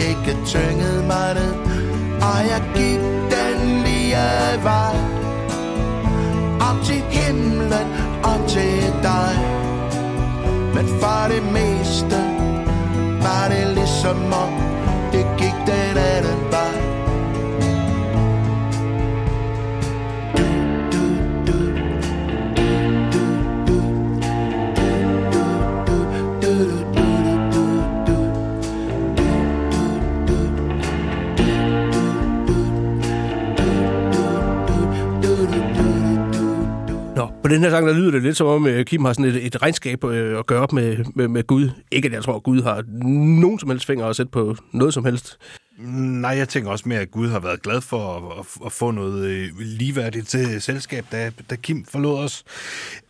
ikke tyngede mig ned. Og jeg gik den lige vej. Op til himlen, og til dig. Men for det meste var det ligesom om På den her sang, der lyder det lidt som om, at Kim har sådan et, et regnskab øh, at gøre op med, med, med Gud. Ikke at jeg tror, at Gud har nogen som helst finger at sætte på noget som helst. Nej, jeg tænker også mere, at Gud har været glad for at, at, at få noget øh, ligeværdigt til selskab, da, da Kim forlod os.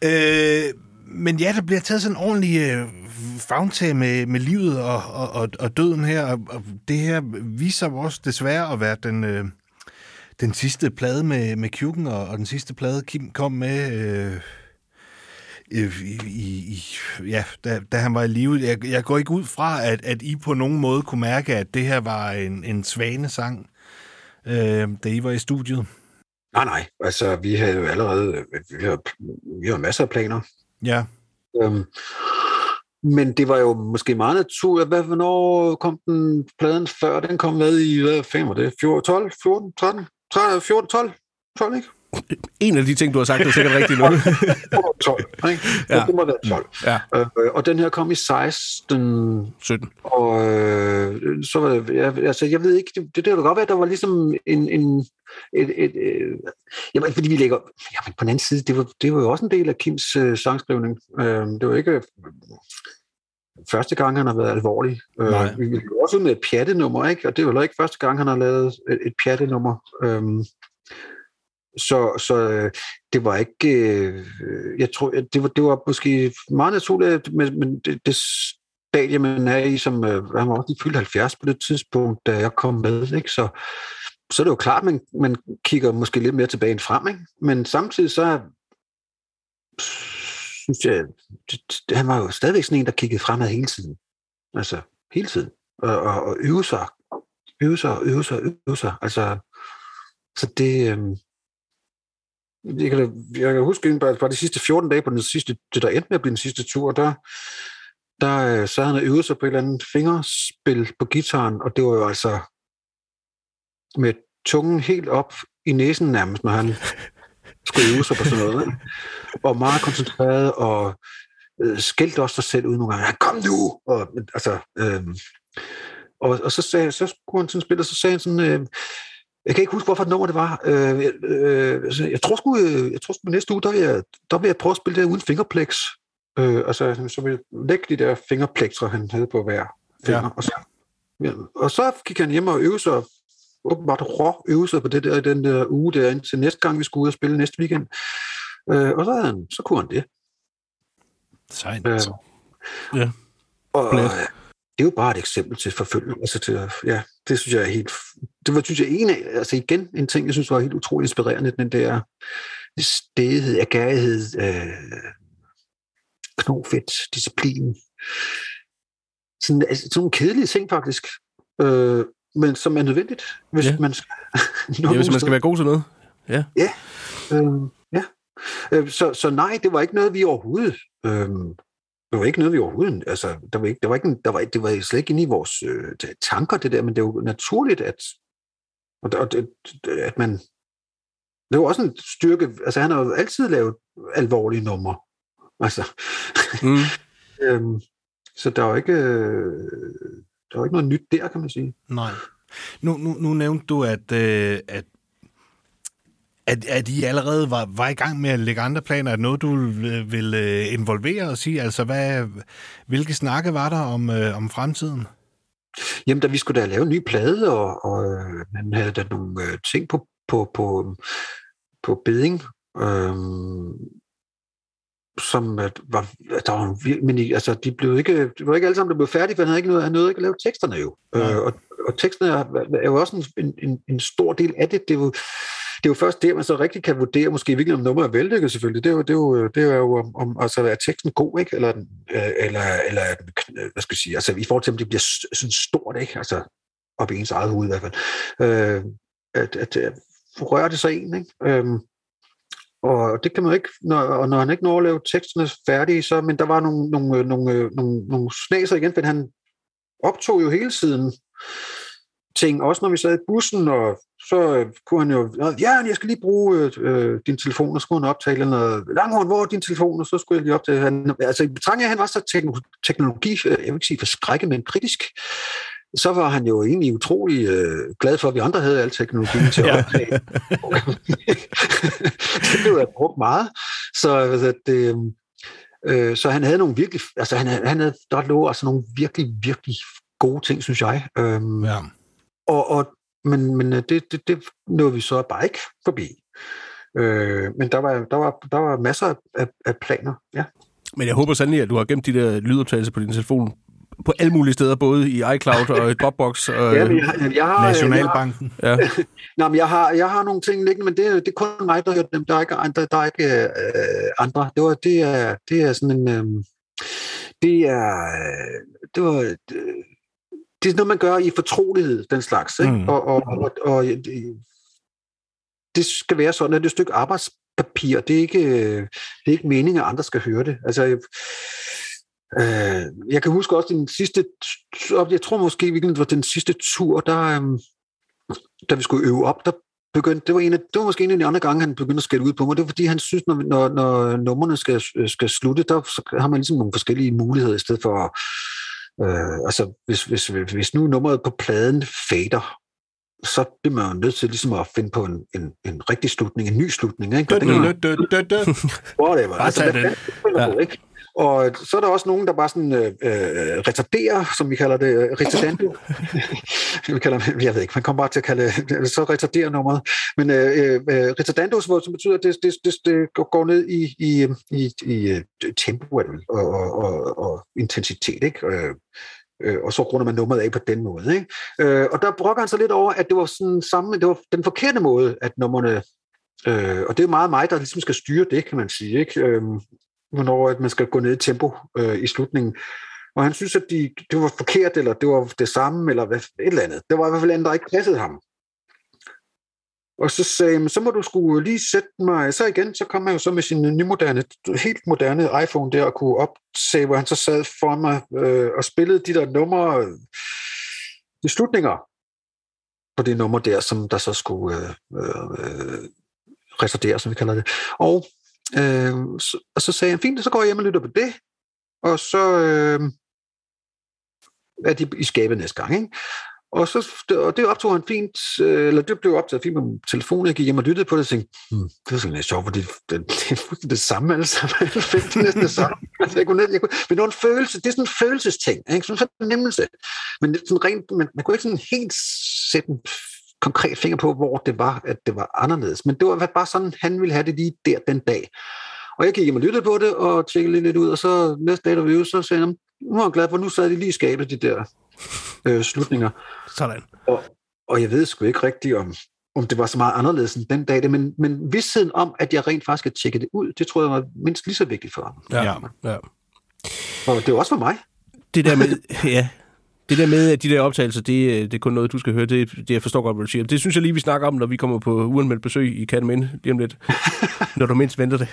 Øh, men ja, der bliver taget sådan en ordentlig øh, fagntag med, med livet og, og, og, og døden her, og, og det her viser også desværre at være den, øh, den sidste plade med, med Kjuken, og, og den sidste plade, Kim kom med... Øh, i, i, i, ja, da, da han var i live. Jeg, jeg går ikke ud fra, at, at I på nogen måde kunne mærke, at det her var en, en svane sang, øh, da I var i studiet. Nej, nej. Altså, vi havde jo allerede vi har, vi har masser af planer. Ja. Øhm, men det var jo måske meget naturligt. Hvad, hvornår kom den pladen før? Den kom med i, hvad fem var det? 14, 12, 14, 13, 13 14, 12? 12, ikke? En af de ting, du har sagt, er sikkert rigtigt nu. 12, ikke? Ja. Ja. Det må være 12. Ja. Øh, og den her kom i 16, 17. og øh, så var det, jeg, altså jeg ved ikke, det, det, det kan godt være, at der var ligesom en, en et, et, et, jamen, fordi vi lægger, jamen, på den anden side, det var, det var jo også en del af Kims øh, sangskrivning. Øh, det var ikke øh, første gang, han har været alvorlig. Øh, vi ville jo også med et pjattenummer, ikke? Og det var heller ikke første gang, han har lavet et, et pjattenummer. Øh, så, så øh, det var ikke, øh, jeg tror, det var, det var måske meget naturligt, men, men det, det stadie, man er i, som øh, han var også lige fyldt 70 på det tidspunkt, da jeg kom med, ikke? Så, så er det jo klart, at man, man kigger måske lidt mere tilbage end frem, ikke? men samtidig så er- synes jeg, det, det, han var jo stadigvæk sådan en, der kiggede fremad hele tiden. Altså, hele tiden. Og, og, og øve sig, øve sig, øve sig, øve sig. Altså, så det, øhm, jeg kan, da- jeg kan huske, bare, bare de sidste 14 dage på den sidste, det der endte med at blive den sidste tur, der, der øh, sad han og øvede sig på et eller andet fingerspil på gitaren, og det var jo altså med tungen helt op i næsen nærmest, når han skulle øve sig på sådan noget. Og meget koncentreret, og øh, skældte også sig selv ud nogle gange. Kom nu! Og, altså, øh, og, og så, sagde, så skulle han sådan spille, og så sagde han sådan, øh, jeg kan ikke huske, hvorfor nummer det var. Øh, øh, så jeg tror sgu, øh, jeg tror sgu næste uge, der vil, jeg, der vil jeg prøve at spille det uden fingerplex. Øh, altså, så vil jeg lægge de der fingerplexer, han havde på hver finger. Ja. Og, så, ja, og så gik han hjem og øvede sig, åbenbart rå øvede sig på det der, den der uge der, indtil næste gang, vi skulle ud og spille næste weekend. Øh, og så, havde han, så kunne han det. Sejt. Øh, Ja. og Blæt. øh, det er jo bare et eksempel til forfølgelse. Altså til, ja, det synes jeg er helt... Det var, synes jeg, en af, altså igen, en ting, jeg synes var helt utrolig inspirerende, den der stedighed, agerighed, øh, knofedt, disciplin. Sådan, altså, sådan nogle kedelige ting, faktisk. Øh, men som er nødvendigt, hvis Ja. ja. man skal... Ja, hvis man skal være god til noget. Ja. Øh, ja. Øh, så, så nej, det var ikke noget, vi overhovedet... Øh, det var ikke noget, vi overhovedet... Altså, der var ikke, der var ikke, der var, det var slet ikke inde i vores øh, tanker, det der, men det er jo naturligt, at, og, og at man... Det var også en styrke... Altså, han har jo altid lavet alvorlige numre. Altså, Mm. øhm, så der var ikke... Øh, der var ikke noget nyt der, kan man sige. Nej. Nu, nu, nu nævnte du, at, øh, at, at, at I allerede var, var i gang med at lægge andre planer. Er noget, du vil, vil øh, involvere og sige? Altså, hvad, hvilke snakke var der om, øh, om fremtiden? Jamen, da vi skulle da lave en ny plade, og, og øh, man havde da nogle øh, ting på, på, på, på beding, øh, som at, var, at der var vir- men altså, de blev ikke, det var ikke alle sammen, der blev færdige, for han havde ikke noget, han nåede ikke at lave teksterne jo. Nej. Øh, og, og teksterne er, er jo også en, en, en stor del af det. Det er jo, det er jo først der, man så rigtig kan vurdere, måske virkelig om nummeret er vellykket selvfølgelig. Det er jo, det er jo, det er jo om, om altså, er teksten god, ikke? Eller, er øh, eller, eller er hvad skal jeg sige, altså i forhold til, om det bliver sådan stort, ikke? Altså op i ens eget hoved i hvert fald. Øh, at, at, rører det sig en, ikke? Øhm, og det kan man ikke, når, og når han ikke når at lave teksterne færdige, så, men der var nogle, nogle, øh, øh, nogle, nogle, nogle snaser igen, for han optog jo hele tiden ting, også når vi sad i bussen, og så øh, kunne han jo, ja, jeg skal lige bruge øh, din telefon, og så skulle han optage noget, Langhorn, hvor er din telefon, og så skulle jeg lige optage, han, altså i betragtning af, han var så tekno- teknologi, jeg vil ikke sige forskrækket, men kritisk, så var han jo egentlig utrolig øh, glad for, at vi andre havde al teknologien til at optage. det blev jeg brugt meget. Så, altså, det, øh, så han havde nogle virkelig, altså han, havde- han havde, der lå altså nogle virkelig, virkelig gode ting, synes jeg. Øhm, Ja. og, og, men men øh, det, det, det nåede vi så bare ikke forbi. Øh, men der var, der, var, der var masser af, af, af planer, ja. Men jeg håber sandelig, at du har gemt de der lydoptagelser på din telefon på alle mulige steder, både i iCloud og i Dropbox. Og, ja jeg, jeg, har, Nationalbanken. ja. Nej, men jeg har, jeg har nogle ting liggende, men det, er- det er kun mig, der har hørt dem. Der er ikke, andre- der er ikke øh, andre. Det, var, det, er, det er sådan en... Øh, det er... øh, Det var... øh, Det er noget, man gør i fortrolighed, den slags. Ikke? Mm. Og, og, og, og det, det skal være sådan, at det er et stykke arbejdspapir. Det er ikke, øh, det er ikke meningen, at andre skal høre det. Altså, jeg, øh, jeg kan huske også den sidste... Jeg tror måske, virkelig, det var den sidste tur, der... Øh, da vi skulle øve op, der begyndte, det var, en af, det var måske en af de andre gange, han begyndte at skælde ud på mig. Det var fordi, han synes, når, når, når numrene skal, skal slutte, der så har man ligesom nogle forskellige muligheder, i stedet for, øh, altså hvis, hvis, hvis nu nummeret på pladen fader, så bliver man jo nødt til ligesom at finde på en, en, en rigtig slutning, en ny slutning. Ikke? Og det kan man- Dø, dø, dø, dø. whatever. Fanden spiller du, ikke? Og så er der også nogen, der bare sådan øh, øh, retarderer, som vi kalder det, øh, retardando. vi kalder, jeg ved ikke, man kommer bare til at kalde det, så retarderer nummeret. Men øh, øh, retardando, som som betyder, at det, det, det, det går- ned i, i, i, i øh, tempo og, og, og, og intensitet, ikke? Øh, øh, og så runder man nummeret af på den måde. Ikke? Øh, og der brokker han sig lidt over, at det var sådan samme, det var den forkerte måde, at numrene Øh, og det er meget mig, der ligesom skal styre det, kan man sige. Ikke? Øh, hvornår at man skal gå ned i tempo øh, i slutningen. Og han synes, at de, det var forkert, eller det var det samme, eller hvad, et eller andet. Det var i hvert fald andet, der ikke passede ham. Og så sagde han, så må du skulle lige sætte mig, så igen, så kom han jo så med sin nymoderne, helt moderne iPhone der, og kunne opse, hvor han så sad for mig øh, og spillede de der numre, øh, de slutninger på det nummer der, som der så skulle øh, øh, øh retardere, som vi kalder det. Og, øh, så, og så sagde han, fint, så går jeg hjem og lytter på det, og så øh, er de i skabet næste gang. Ikke? Og, så, og det optog han fint, øh, eller det blev optaget fint med min telefon. Jeg gik hjem og lyttede på det og tænkte, hmm, det var sådan lidt sjovt, for det, det er det samme alle sammen. Det er næsten det samme. Altså, jeg kunne, jeg kunne, men det var en følelse, det er sådan en følelsesting, ikke? sådan en fornemmelse. Men det er sådan rent, man, man kunne ikke sådan helt sætte en konkret finger på, hvor det var, at det var anderledes. Men det var bare sådan, han ville have det lige der den dag. Og jeg gik hjem og lyttede på det, og tjekkede lidt, ud, og så næste dag, der vi øvede, så sagde han, nu er jeg glad for, nu sad de lige i skabet, de der øh, slutninger. Sådan. Og, og jeg ved sgu ikke rigtigt, om, om det var så meget anderledes end den dag, men, men vidstheden om, at jeg rent faktisk havde tjekket det ud, det tror jeg var mindst lige så vigtigt for ham. Ja. Ja. ja. Og det var også for mig. Det der med, ja, det der med, at de der optagelser, det, øh, det er kun noget, du skal høre. Det, det jeg forstår godt, hvad du siger. Det synes jeg lige, vi snakker om, når vi kommer på uanmeldt besøg i Katteminde lige om lidt. når du mindst venter det.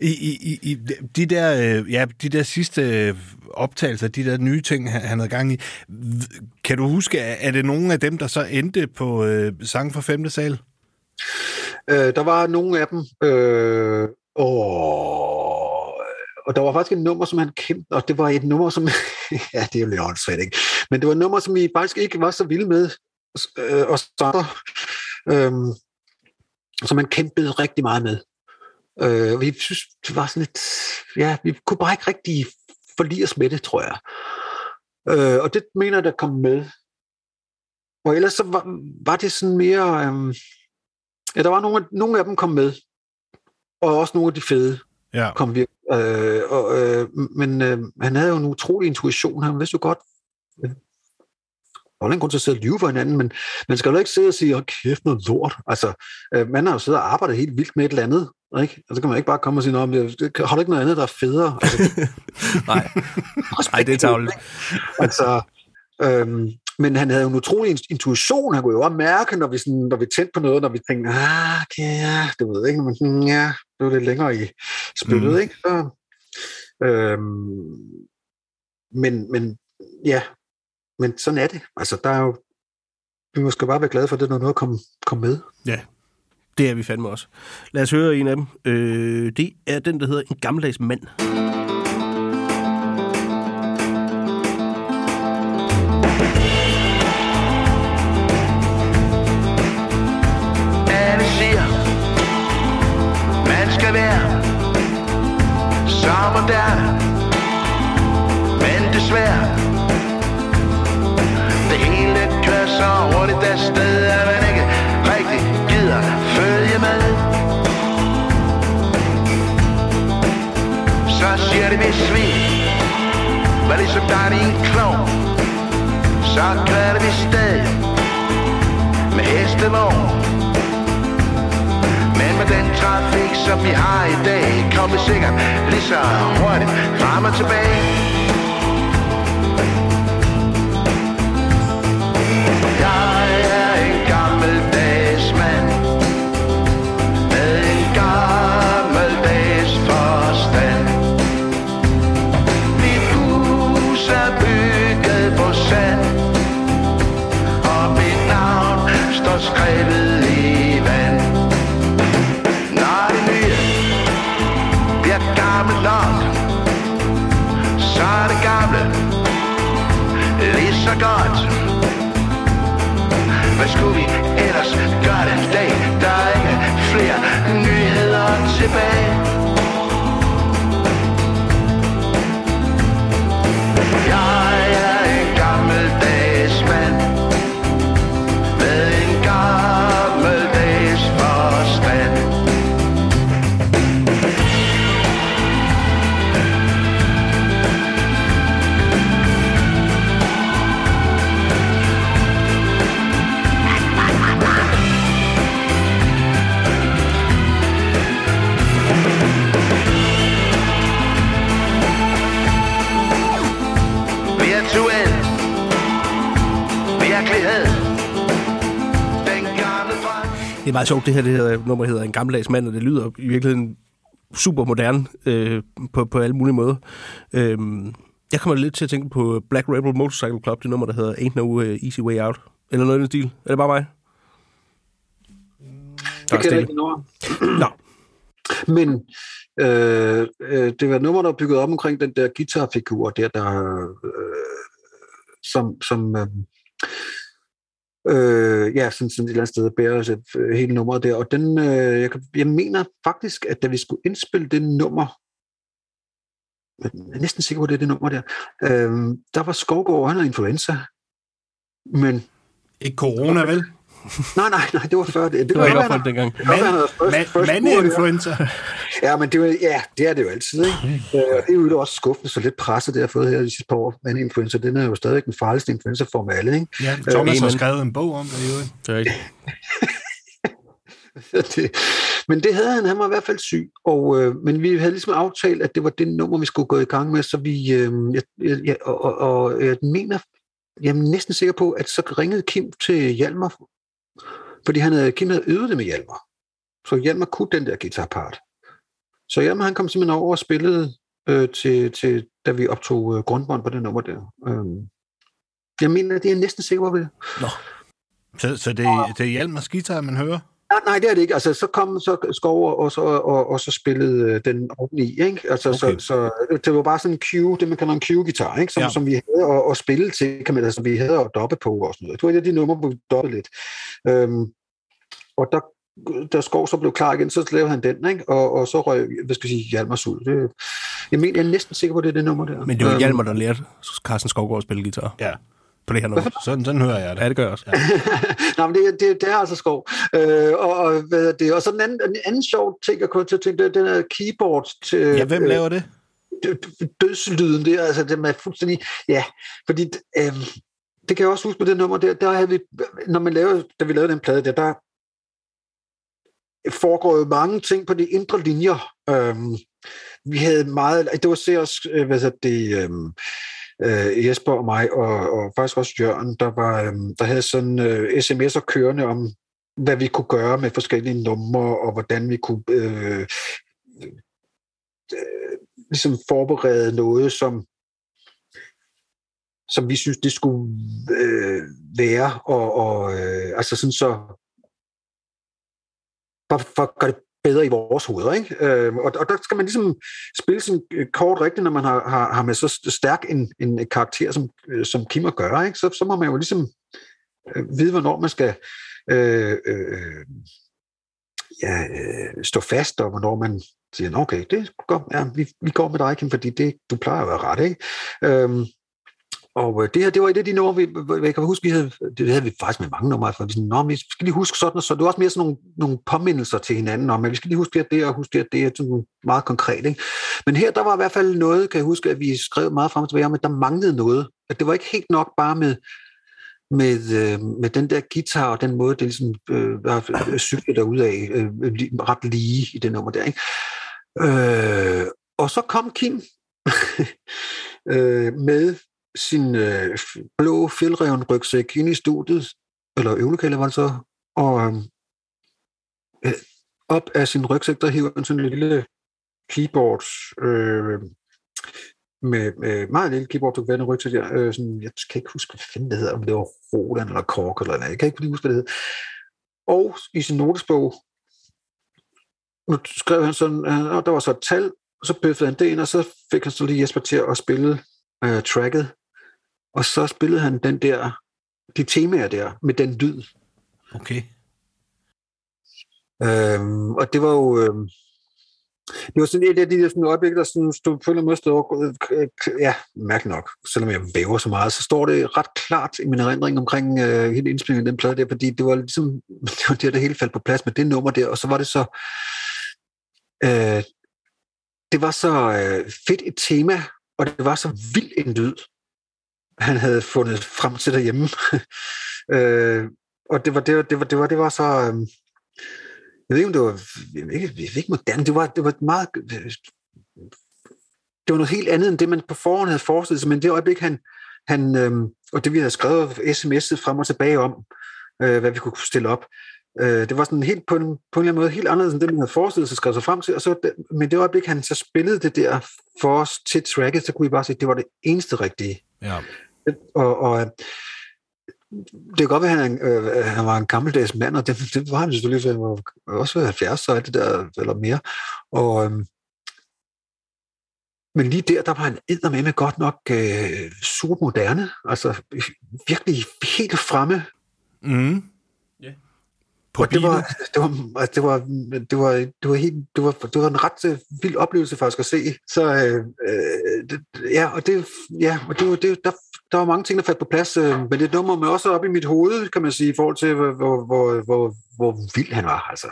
I, i, i, de der, øh, ja, de der sidste øh, optagelser, de der nye ting, han, havde gang i, kan du huske, er det nogle af dem, der så endte på øh, sang for femte sal? Øh, der var nogle af dem, øh, og, og der var faktisk et nummer, som han kendte, og det var et nummer, som, ja, det er jo lidt åndssvagt, ikke? Men det var et nummer, som I faktisk ikke var så vilde med, øh, og så, øhm, som han kæmpede rigtig meget med. Øh, vi synes, det var sådan lidt, ja, vi kunne bare ikke rigtig forlige os med det, tror jeg. Øh, og det mener jeg, der kom med. Og ellers så var, var det sådan mere... Øh, Ja, der var nogle, nogle af dem kom med, og også nogle af de fede Ja. kom vi. Øh, og, øh, men øh, han havde jo en utrolig intuition. Han vidste jo godt, øh, der var ingen grund til at sidde og lyve for hinanden, men man skal jo ikke sidde og sige, åh kæft noget lort. Altså, øh, man har jo siddet og arbejdet helt vildt med et eller andet, ikke? Og så kan man ikke bare komme og sige, "Nå, har du ikke noget andet, der er federe? Altså, Nej, Nej det er tavligt. altså, øhm, men han havde jo en utrolig in- intuition. Han kunne jo også mærke, når vi, sådan, når vi tændte på noget, når vi tænkte, ah, okay, ja, det ved ikke, sådan, ja, det var lidt længere i spillet, mm. ikke? Så, øhm, men, men, ja, men sådan er det. Altså, der er jo, vi må skal bare være glade for, at det er noget at komme, komme med. Ja, det er vi fandme også. Lad os høre en af dem. Øh, det er den, der hedder En gammeldags mand. Som ligesom dig i en klovn, så kører vi sted med hestevogn. Men med den trafik, som vi har i dag, kommer vi sikkert lige så hurtigt frem og tilbage. baby. Det er meget sjovt, det her det her nummer hedder En gammeldags mand, og det lyder i virkeligheden super moderne øh, på, på alle mulige måder. Øhm, jeg kommer lidt til at tænke på Black Rebel Motorcycle Club, det nummer, der hedder Ain't No øh, Easy Way Out. Eller noget i den stil. Er det bare mig? Der er Det kan ikke nå. Nå, Men øh, øh, det var et nummer, der var bygget op omkring den der guitarfigur der, der øh, som, som øh, øh, ja, sådan, sådan et eller andet sted bærer sig, øh, hele nummeret der. Og den, øh, jeg, kan- jeg mener faktisk, at da vi skulle indspille det nummer, jeg er næsten sikker på, at det er det nummer der, øh, der var Skovgaard, han havde influenza, men Ikke corona, vel? Nej, nej, nej, det var før det. Det, det var ikke godt være, opholdt dengang. det kan godt være, han havde first- Man, first mover der. mandeinfluenza. Ja, men det, er jo- ja, det er det jo altid. Ikke? Øh, det er jo også skuffende, så lidt presset, det har fået her de sidste par år. Mandinfluenza, den er jo stadig den farligste influenzaform af alle. Ikke? Ja, Thomas har Amen. skrevet en bog om det, jo. Det er rigtigt. det, men det havde han, han var i hvert fald syg. Og, øh, men vi havde ligesom aftalt, at det var det nummer, vi skulle gå i gang med, så vi, øh, jeg, jeg, jeg, og, og, og jeg mener, jeg er næsten sikker på, at så ringede Kim til Hjalmar, fordi han havde, Kim havde øvet det med Hjalmar. Så Hjalmar kunne den der guitarpart. Så Hjalmar han kom simpelthen over og spillede, øh, til, til, da vi optog øh, grundbånd på det nummer der. Øh, jeg mener, det er næsten sikker på det. Så, så det, det er Hjalmars guitar, man hører? Nej, nej, det er det ikke. Altså, så kom så Skov og, så, og, og så spillede øh, den oveni, ikke? Altså, okay. Så, så, det var bare sådan en cue, det man kalder en cue-gitar, ikke? Som, ja. Som vi havde at, at spille til, kan man, altså, vi havde at doppe på og sådan noget. Det var et af de numre, hvor vi dobbede lidt. Øhm, og der, da Skov så blev klar igen, så lavede han den, ikke? Og, og så røg, hvad skal jeg sige, Hjalmars ud. Det, jeg mener, jeg er næsten sikker på, det er det nummer der. Men det var Øhm, Hjalmar, der lærte Carsten Skovgaard at spille guitar Ja. på det her nummer. Sådan, sådan hører jeg det. Ja, det gør jeg også. Ja. Nej, men det, det, det er altså skov. Øh, og, og, hvad er det? og så den anden, en anden sjov ting, jeg kunne til at tænke, det er den her keyboard til Ja, hvem øh, laver det? dø- dødslyden der, altså det er fuldstændig, ja, fordi øh, det kan jeg også huske på det nummer der, der havde vi, når man lavede, da vi lavede den plade der, der foregår jo mange ting på de indre linjer. Øhm, vi havde meget, det var se os, øh, hvad hedder det, øhm, øh, Jesper og mig, og, og faktisk også Jørgen, der, var, øhm, der havde sådan øh, sms'er kørende om, hvad vi kunne gøre med forskellige numre, og hvordan vi kunne øh, øh, ligesom forberede noget, som som vi synes, det skulle øh, være, og, og øh, altså sådan så bare for at gøre det bedre i vores hoveder. Ikke? Øh, og, og der skal man ligesom spille sin øh, kort rigtigt, når man har, har, har med så stærk en, en karakter, som, øh, som Kim at gøre. Ikke? Så, så må man jo ligesom øh, vide, hvornår man skal øh, øh, ja, øh, stå fast, og hvornår man siger, okay, det går, ja, vi, vi går med dig, Kim, fordi det, du plejer at være ret. Ikke? Øhm, og øh, det her, det var et af de numre, vi, jeg kan huske, vi havde, det havde vi faktisk med mange numre, for vi, sådan, Nå, vi skal lige huske sådan og så. Det var også mere sådan nogle, nogle påmindelser til hinanden om, at vi skal lige huske det og det, og huske det og det, er sådan meget konkret. Ikke? Men her, der var i hvert fald noget, kan jeg huske, at vi skrev meget frem og tilbage om, at der manglede noget. At det var ikke helt nok bare med, med, øh, med den der guitar og den måde, det ligesom øh, var øh, cyklet derudad, øh, øh ret lige i det nummer der. Ikke? Øh, og så kom Kim øh, med sin øh, blå fjeldreven rygsæk ind i studiet, eller øvelokalet var det så, og øhm, øh, op af sin rygsæk, der hiver han sådan en lille keyboard, øh, med, med meget lille keyboard, du kan være en rygsæk der, øh, sådan, jeg kan ikke huske, hvad fanden det hedder, om det var Roland eller Kork eller noget, jeg kan ikke lige huske, hvad det hedder. Og i sin notesbog, nu skrev han sådan, øh, og der var så et tal, og så bøffede han det ind, og så fik han så lige Jesper til at spille øh, tracket, og så spillede han den der, de temaer der, med den lyd. Okay. Øhm, og det var jo, øhm, det var sådan et af de der sådan øjeblikke, der sådan stod på en måde stod ja, mærkeligt nok, selvom jeg væver så meget, så står det ret klart i min erindring omkring øh, hele indspillingen af den plade der, fordi det var ligesom, det var der, det hele faldt på plads med det nummer der, og så var det så, øh, det var så øh, fedt et tema, og det var så vild en lyd, han havde fundet frem til derhjemme. øh, og det var, det var, det var, det var, det var så... Øh, jeg ved ikke, om det var... Jeg ved ikke, jeg ved ikke moderne. Det var, det var meget... Det var noget helt andet, end det, man på forhånd havde forestillet sig. Men det øjeblik, han... han øh, og det, vi havde skrevet sms'et frem og tilbage om, øh, hvad vi kunne stille op, Øh, det var sådan helt på en, på en eller anden måde helt anderledes end det, man havde forestillet sig skrevet sig frem til. Og så, men det øjeblik, han så spillede det der for os til tracket, så kunne vi bare se, at det var det eneste rigtige. Ja. Og, og øh, det kan godt være, at han, øh, han var en gammeldags mand, og det, det var han selvfølgelig, for han var også 70 så alt det der, eller mere. Og, øh, men lige der, der var han eddermame med godt nok øh, super moderne, altså virkelig helt fremme. Mm. På og det var, det var, altså, det var, det var, det var, helt, det var, det var en ret øh, vild oplevelse faktisk at se. Så øh, det, ja, og det, ja, og det, var, det, der, der var mange ting, der faldt på plads, øh, men det nummer mig også op i mit hoved, kan man sige, i forhold til, hvor, hvor, hvor, hvor, hvor vild han var. Altså.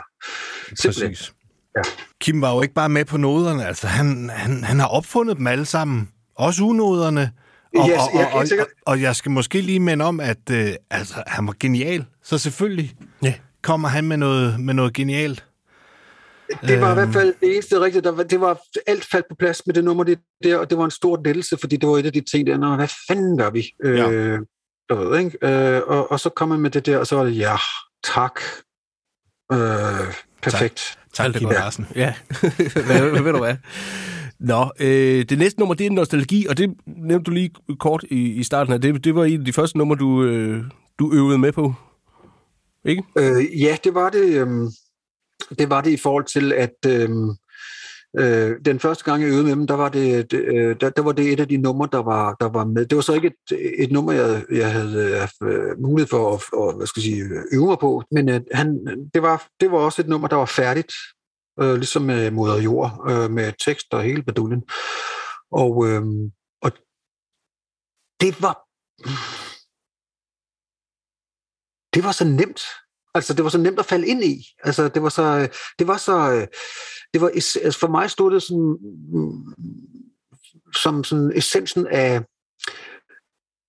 Simpelthen. Præcis. Ja. Kim var jo ikke bare med på noderne, altså han, han, han har opfundet dem alle sammen, også unoderne. Og, Yes, og, ja, og, og, og, og jeg skal måske lige minde om, at øh, altså, han var genial, så selvfølgelig Ja. Kommer han med noget, med noget genialt. Det var i Øhm. hvert fald det eneste rigtige. Der var, det var alt faldt på plads med det nummer det der, og det var en stor lettelse, fordi det var et af de ting der, Nå, hvad fanden gør vi? Ja. Øh, du ved, ikke? Øh, og, og så kom man med det der, og så var det, ja, tak. Øh, perfekt. Tak, er Kim godt. Larsen. Ja, hvad, ved du hvad? Nå, øh, det næste nummer, det er Nostalgi, og det nævnte du lige kort i, i starten af. Det, det var en af de første numre, du, øh, du øvede med på. Ikke? Øh, ja, det var det. Øh, det var det i forhold til, at øh, øh, den første gang, jeg øvede med dem, der var det, det, øh, der, der var det et af de numre, der var, der var med. Det var så ikke et, et nummer, jeg, jeg havde øh, haft øh, mulighed for at, og, hvad skal jeg sige, øve mig på, men øh, han, det, var, det var også et nummer, der var færdigt, øh, ligesom med Moder Jord, øh, med tekst og hele baduljen. Og, øh, og det var det var så nemt. Altså, det var så nemt at falde ind i. Altså, det var så, det var så, det var, altså, for mig stod det sådan, som sådan essensen af,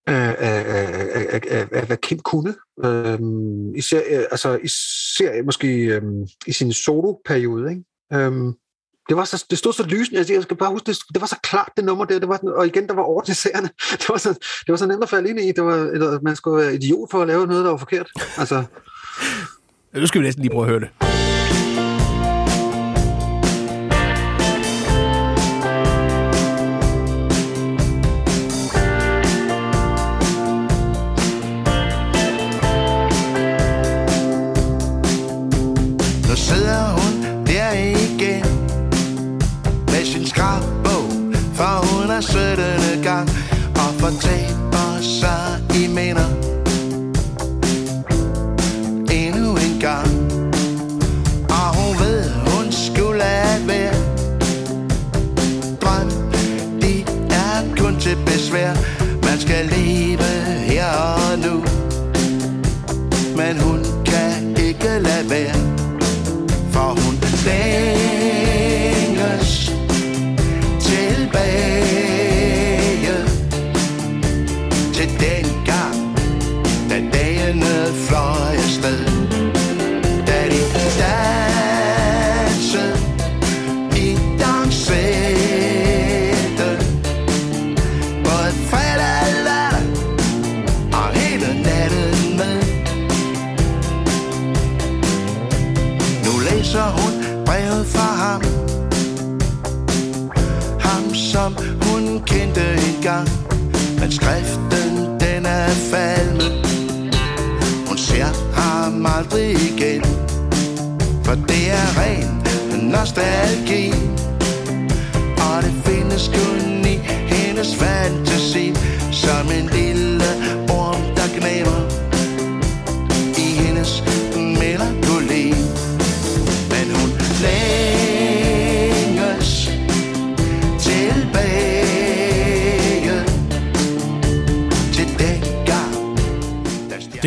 af, af, af, af, af, hvad Kim kunne. Øhm, især, altså, især måske øhm, i sin solo-periode, ikke? Øhm, det, var så, det stod så lysende, altså, jeg skal bare huske, det, det var så klart det nummer der, det var, og igen, der var ord til. Det var, så, det var så nemt at falde ind i, det var, eller, man skulle være idiot for at lave noget, der var forkert. Altså, Nu skal vi næsten lige prøve at høre det. Ser ham aldrig igen. For det er ren nostalgi. Og det findes kun i hendes fantasi. Som en lille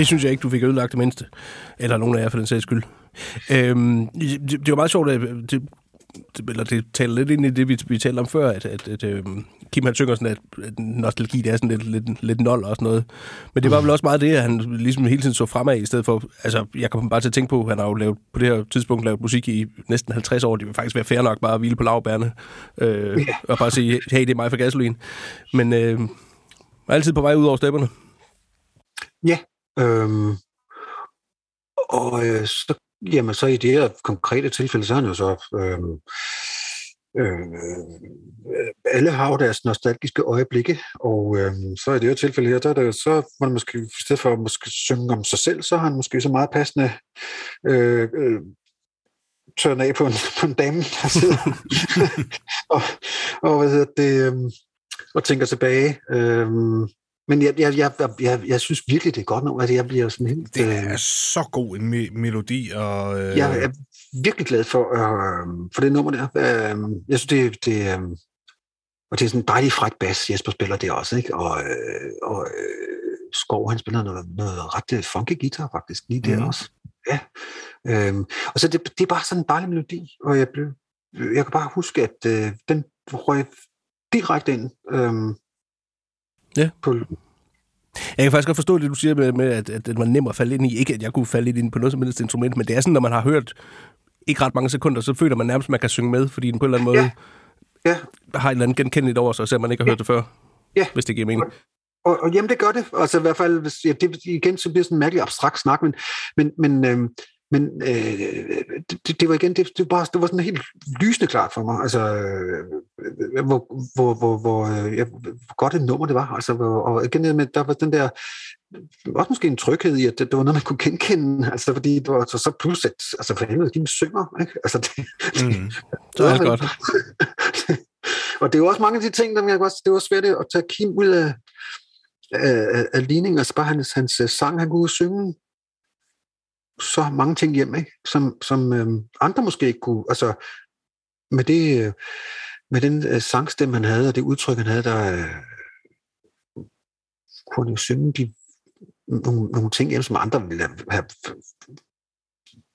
Det synes jeg ikke, du fik ødelagt det mindste. Eller nogen af jer for den sags skyld. Øhm, det, det var meget sjovt, at det, eller det taler lidt ind i det, vi, vi talte om før, at, at, at øhm, Kim han synger sådan, at, at nostalgi det er sådan lidt, lidt, lidt nold og sådan noget. Men det var vel også meget det, at han ligesom hele tiden så fremad i stedet for... Altså, jeg kommer bare til at tænke på, at han har jo lavet, på det her tidspunkt lavet musik i næsten 50 år. Det vil faktisk være fair nok bare at hvile på lavbærne øh, og bare sige, hey, det er mig for gasolin. Men øh, altid på vej ud over stepperne. Ja, øhm, og øh, så, jamen, så i det her konkrete tilfælde, så er han jo så... Øhm, øh, alle har jo deres nostalgiske øjeblikke, og øh, så i det her tilfælde her, der er det, så det måske, i stedet for at måske synge om sig selv, så har han måske så meget passende øh, øh, tørnet af på en, på en dame, der sidder og, og, hvad hedder det, øh, og tænker tilbage. Øh, men jeg, jeg, jeg, jeg, jeg synes virkelig, det er godt nok, at jeg bliver sådan helt... Det øh, er så god en me- melodi, og... Øh, jeg er virkelig glad for, øh, for det nummer der. Øh, jeg synes, det, det øh, og det er sådan en dejlig fræk bas, Jesper spiller det også, ikke? Og, øh, og øh, Skov, han spiller noget, noget ret øh, funky guitar faktisk, lige der Mhm. også. Ja. Øh, og så det, det er bare sådan en dejlig melodi, og jeg, blev, jeg kan bare huske, at øh, den røg direkte ind øh, Ja. på, Jeg kan faktisk godt forstå det, du siger med, med at, at det var nemt at falde ind i. Ikke, at jeg kunne falde lidt ind på noget som helst instrument, men det er sådan, når man har hørt ikke ret mange sekunder, så føler man nærmest, at man kan synge med, fordi den på en eller anden måde Ja. ja. har et eller andet genkendeligt over sig, selvom man ikke har hørt det før. Ja. Hvis det giver mening. Og, og jamen, det gør det. Altså i hvert fald, hvis, ja, det, igen, så bliver det sådan en mærkelig abstrakt snak, men, men, men, øh, men øh, det, det, var igen, det, det, var bare, det var sådan helt lysende klart for mig, altså, øh, hvor, hvor, hvor, hvor, øh, ja, hvor godt et nummer det var. Altså, hvor, og igen, med, der var den der, også måske en tryghed i, at det, det var noget, man kunne genkende, altså, fordi det var så, så pludselig, altså for helvede, de synger, ikke? Altså, det, Mm. Det godt. og det er jo også mange af de ting, der jeg godt, det var svært at tage Kim ud af, af, af, af ligningen, altså bare hans, hans øh, sang, han kunne synge så mange ting hjem, ikke? som, som øhm, andre måske ikke kunne, altså med det, øh, med den øh, sangstemme, han havde, og det udtryk, han havde, der øh, kunne han jo synge de, nogle, nogle ting hjem, som andre ville have,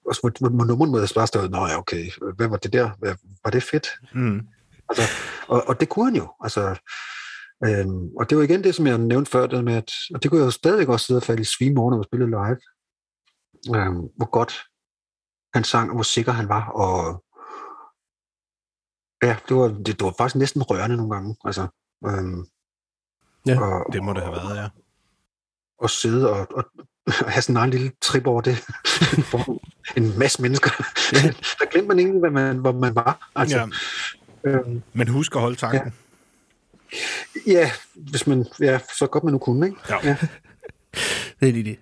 også hvor, hvor, nummeren må bare stå, nå ja, okay, hvad var det der? Hvad, var det fedt? Mm. Altså, og, og det kunne han jo. Altså, øhm, og det var igen det, som jeg nævnte før, det med, at, og det kunne jeg jo stadigvæk også sidde og falde i svime over, når jeg spillede live. Øhm, hvor godt han sang, og hvor sikker han var, og ja, det var, det, det var faktisk næsten rørende nogle gange. Altså, øhm, Ja, og, Det må det have været, ja. og sidde og, og, og have sådan en lille trip over det for en masse mennesker. der glemte man egentlig, hvad man, hvor man var. Altså, ja. øhm, Men husk at holde tanken. ja, hvis man, ja, så godt man nu kunne, ikke? Ja. ja. Det er lige det.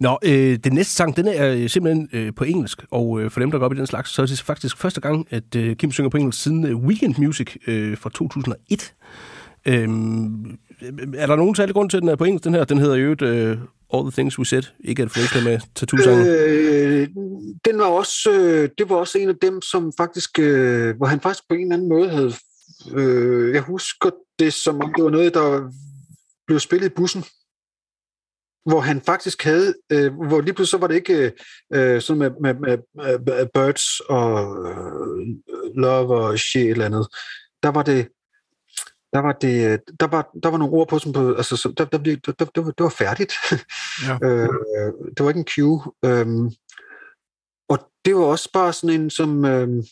Nå, øh, den næste sang, den er øh, simpelthen øh, på engelsk, og øh, for dem, der går op i den slags, så er det faktisk første gang, at øh, Kim synger på engelsk siden øh, Weekend Music øh, fra 2001. Øh, er der nogen særlig grund til, at den er på engelsk, den her? Den hedder jo øh, All the Things We Said, ikke at forveksle med tattoo-sangen. Øh, den var også, øh, det var også en af dem, som faktisk, øh, hvor han faktisk på en eller anden måde havde, øh, jeg husker det som om det var noget, der blev spillet i bussen, hvor han faktisk havde, øh, hvor lige pludselig så var det ikke øh, sådan med, med, med, med Birds og øh, Love og shit eller andet. Der var det, der var det, der var, der var nogle ord på, som på, altså, så der, der, blev- der, der, det, var, det var færdigt. Ja. øh, det var ikke en cue. Øhm, og det var også bare sådan en, som, øhm,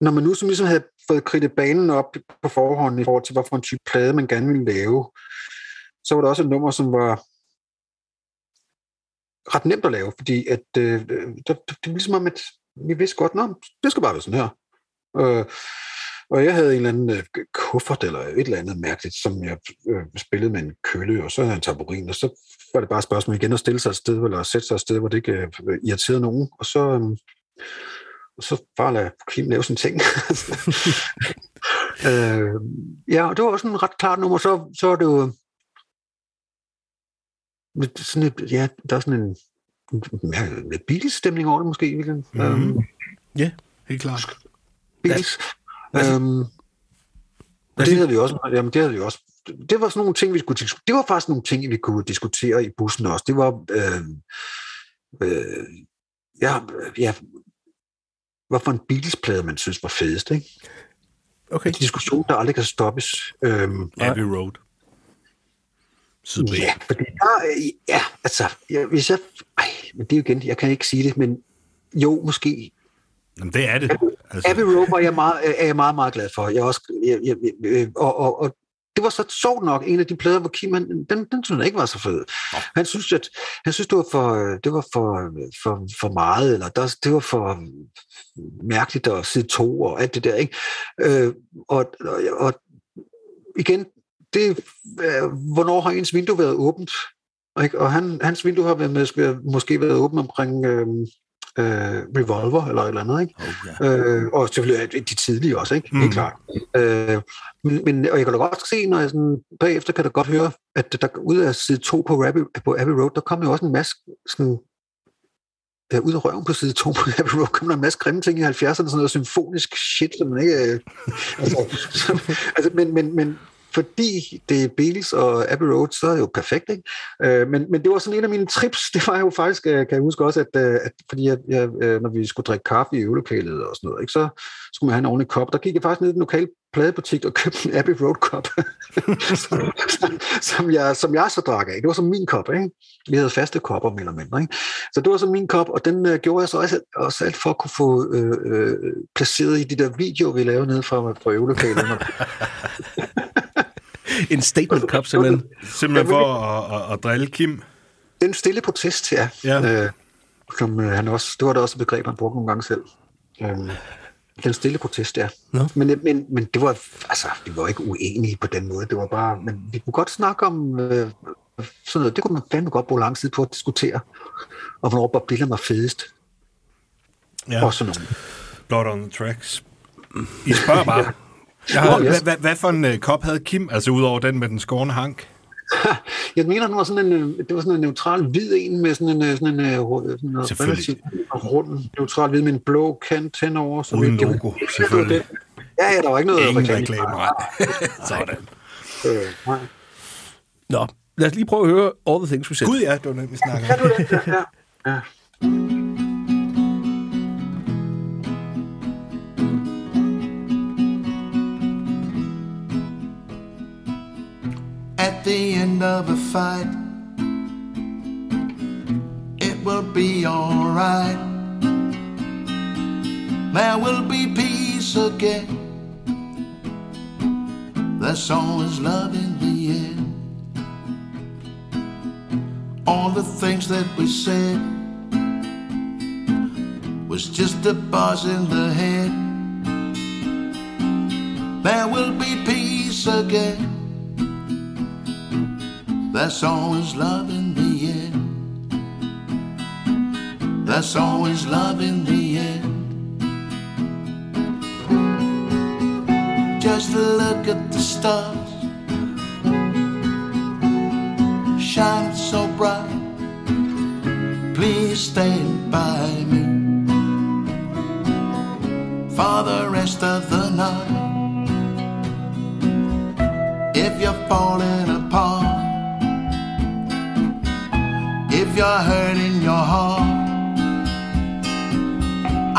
når man nu som ligesom havde fået kridtet banen op på forhånd i forhold til, hvorfor en type plade man gerne ville lave, så var der også et nummer, som var ret nemt at lave, fordi at, øh, der, det var ligesom om, at vi vidste godt, at det skal bare være sådan her. Øh, og jeg havde en eller anden øh, kuffert eller et eller andet mærkeligt, som jeg øh, spillede med en kølle, og så havde jeg en tamburin, og så var det bare et spørgsmål igen at stille sig et sted, eller at sætte sig et sted, hvor det ikke øh, irriterede nogen. Og så, øh, og så bare lade Kim lave sin ting. øh, ja, og det var også en ret klart nummer. Så, så er det jo lidt sådan et, ja, der er sådan en, en lidt Beatles-stemning over det måske. i virkeligheden. Mhm. Øhm, Helt klart. Beatles. Os- Øhm, det havde vi også. Jamen, det havde vi også. Det var sådan nogle ting, vi skulle diskutere. Det var faktisk nogle ting, vi kunne diskutere i bussen også. Det var, øh, øh, ja, ja, hvad for en Beatles-plade, man synes var fedest, ikke? Okay. En diskussion, der aldrig kan stoppes. Øhm, Abbey Road. Syd B. ja, fordi der, ja, altså, ja, hvis jeg, ej, men det er jo igen, jeg kan ikke sige det, men jo, måske Jamen, det er det. Altså, Abbey Road var jeg meget, er jeg meget, meget glad for. Jeg også, jeg, jeg, jeg, og, og, og det var så sjovt nok en af de plader, hvor Kim, han, den, den synes jeg ikke var så fed. Han synes, at, han synes det var for, det var for, for, for meget, eller der, det var for mærkeligt at sidde to og alt det der. Ikke? Øh, og, og, og igen, det, øh, hvornår har ens vindue været åbent? Ikke? Og han, hans vindue har været, måske, måske været åbent omkring øh, øh, Revolver eller et eller andet. Ikke? oh, ja. Øh, og selvfølgelig de tidlige også, ikke? Mm. Helt klart. Øh, men, og jeg kan da godt se, når jeg sådan, bagefter kan da godt høre, at der ud af side 2 på, Abbey, på Abbey Road, der kom jo også en masse sådan, ja, ud af røven på side 2 på Abbey Road, kom der en masse grimme ting i 70'erne, sådan noget symfonisk shit, som man ikke... Øh, altså, som, altså, men, men, men fordi det er Beatles og Abbey Road, så er det jo perfekt, ikke? Øh, men, men det var sådan en af mine trips, det var jo faktisk, øh, kan jeg huske også, at, øh, at fordi jeg, jeg, øh, når vi skulle drikke kaffe i øvelokalet og sådan noget, ikke, så skulle man have en ordentlig kop. Der gik jeg faktisk ned i den lokale pladebutik og købte en Abbey Road kop, som, som, jeg, som jeg så drak af. Det var som min kop, ikke? Vi havde faste kopper, mere eller mindre, ikke? Så det var så min kop, og den øh, gjorde jeg så også, også alt for at kunne få øh, øh, placeret i de der videoer, vi lavede nede fra, fra øvelokalet. En statement cup, simpelthen. Simpelthen for at, at, at drille Kim. Den stille protest, ja. Ja. Øh, som øh, han også, det var da også et begreb, han brugte nogle gange selv. Øhm, den stille protest, ja. Nå. Men, men, men det var, altså, vi var ikke uenige på den måde. Det var bare, men vi kunne godt snakke om øh, sådan noget. Det kunne man fandme godt bruge lang tid på at diskutere. Og hvornår Bob Dylan var fedest. Ja. Ja. Og sådan noget. Blood on the tracks. I spørger bare. Yes. Hvad, hvad, hvad for en uh, kop havde Kim, altså udover den med den skårne hank? Jeg mener, den var sådan en, øh, det var sådan en neutral hvid en med sådan en, øh, sådan en, øh, sådan en relativt rund neutral hvid med en blå kant henover. Så Uden det logo, det var selvfølgelig. den. Ja, ja, der var ikke noget Ingen reklame. reklame, nej. Sådan. Øh, nej. Nå, lad os lige prøve at høre All the Things We Said. Gud ja, det var den, vi snakker Kan om. du det? Ja, ja. ja. At the end of a fight, it will be alright. There will be peace again. There's always love in the end. All the things that we said was just a buzz in the head. There will be peace again. There's always love in the end. There's always love in the end. Just look at the stars, shine so bright. Please stand by me for the rest of the night. If you're falling apart you're hurt in your heart.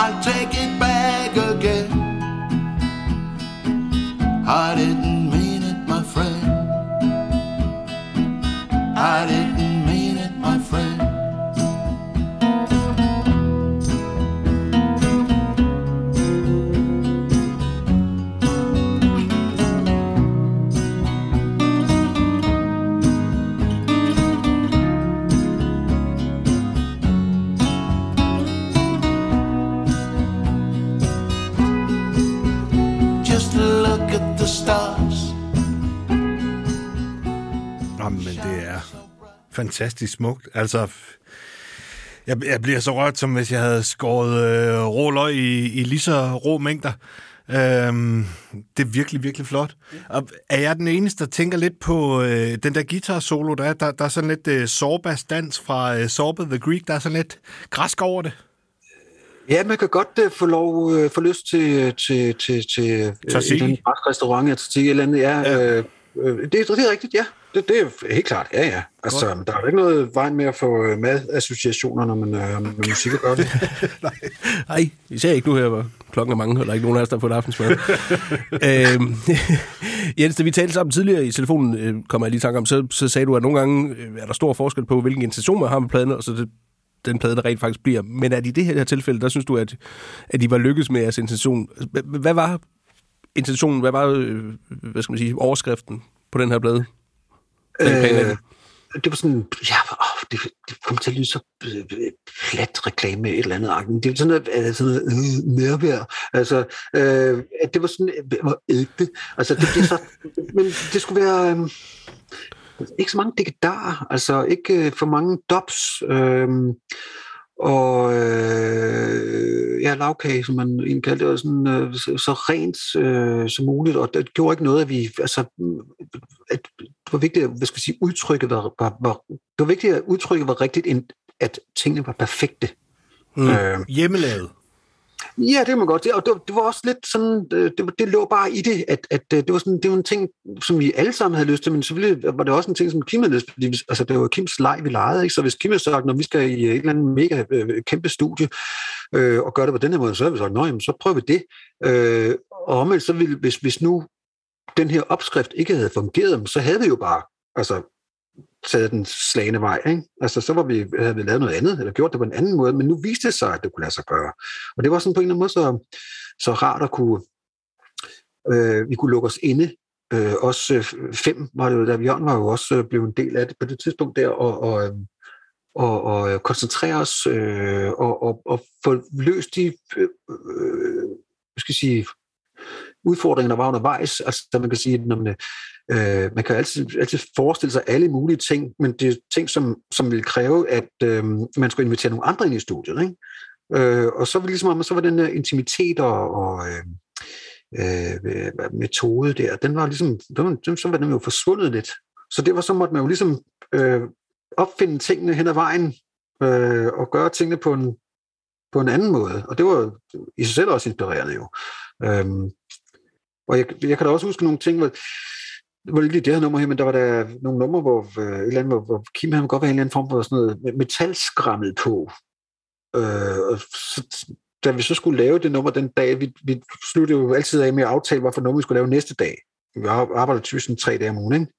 I'll take it back again. I didn't mean it, my friend. I didn't fantastisk smukt. Altså, jeg, jeg bliver så rørt, som hvis jeg havde skåret øh, rå løg i, i lige så rå mængder. Øhm, det er virkelig, virkelig flot. Og er jeg den eneste, der tænker lidt på øh, den der guitar-solo, der er? Der, der er sådan lidt øh, Sorbas dans fra øh, Sorba the Greek. Der er sådan lidt græsk over det. Ja, man kan godt uh, få lov, uh, få lyst til, til, til, til uh, en restaurant, eller et eller andet. Ja. ja. Uh, det, det er rigtigt, ja. Det, det er helt klart, ja, ja. Altså, der er jo ikke noget vejen med at få øh, madassociationer, når man øh, med musik at gøre det. Nej, især ikke nu her, hvor klokken er mange, og der er ikke nogen af os, der har fået aftensmad. øhm, Jens, da vi talte sammen tidligere i telefonen, øh, kommer jeg lige i tanke om, så, så sagde du, at nogle gange øh, er der stor forskel på, hvilken intention man har med pladen, og så det, den plade, der rent faktisk bliver. Men er det i det her tilfælde, der synes du, at, at de var lykkes med jeres intention? H- Hvad var intentionen? Hvad var, øh, hvad skal man sige, overskriften på den her planlægningen? Øh, det var sådan, ja, åh, det, det kom til at lyde så øh, plat reklame, et eller andet. Det var sådan noget, noget øh, nærvær. Altså, øh, det var sådan, det var ægte. Altså, det blev så, men det skulle være, øh, ikke så mange digitarer, altså ikke øh, for mange dobs, øh, og øh, ja, lavkage, som man egentlig kaldte det, var sådan, øh, så, så rent øh, som muligt, og det gjorde ikke noget, at vi, altså, at det var vigtigt, at, hvad skal jeg sige, udtrykket var, var, var, det var vigtigt, at udtrykket var rigtigt, end at tingene var perfekte. Mm. Øh, hjemmelavet. Ja, det kan man godt. Det, og det, det var også lidt sådan, øh, det, det lå bare i det, at, at øh, det var sådan, det var en ting, som vi alle sammen havde lyst til, men selvfølgelig var det også en ting, som Kim havde lyst til, fordi altså, det var Kims leg, vi legede, ikke? Så hvis Kim havde sagt, når vi skal i øh, et eller andet mega øh, kæmpe studie, øh, og gøre det på den her måde, så havde vi sagt, nej, så prøver vi det. Øh, og omvendt, så ville, hvis, hvis nu den her opskrift ikke havde fungeret, så havde vi jo bare, altså, taget den slagende vej. Ikke? Altså, så var vi, havde vi lavet noget andet, eller gjort det på en anden måde, men nu viste det sig, at det kunne lade sig gøre. Og det var sådan på en eller anden måde så, så rart at kunne, øh, vi kunne lukke os inde. Øh, også øh, fem var det jo, da Bjørn var jo også øh, blevet en del af det på det tidspunkt der, og, og, øh, og, og koncentrere os øh, og, og, og få løst de øh, øh, skal sige, udfordringer, der var undervejs. Altså, man kan sige, når man, øh, man kan altid, altid forestille sig alle mulige ting, men det er ting, som, som vil kræve, at øh, man skulle invitere nogle andre ind i studiet. Ikke? Øh, og så var ligesom så var den der intimitet og, og øh, øh, metode der, den var ligesom, den, var- den, så var den jo forsvundet lidt. Så det var så måtte man jo ligesom øh, opfinde tingene hen ad vejen, øh, og gøre tingene på en, på en anden måde. Og det var i sig selv også inspirerende jo. Øhm, og jeg, jeg kan da også huske nogle ting, hvor, det var lige det her nummer her, men der var der nogle numre, hvor, øh, et eller andet, hvor, hvor Kim havde godt være en eller anden form for sådan noget metalskrammet på. Øh, og så, da vi så skulle lave det nummer den dag, vi, vi sluttede jo altid af med at aftale, hvad for nummer vi skulle lave næste dag. Vi arbejder typisk tre dage om ugen, ikke?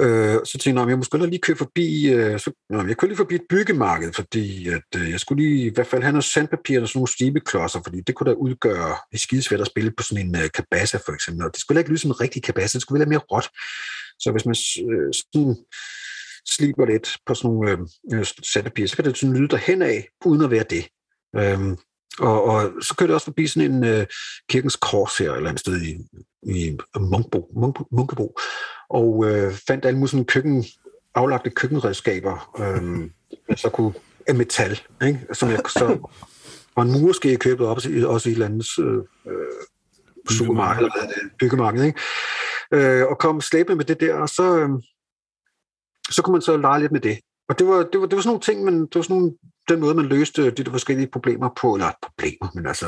Øh, så tænkte jeg, jeg måske lige køre forbi, øh, så, nå, jeg kørte lige forbi et byggemarked, fordi at, øh, jeg skulle lige i hvert fald have noget sandpapir og sådan nogle stibeklodser, fordi det kunne da udgøre det skidesvært at spille på sådan en øh, kabassa for eksempel. Og det skulle ikke lyde som en rigtig kabassa, det skulle være mere råt. Så hvis man øh, sådan sliber lidt på sådan nogle øh, øh, sandpapir, så kan det sådan lyde derhen af, uden at være det. Øhm, og, og så kørte jeg også forbi sådan en øh, kirkens kors her, et eller andet sted i, i Munkebo, Munk, Munkebo, og øh, fandt alle mulige sådan køkken, aflagte køkkenredskaber, øh, så kunne af metal, ikke? som jeg så og en murske købet op også, i et eller andet øh, øh, supermarked, eller er det, byggemarked, ikke? Øh, og kom slæbende med det der, og så, øh, så kunne man så lege lidt med det. Og det var, det var, det var sådan nogle ting, men det var sådan nogle, den måde, man løste de der forskellige problemer på, eller problemer, men altså,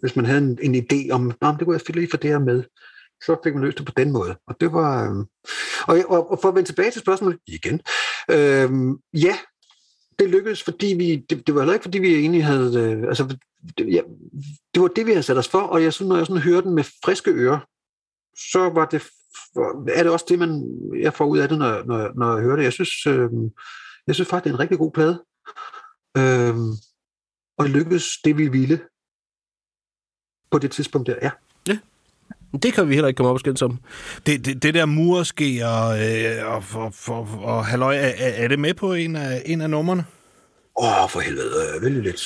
hvis man havde en, en idé om, Nå, det kunne jeg lige for det her med, så fik man løst det på den måde. Og det var, øh, og, og, og for at vende tilbage til spørgsmålet igen, Øh, ja, det lykkedes, fordi vi, det, det var heller ikke, fordi vi egentlig havde, øh, altså, det, ja, det var det, vi havde sat os for, og jeg synes, når jeg sådan hører den med friske ører, så var det, er det også det, man, jeg får ud af det, når, når, når jeg hører det. Jeg synes, øh, jeg synes faktisk, det er en rigtig god plade. Øh, og det lykkedes det, vi ville på det tidspunkt der, ja. Men Det kan vi heller ikke komme op og skændes om. Det, det, det der murske og, øh, og, og, og, og halløj, er, er det med på en af, en af numrene? Åh, for helvede, øh, vældig lidt.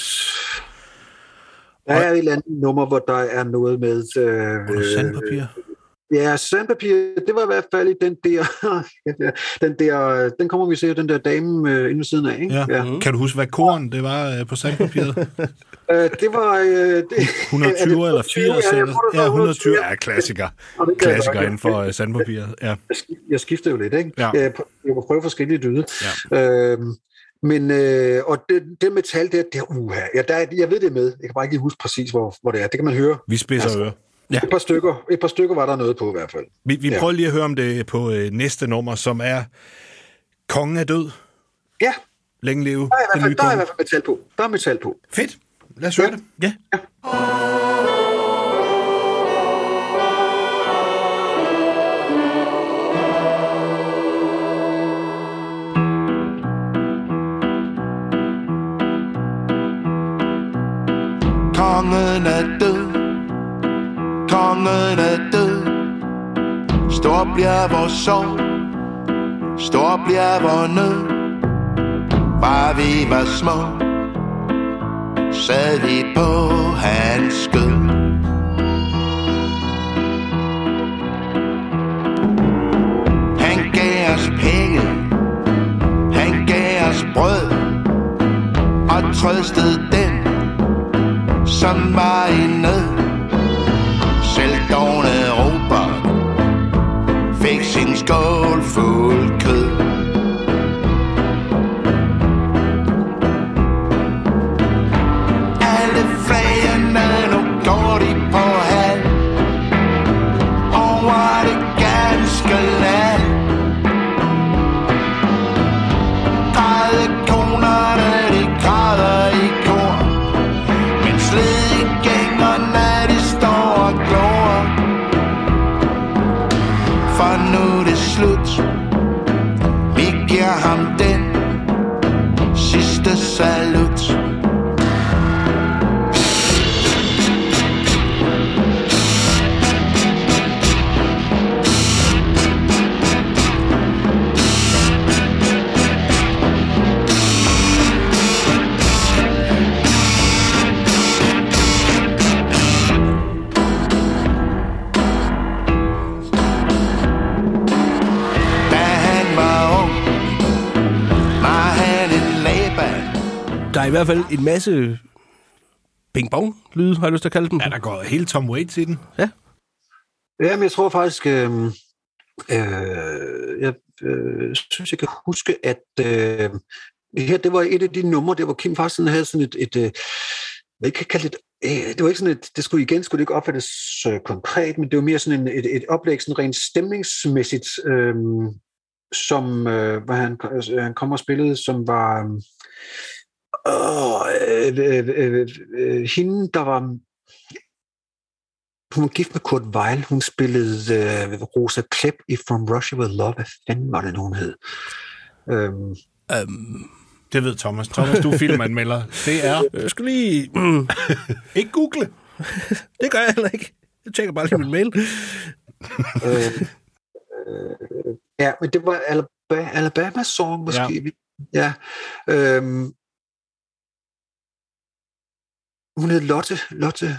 Der er et eller andet nummer, hvor der er noget med... Øh, Øh, sandpapir? Ja, sandpapir, det var i hvert fald i den der, den der, den kommer vi se, den der dame øh, inde ved siden af, ikke? Ja. ja. Mm. Kan du huske, hvad koren det var øh, på sandpapiret? Øh, det var... Øh, det, 120 eller 80? Ja, eller, det ja, 120. 120. Ja, klassiker. Det jeg Klassiker inden for øh, sandpapiret. Ja. Jeg sk- Jeg skifter jo lidt, ikke? Ja. Jeg, må prøve forskellige lyde. Ja. Øhm, men, øh, og det, det metal der, det er, uha, ja, der er, jeg ved det er med. Jeg kan bare ikke huske præcis, hvor, hvor det er. Det kan man høre. Vi spidser Altså, ører. Ja. Et par stykker, et par stykker var der noget på i hvert fald. Vi, vi Ja. prøver lige at høre om det på øh, næste nummer, som er Kongen er død. Ja, Længe leve. der er i hvert fald, der er i hvert fald metal på. Der er metal på. Fedt. Lad os høre det. Ja. Kongen er død Kongen er død. Stor bliver vores sorg. Stor bliver vores nød. Bare vi var små Sad vi på hans skød. Han gav os penge. Han gav os brød. Og trøstede den som var i nød dogne Robert Fik sin skål fuld kød. Hvert fald en masse ping-pong-lyde, har jeg lyst til at kalde dem. Ja, der går helt Tom Waits i den. Ja. Ja, men jeg tror faktisk, øh, øh, jeg øh, synes, jeg kan huske, at øh, det her, det var et af de numre, der hvor Kim faktisk sådan havde sådan et, et øh, hvad kan kalde det, øh, det var ikke sådan et, det skulle igen, skulle det ikke opfattes øh, konkret, men det var mere sådan en, et, et oplæg, sådan rent stemningsmæssigt, øh, som, øh, hvor han, øh, han kom og spillede, som var, øh, øh, øh, øh, hende, der var hun var gift med Kurt Weill. Hun spillede øh, Rosa Klepp i From Russia With Love. Hvad fanden var det, nu, hun hed? Øhm, Øhm, Det ved Thomas. Thomas, du er filmanmelder. Det er... jeg skal lige... Mm, Ikke google. det gør jeg heller ikke. Jeg tjekker bare lige min mail. øh, øh, ja, men det var Alabama, Alabama Song måske. Ja. ja øhm, hun hed Lotte, Lotte,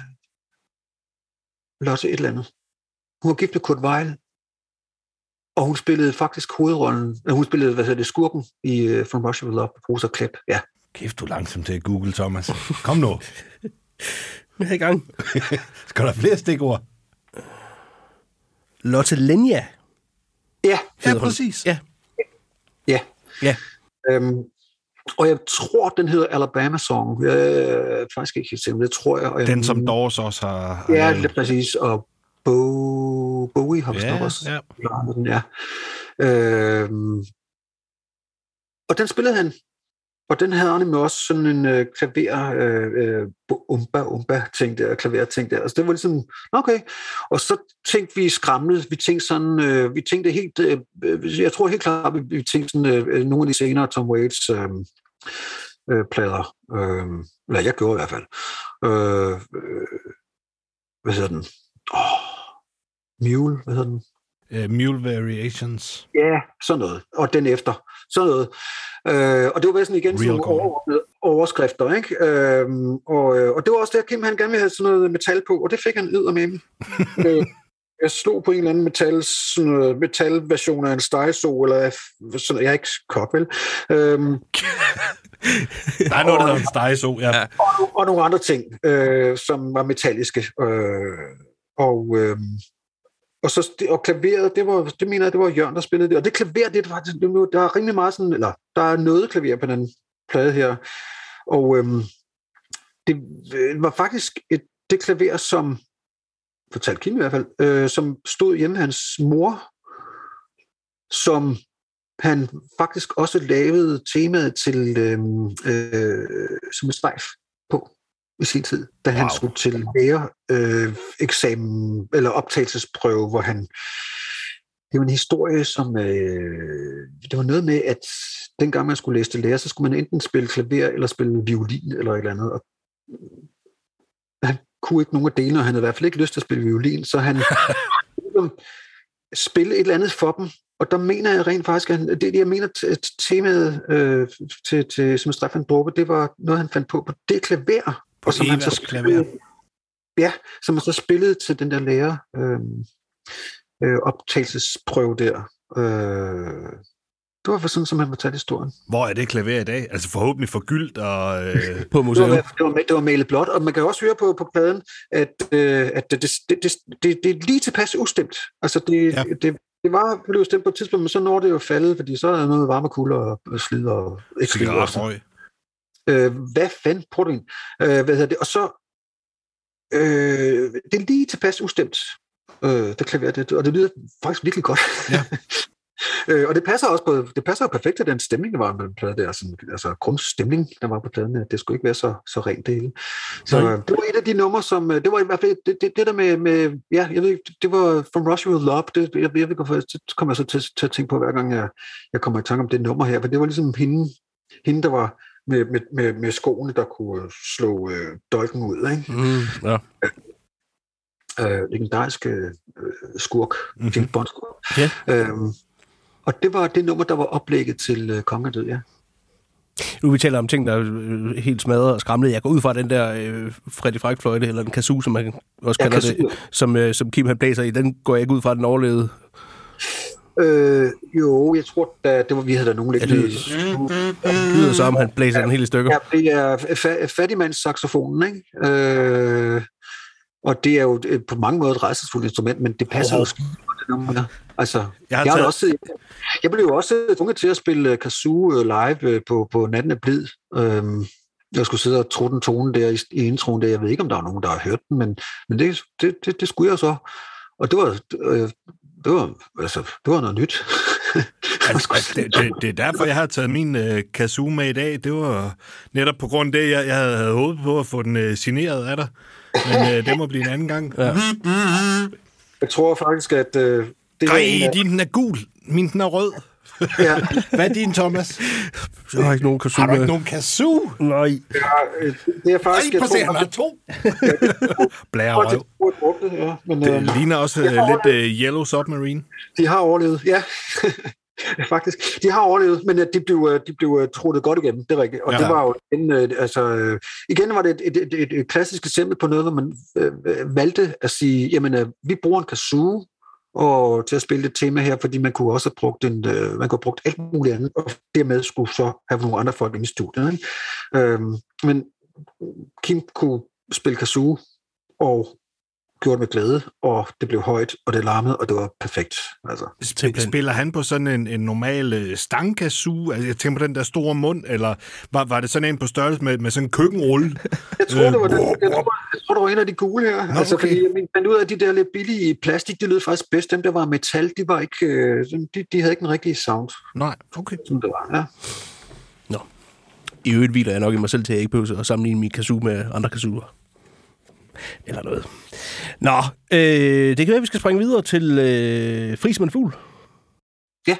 Lotte et eller andet. Hun var gift med Kurt Weill, og hun spillede faktisk hovedrollen, øh, hun spillede, hvad hedder det, skurken i uh, From Russia With Love, Rosa Klepp, ja. Kæft, du er langsom til at google, Thomas. Kom nu. Jeg er i gang. Skal der flere stikord? Lotte Lenja. Ja, Ja, præcis. Ja. ja. Ja. Øhm, og jeg tror, den hedder Alabama Song. Jeg er faktisk ikke helt sikker, det tror jeg. Og jeg Den, som Doors også har... har Ja, det er præcis. Og Bo, Bowie har vist Ja, nok også ja. ja. Øhm, og den spillede han. Og den havde han med også sådan en øh, klaver, øh, øh, umba, umba ting der, klaver ting der. Altså det var ligesom, okay. Og så tænkte vi skramlet, vi tænkte sådan, øh, vi tænkte helt, øh, øh, jeg tror helt klart, vi, vi tænkte sådan, øh, nogle af de senere Tom Waits øh, øh, plader, øh, eller jeg gjorde i hvert fald. Øh, øh, hvad hedder den? Åh, Mule, hvad hedder den? Uh, Mule Variations. Ja, sådan noget. Og den efter. Sådan noget. Øh, og det var sådan igen sådan nogle overordnede overskrifter, ikke? Øh, og, og det var også der, Kim han gerne ville have sådan noget metal på, og det fik han yder med øh, Jeg slog på en eller anden metal, sådan noget metalversion af en stegeso, eller sådan, jeg er ikke kok, vel? Øhm, Der er noget, der hedder en stegeso, ja. ja. og, og nogle andre ting, øh, som var metalliske. Øh, og, øh, og, så, og klaveret, det, var, det mener jeg, det var Jørgen, der spillede det. Og det klaver, det er faktisk, der er rimelig meget sådan, eller der er noget klaver på den plade her. Og øhm, øh, det var faktisk et, det klaver, som, fortalte Kim i hvert fald, øh, som stod hjemme hans mor, som han faktisk også lavede temaet til øh, øh, som en strejf i sin tid, da wow. han skulle til lærer øh, eksamen eller optagelsesprøve, hvor han det var en historie, som øh, det var noget med, at dengang man skulle læse til lærer, så skulle man enten spille klaver eller spille violin eller et eller andet. Og han kunne ikke nogen af delene, og han havde i hvert fald ikke lyst til at spille violin, så han ligesom spille et eller andet for dem. Og der mener jeg rent faktisk, at han- det jeg mener, at temaet øh, til, til som Stefan Dråbe, det var noget, han fandt på på det klaver. På som han så spillede, klaver. Ja, som han så spillede til den der lærer øh, øh, optagelsesprøve der. Øh, det var for sådan, som han fortalte historien. Hvor er det klaver i dag? Altså forhåbentlig forgyldt og... Øh, på Det museum. var, det, var, det var malet blåt, og man kan også høre på, på pladen, at, øh, at det, det, det, det, det, det er lige tilpas ustemt. Altså, det, Ja. det, det var blevet stemt på et tidspunkt, men så når det jo faldet, fordi så er der noget varme kulde og, og slid og og cigaretrøg. Øh, hvad fanden du ind? Øh, hvad hedder det? Og så, øh, det er lige tilpas ustemt, øh, det klaver, det, og det lyder faktisk virkelig godt. Ja. øh, og det passer også på, det passer perfekt til den stemning, der var med den plade der, sådan, altså grundstemning, der var på pladen, at det skulle ikke være så, så rent det hele. Så Nej. øh, det var et af de numre, som, øh, det var i hvert fald, det, det, det der med, med, ja, jeg ved ikke, det var From Russia With Love, det, jeg, jeg ved ikke, det kommer jeg så til, til at tænke på, hver gang jeg, jeg kommer i tanke om det nummer her, for det var ligesom hende, hende der var med, med, med, med skoene, der kunne øh, slå øh, dolken ud, ikke? Mm, ja. øh, legendariske øh, skurk, Mhm. mm-hmm. James Bond skurk. Ja. Øhm, og det var det nummer, der var oplægget til øh, Kongen død, ja. Nu vi taler om ting, der er øh, helt smadret og skramlet. Jeg går ud fra den der øh, Freddy Frankfløjte, eller en kazoo, som man også Ja, kalder kazoo. det, som, øh, som Kim han blæser i. Den går jeg ikke ud fra, den overlevede. Øh, jo, jeg tror, da, det var, vi havde da nogen lidt... Ja, det- lyder som, han blæser den helt i stykker. Ja, det er fa- fattigmandssaxofonen, ikke? Øh, og det er jo på mange måder et rejsesfuldt instrument, men det passer jo nummer. der. Altså, Jeg har jeg, taget- også, jeg blev jo også tvunget til at spille øh, kazoo øh, live øh, på, på Natten er Blid. Øhm, jeg skulle sidde og tro den tone der i, i introen der. Jeg ved ikke, om der er nogen, der har hørt den, men, men det, det, det, det skulle jeg så. Og det var, øh, det var, altså, det var noget nyt. Altså, altså, det, det, det er derfor, jeg har taget min øh, kazoo med i dag. Det var netop på grund af det, jeg, jeg havde, havde håbet på at få den øh, signeret af dig. Men øh, det må blive en anden gang. Ja. jeg tror faktisk, at øh, det Ej, din den er gul. Min den er rød. Ja, Hvad er din, Thomas? Jeg har ikke nogen kazoo Har du ikke nogen kazoo? Nej. øh, det er faktisk... Ej, prøv at se, han har to. Blære røv. det, ja. Men, øh, Det ligner også øh, lidt øh, Yellow Submarine. de har overlevet, ja. Faktisk. De har overlevet, men øh, de blev, øh, de blev øh, truttet godt igennem, det er rigtigt. Og Ja. ja. det var jo igen, øh, altså, øh, igen var det et, et, et, et, klassisk eksempel på noget, hvor man øh, øh, valgte at sige, jamen, øh, vi bruger en kazoo og til at spille et tema her, fordi man kunne også have brugt, en, øh, man kunne have brugt alt muligt andet, og dermed skulle så have nogle andre folk i studiet. Ikke? Øhm, men Kim kunne spille kazoo, og gjorde det med glæde, og det blev højt, og det larmede, og det var perfekt. Altså. Sp- spiller han på sådan en, en normal øh, stangkazoo? Altså, jeg tænker på den der store mund, eller var, var det sådan en på størrelse med, med sådan en køkkenrulle? Jeg tror, det var, den, jeg, tror, jeg tror, det var en af de gule her. Nå, altså, okay. fordi jeg fandt ud af, at de der lidt billige plastik, de lød faktisk bedst. Dem, der var metal, de, var ikke, øh, de, de havde ikke den rigtige sound, Nej, okay. som det var. Ja. I øvrigt hviler jeg nok i mig selv til, at jeg ikke behøver at sammenligne min kazoo med andre kazooer. Eller noget. Nå, øh, det kan være, at vi skal springe videre til øh, Fri som en fugl. Ja.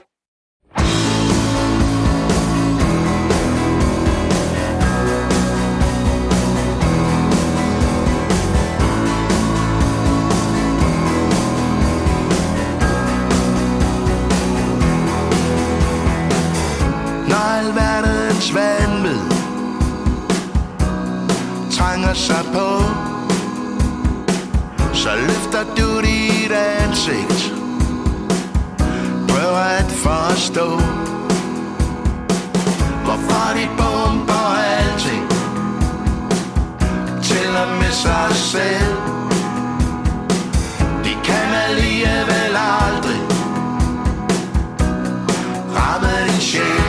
Alverdens vanvid trænger sig på så løfter du dit ansigt. Prøv at forstå Hvorfor de bomber alting. Til og med sig selv. De kan alligevel aldrig Ramme din sjæl.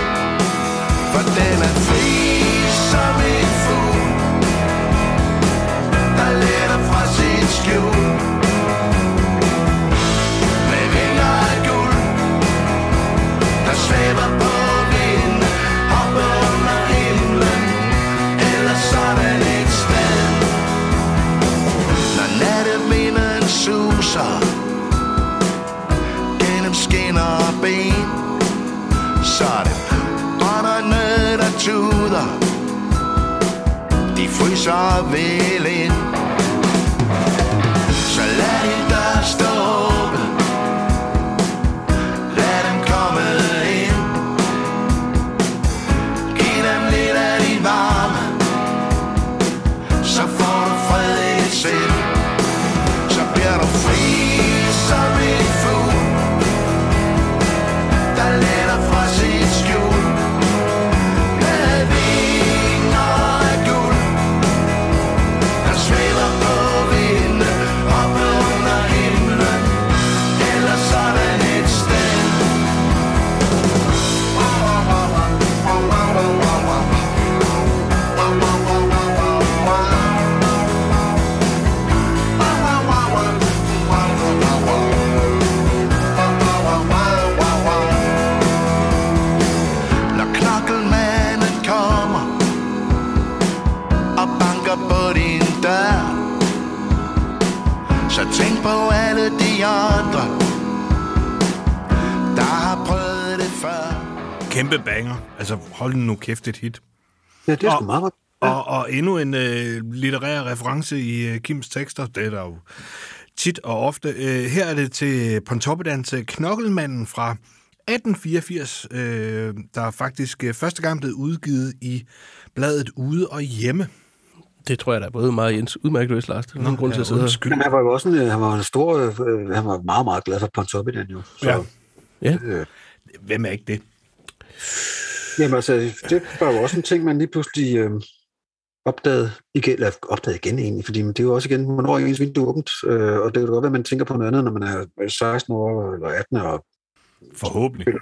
Kæft et hit. Ja, det er sgu Og- meget godt. Og, og endnu en øh, litterær reference i øh, Kims tekster. Det er der jo tit og ofte. Øh, her er det til Pontoppidan til Knokkelmanden fra 1884, øh, der er faktisk øh, første gang blevet udgivet i bladet Ude og Hjemme. Det tror jeg, der er både og Jens udmærket løs, Lars. Det er nogen grund til at sidde her. Men han var jo også en, øh, han var en stor, øh, han var meget, meget glad for Pontoppidan jo. Så, Ja. Ja. Øh, Hvem er ikke det? Jamen altså, det var jo også en ting, man lige pludselig øh, opdagede igen, eller opdagede igen egentlig, fordi det er jo også igen, hvornår er ens vindue åbent, øh, og det kan godt være, at man tænker på noget andet, når man er 16 år eller 18 og, Forhåbentlig.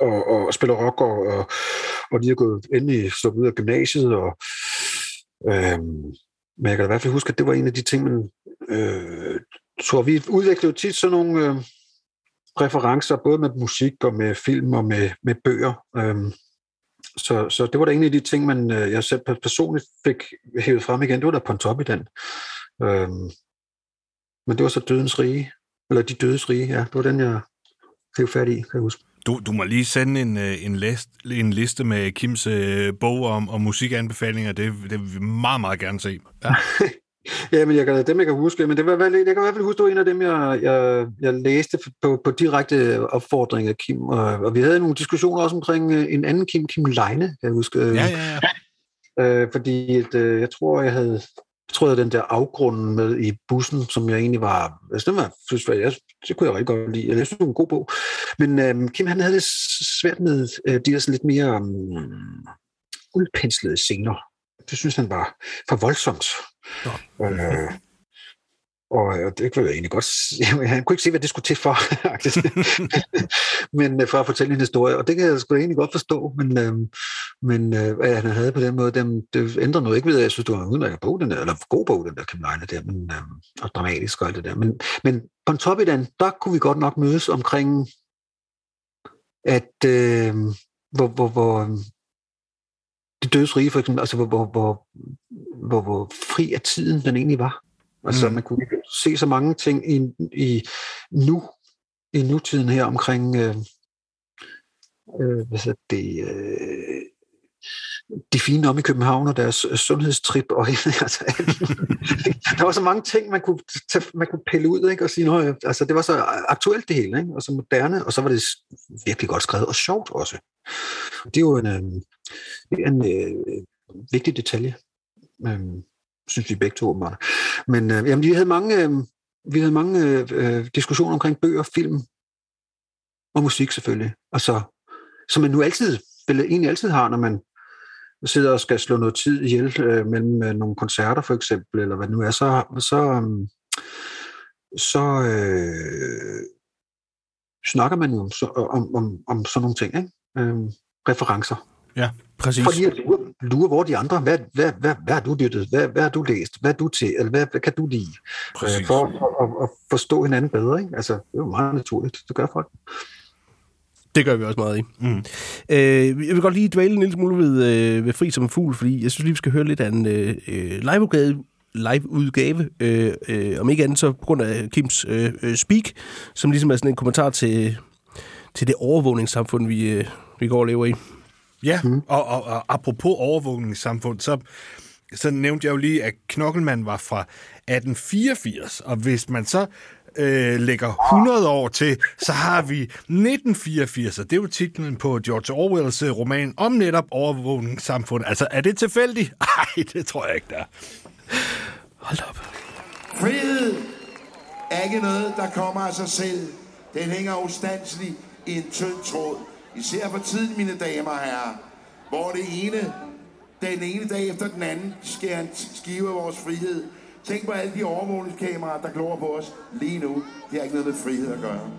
og, og spiller rock, og, og, og lige er gået endelig sluppet ud af gymnasiet, og øh, men jeg kan da i hvert fald huske, at det var en af de ting, man øh, tror, vi udviklede jo tit sådan nogle øh, referencer, både med musik og med film og med, med bøger. Øh, så, så det var da en af de ting, man, øh, jeg selv personligt fik hævet frem igen. Det var der på en top i den. Øh, men det var så Dødens Rige, eller De Dødes Rige, ja. Det var den, jeg fik fat i, kan jeg huske. Du, du må lige sende en, øh, en, list, en liste med Kims øh, bog om, om musikanbefalinger. Det, det vil vi meget, meget gerne se. Ja. Ja, men jeg kan, dem jeg kan huske, men det var, jeg kan i hvert fald huske, det var en af dem, jeg, jeg, jeg læste på, på direkte opfordring af Kim, og, og vi havde nogle diskussioner også omkring øh, en anden Kim, Kim Leine, kan jeg huske. Ja, ja, ja. Øh, fordi at, øh, jeg tror, jeg havde jeg tror, jeg den der afgrunden med i bussen, som jeg egentlig var, altså, den var, synes, jeg, det kunne jeg rigtig godt lide. Jeg synes, det var en god bog. Men øh, Kim, han havde det svært med øh, de der sådan lidt mere um, udpenslede scener. Det synes han var for voldsomt. Øh, og øh, det kunne jeg egentlig godt se. Han kunne ikke se, hvad det skulle til for, men øh, for at fortælle en historie. Og det kan jeg sgu egentlig godt forstå. Men, øh, men øh, hvad han havde på den måde, dem, det ændrer noget ikke ved, at jeg synes, det var en udmærket bog, den der, eller god bog, den der Kim Leine der, men, øh, og dramatisk og alt det der. Men, men på en top i den, der kunne vi godt nok mødes omkring, at øh, hvor, hvor, hvor det dødes rige, for eksempel, altså hvor, hvor, hvor, hvor, hvor fri af tiden den egentlig var. Altså, mm. man kunne se så mange ting i, i nu, i nutiden her omkring, øh, øh, hvad hedder det, øh, de fine om i København og deres øh, sundhedstrip. Og, altså, der var så mange ting, man kunne, tage, man kunne pille ud ikke? og sige, noget. altså, det var så aktuelt det hele, ikke? og så moderne, og så var det virkelig godt skrevet, og sjovt også. Det er jo en, øh, en øh, vigtig detalje, øh, synes vi begge to åbenbart. Men øh, jamen, vi havde mange, øh, vi havde mange øh, diskussioner omkring bøger, film og musik selvfølgelig. Og så, som man nu altid, vel egentlig altid har, når man sidder og skal slå noget tid ihjel øh, mellem øh, nogle koncerter for eksempel, eller hvad det nu er, så, så, øh, så øh, snakker man jo om, så, om, om, om sådan nogle ting, ikke? Øh, referencer. Ja, Præcis. Fordi at lure, hvor de andre, hvad, hvad, hvad, hvad har du lyttet, hvad, hvad har du læst, hvad er du til, eller hvad, hvad kan du lide, Præcis. øh, for at, at, at forstå hinanden bedre. Ikke? Altså, det er jo meget naturligt, det gør folk. Det gør vi også meget i. Mm. Øh, jeg vil godt lige dvæle en lille smule ved, øh, ved Fri som en fugl, fordi jeg synes lige, vi skal høre lidt af en øh, øh, liveudgave, live-udgave, øh, øh, om ikke andet så på grund af Kims øh, øh, speak, som ligesom er sådan en kommentar til, til det overvågningssamfund, vi, øh, vi går og lever i. Ja, mm. og, og, og apropos overvågningssamfund, så, så nævnte jeg jo lige, at Knokkelmand var fra 1884, og hvis man så øh, lægger 100 år til, så har vi 1984, og det er jo titlen på George Orwells øh, roman om netop overvågningssamfund. Altså, er det tilfældigt? Nej, det tror jeg ikke, der er. Hold op. Frihed er ikke noget, der kommer af sig selv. Den hænger ustandsligt i en tynd tråd. Især for tiden, mine damer og herrer, hvor det ene, den ene dag efter den anden, skærer en skive af vores frihed. Tænk på alle de overvågningskameraer, der glor på os lige nu. Det har ikke noget med frihed at gøre.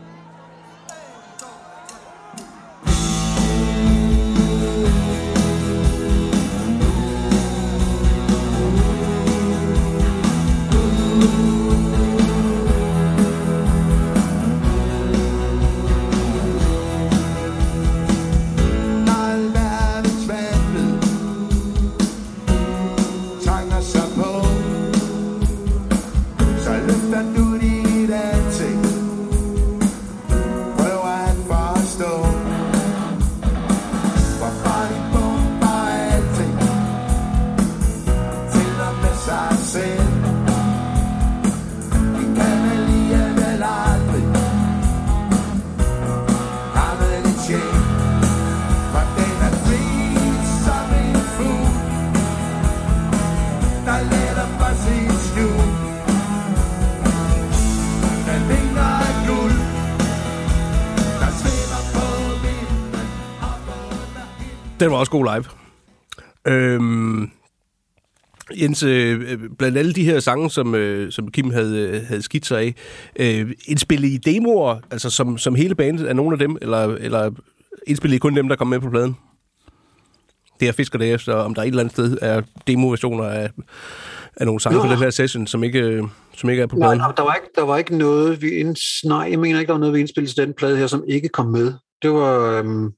Den var også god live. Øhm, Jens, øh, blandt alle de her sange, som, øh, som Kim havde, øh, havde skidt sig af, øh, indspillet i demoer, altså som, som hele bandet, er nogle af dem, eller, eller indspillet kun dem, der kom med på pladen? Det er fisker det efter, om der et eller andet sted er demoversioner af, af nogle sange Nå. fra den her session, som ikke, øh, som ikke er på pladen. nej, der var ikke, der var ikke noget, vi ind, nej, jeg mener ikke, der var noget, vi indspillede til den plade her, som ikke kom med. Det var, øhm,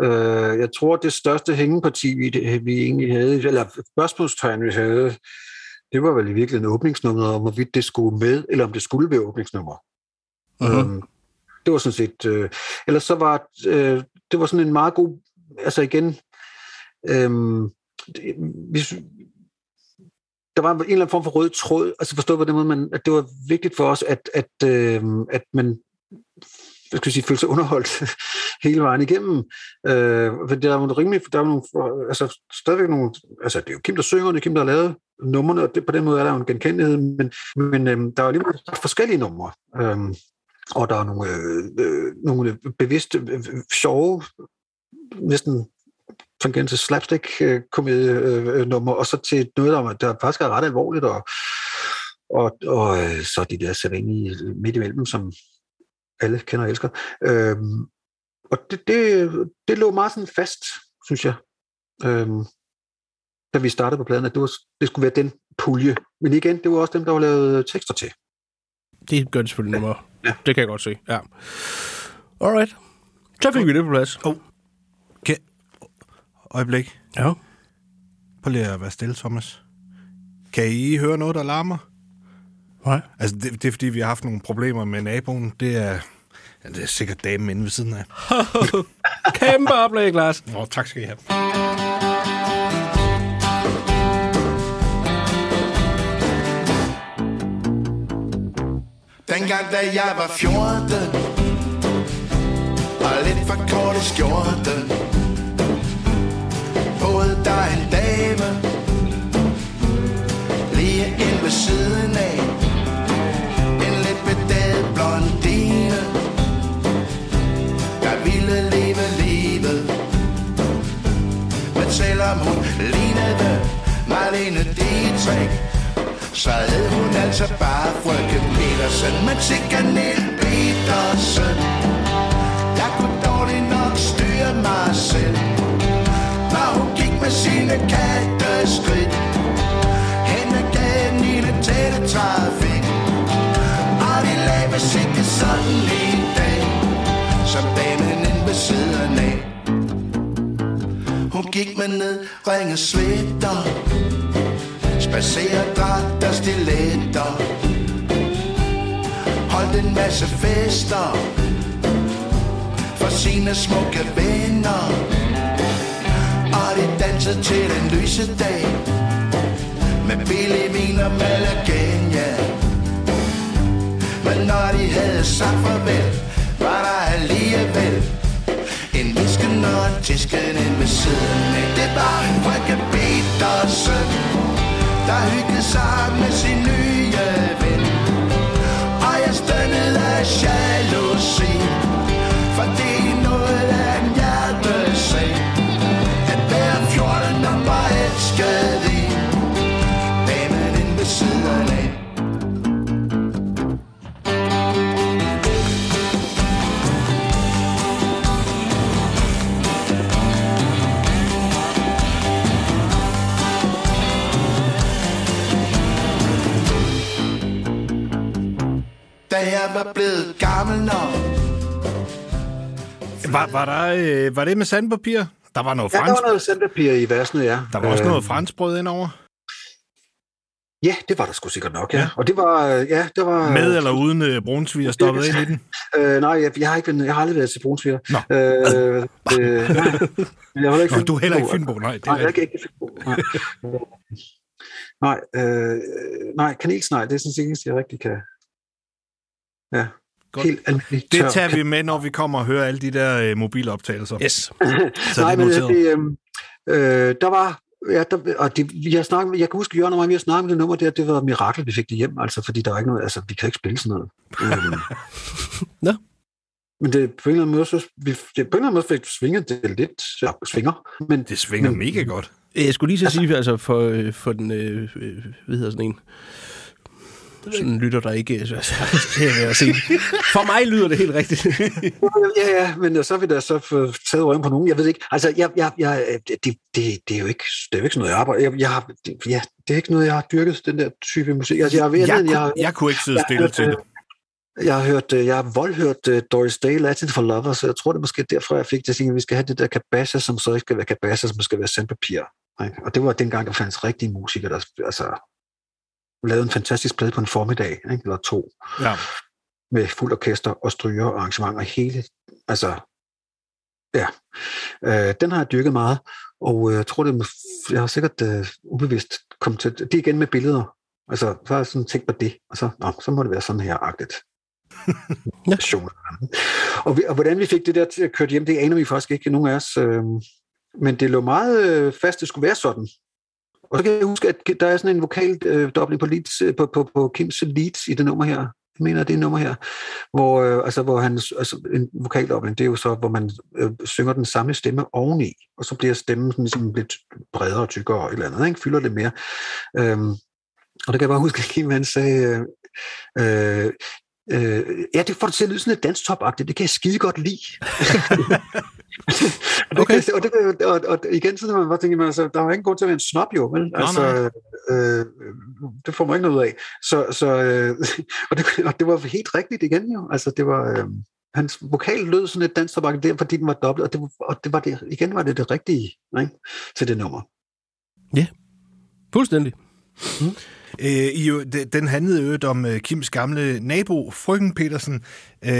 øh, jeg tror, det største hængeparti, vi, vi egentlig havde, eller spørgsmålstegn, vi havde, det var vel i virkeligheden åbningsnummeret, om hvorvidt det skulle med, eller om det skulle være åbningsnummer. Mhm. Øhm, det var sådan set, øh, ellers så var, øh, det var sådan en meget god, altså igen, øhm, det, hvis, der var en eller anden form for rød tråd, altså forstået på den måde, man, at det var vigtigt for os, at, at, øh, at man hvad skal jeg sige, følte sig underholdt hele vejen igennem. Øh, for der var rimelig, der var nogle, altså stadigvæk nogle, altså det er jo Kim, der synger, det er Kim, der har lavet numrene, og det, på den måde er der jo en genkendelighed, men, men øh, der var alligevel forskellige numre. Øh, og der er nogle, øh, øh, nogle bevidste, øh, sjove, næsten tangent til slapstick-komedie-nummer, øh, øh, og så til noget, der, der faktisk er ret alvorligt, og, og, og så de der sædvanlige midt imellem, som alle kender og elsker. Øhm, og det, det, det lå meget sådan fast, synes jeg, øhm, da vi startede på pladen, at det, var, det skulle være den pulje. Men igen, det var også dem, der var lavet tekster til. Det gør det selvfølgelig nemmere. Ja. Det kan jeg godt se, ja. Alright. Så fik vi det på plads. Oh. Kan... Øjeblik. Ja. Prøv lige at være stille, Thomas. Kan I høre noget, der larmer? Nej. Altså, det, det er fordi, vi har haft nogle problemer med naboen. Det er, ja, det er sikkert damen inde ved siden af. Kæmpe oplæg, Lars. Nå, tak skal I have. Dengang da jeg var 14 Og lidt for kort i skjorten Boede der en dame Lige ind ved siden af selvom hun lignede Marlene Dietrich. Så hed hun altså bare frøken Petersen Men sikkert Niel Petersen. Jeg kunne dårligt nok styre mig selv Når hun gik med sine katteskridt Hen ad gaden i den tætte trafik Og de lag med sikkert sådan en dag Som damen inde ved siden af. Hun gik med ned, ringe svætter Spacerer dræt og stiletter. Holdt en masse fester. For sine smukke venner. Og de dansede til den lyse dag. Med billig vin og malagenia Men når de havde sagt farvel Var der alligevel og en tisken ind ved siden af. Det var en frøken Petersen der hyggede sig med sin nye ven. Og jeg stønnede af jalousi. Da jeg var blevet gammel nok Var, var, der, øh, var det med sandpapir? Der var noget Ja, der fransk. var noget sandpapir i versene, ja. Der var også Øh, noget franskbrød indover. Ja, det var der sgu sikkert nok, ja. ja. Og det var, øh, ja, det var... Med eller uden øh, brunsviger stoppet ind i den. Øh, nej, jeg, jeg, har ikke, været- jeg har aldrig været til brunsviger. Nå. Øh, øh, nej. Men jeg har ikke Nå, du er heller ikke Fynbo, nej. Det Nej, er jeg er ikke Fynbo. Nej, nej, øh, nej kanelsnegl, det er sådan set eneste, jeg rigtig kan... Ja, Godt. helt almindelig Det tør. tager vi med, når vi kommer og hører alle de der øh, mobiloptagelser. Yes. Så Nej, det men er noteret. det, øh, øh, der var... Ja, der, og det, vi har snakket, jeg kan huske, Jørgen og mig, vi har snakket med det nummer der, det var et mirakel, vi fik det hjem, altså, fordi der var ikke noget, altså, vi kan ikke spille sådan noget. øhm, Nå. Men det, på en eller anden måde, så, vi, det, på en eller anden måde fik svinget det lidt, ja, svinger, men Det svinger Men- mega godt. Jeg skulle lige så sige, altså for, øh, for den, øh, øh, hvad hedder sådan en, sådan lytter, der ikke... Altså, det er ved at sige. For mig lyder det helt rigtigt. Ja, ja, men så vil der så få taget røven på nogen. Jeg ved ikke. Altså, jeg, jeg, jeg, det, det, det, er jo ikke, det er jo ikke sådan noget, jeg arbejder. Jeg, jeg har, det, ja, det er ikke noget, jeg har dyrket, den der type musik. Altså, jeg, ved, Jeg, jeg, kunne, jeg, jeg kunne ikke sidde jeg- stille til det. jeg har hørt, øh, jeg har voldhørt uh, Doris Day, Latin for Lovers, så jeg tror, det er måske derfor, jeg fik det, at vi skal have det der kabasha, som så ikke skal være kabasha, som skal være sandpapir. Ikke? Og det var dengang, der fandt rigtige musikere, der altså, lavede en fantastisk plade på en formiddag, ikke? eller to, Ja. med fuld orkester og stryger og arrangementer hele, altså, ja. Øh, den har jeg dyrket meget, og øh, jeg tror, det er, jeg har sikkert øh, ubevidst kommet til, det igen med billeder, altså, så har jeg sådan tænkt på det, og så, nå, så må det være sådan her-agtigt. Ja. Og, vi, og hvordan vi fik det der til at køre hjem, det aner vi faktisk ikke, nogen af os, øh, men det lå meget øh, fast, det skulle være sådan. Og så kan jeg huske, at der er sådan en vokal øh, dobling på, leads, øh, på, på, på Kims leads i det nummer her. Jeg mener, det er nummer her, hvor, øh, altså, hvor han, altså, en vokaldobling, det er jo så, hvor man øh, synger den samme stemme oveni, og så bliver stemmen sådan, ligesom lidt bredere, tykkere og et eller andet, ikke? fylder det mere. Øhm, og der kan jeg bare huske, at Kim han sagde, øh, øh, øh, ja, det får det til at lyde sådan lidt danstop-agtigt, det kan jeg skide godt lide. Okay. okay. og, det, og, og, igen, så man bare tænke, altså, der er jo ingen grund til at være en snop jo, vel? Altså, øh, det får man ikke noget af. Så, så, øh, og, det, og det var helt rigtigt igen jo. Altså, det var, øh, hans vokal lød sådan lidt dansk tobak der, fordi den var dobbelt, og det, var, og det var det, igen var det det rigtige ikke? til det nummer. Fuldstændig. Øh, I, den handlede jo om øh, Kims gamle nabo, frøken Petersen, øh,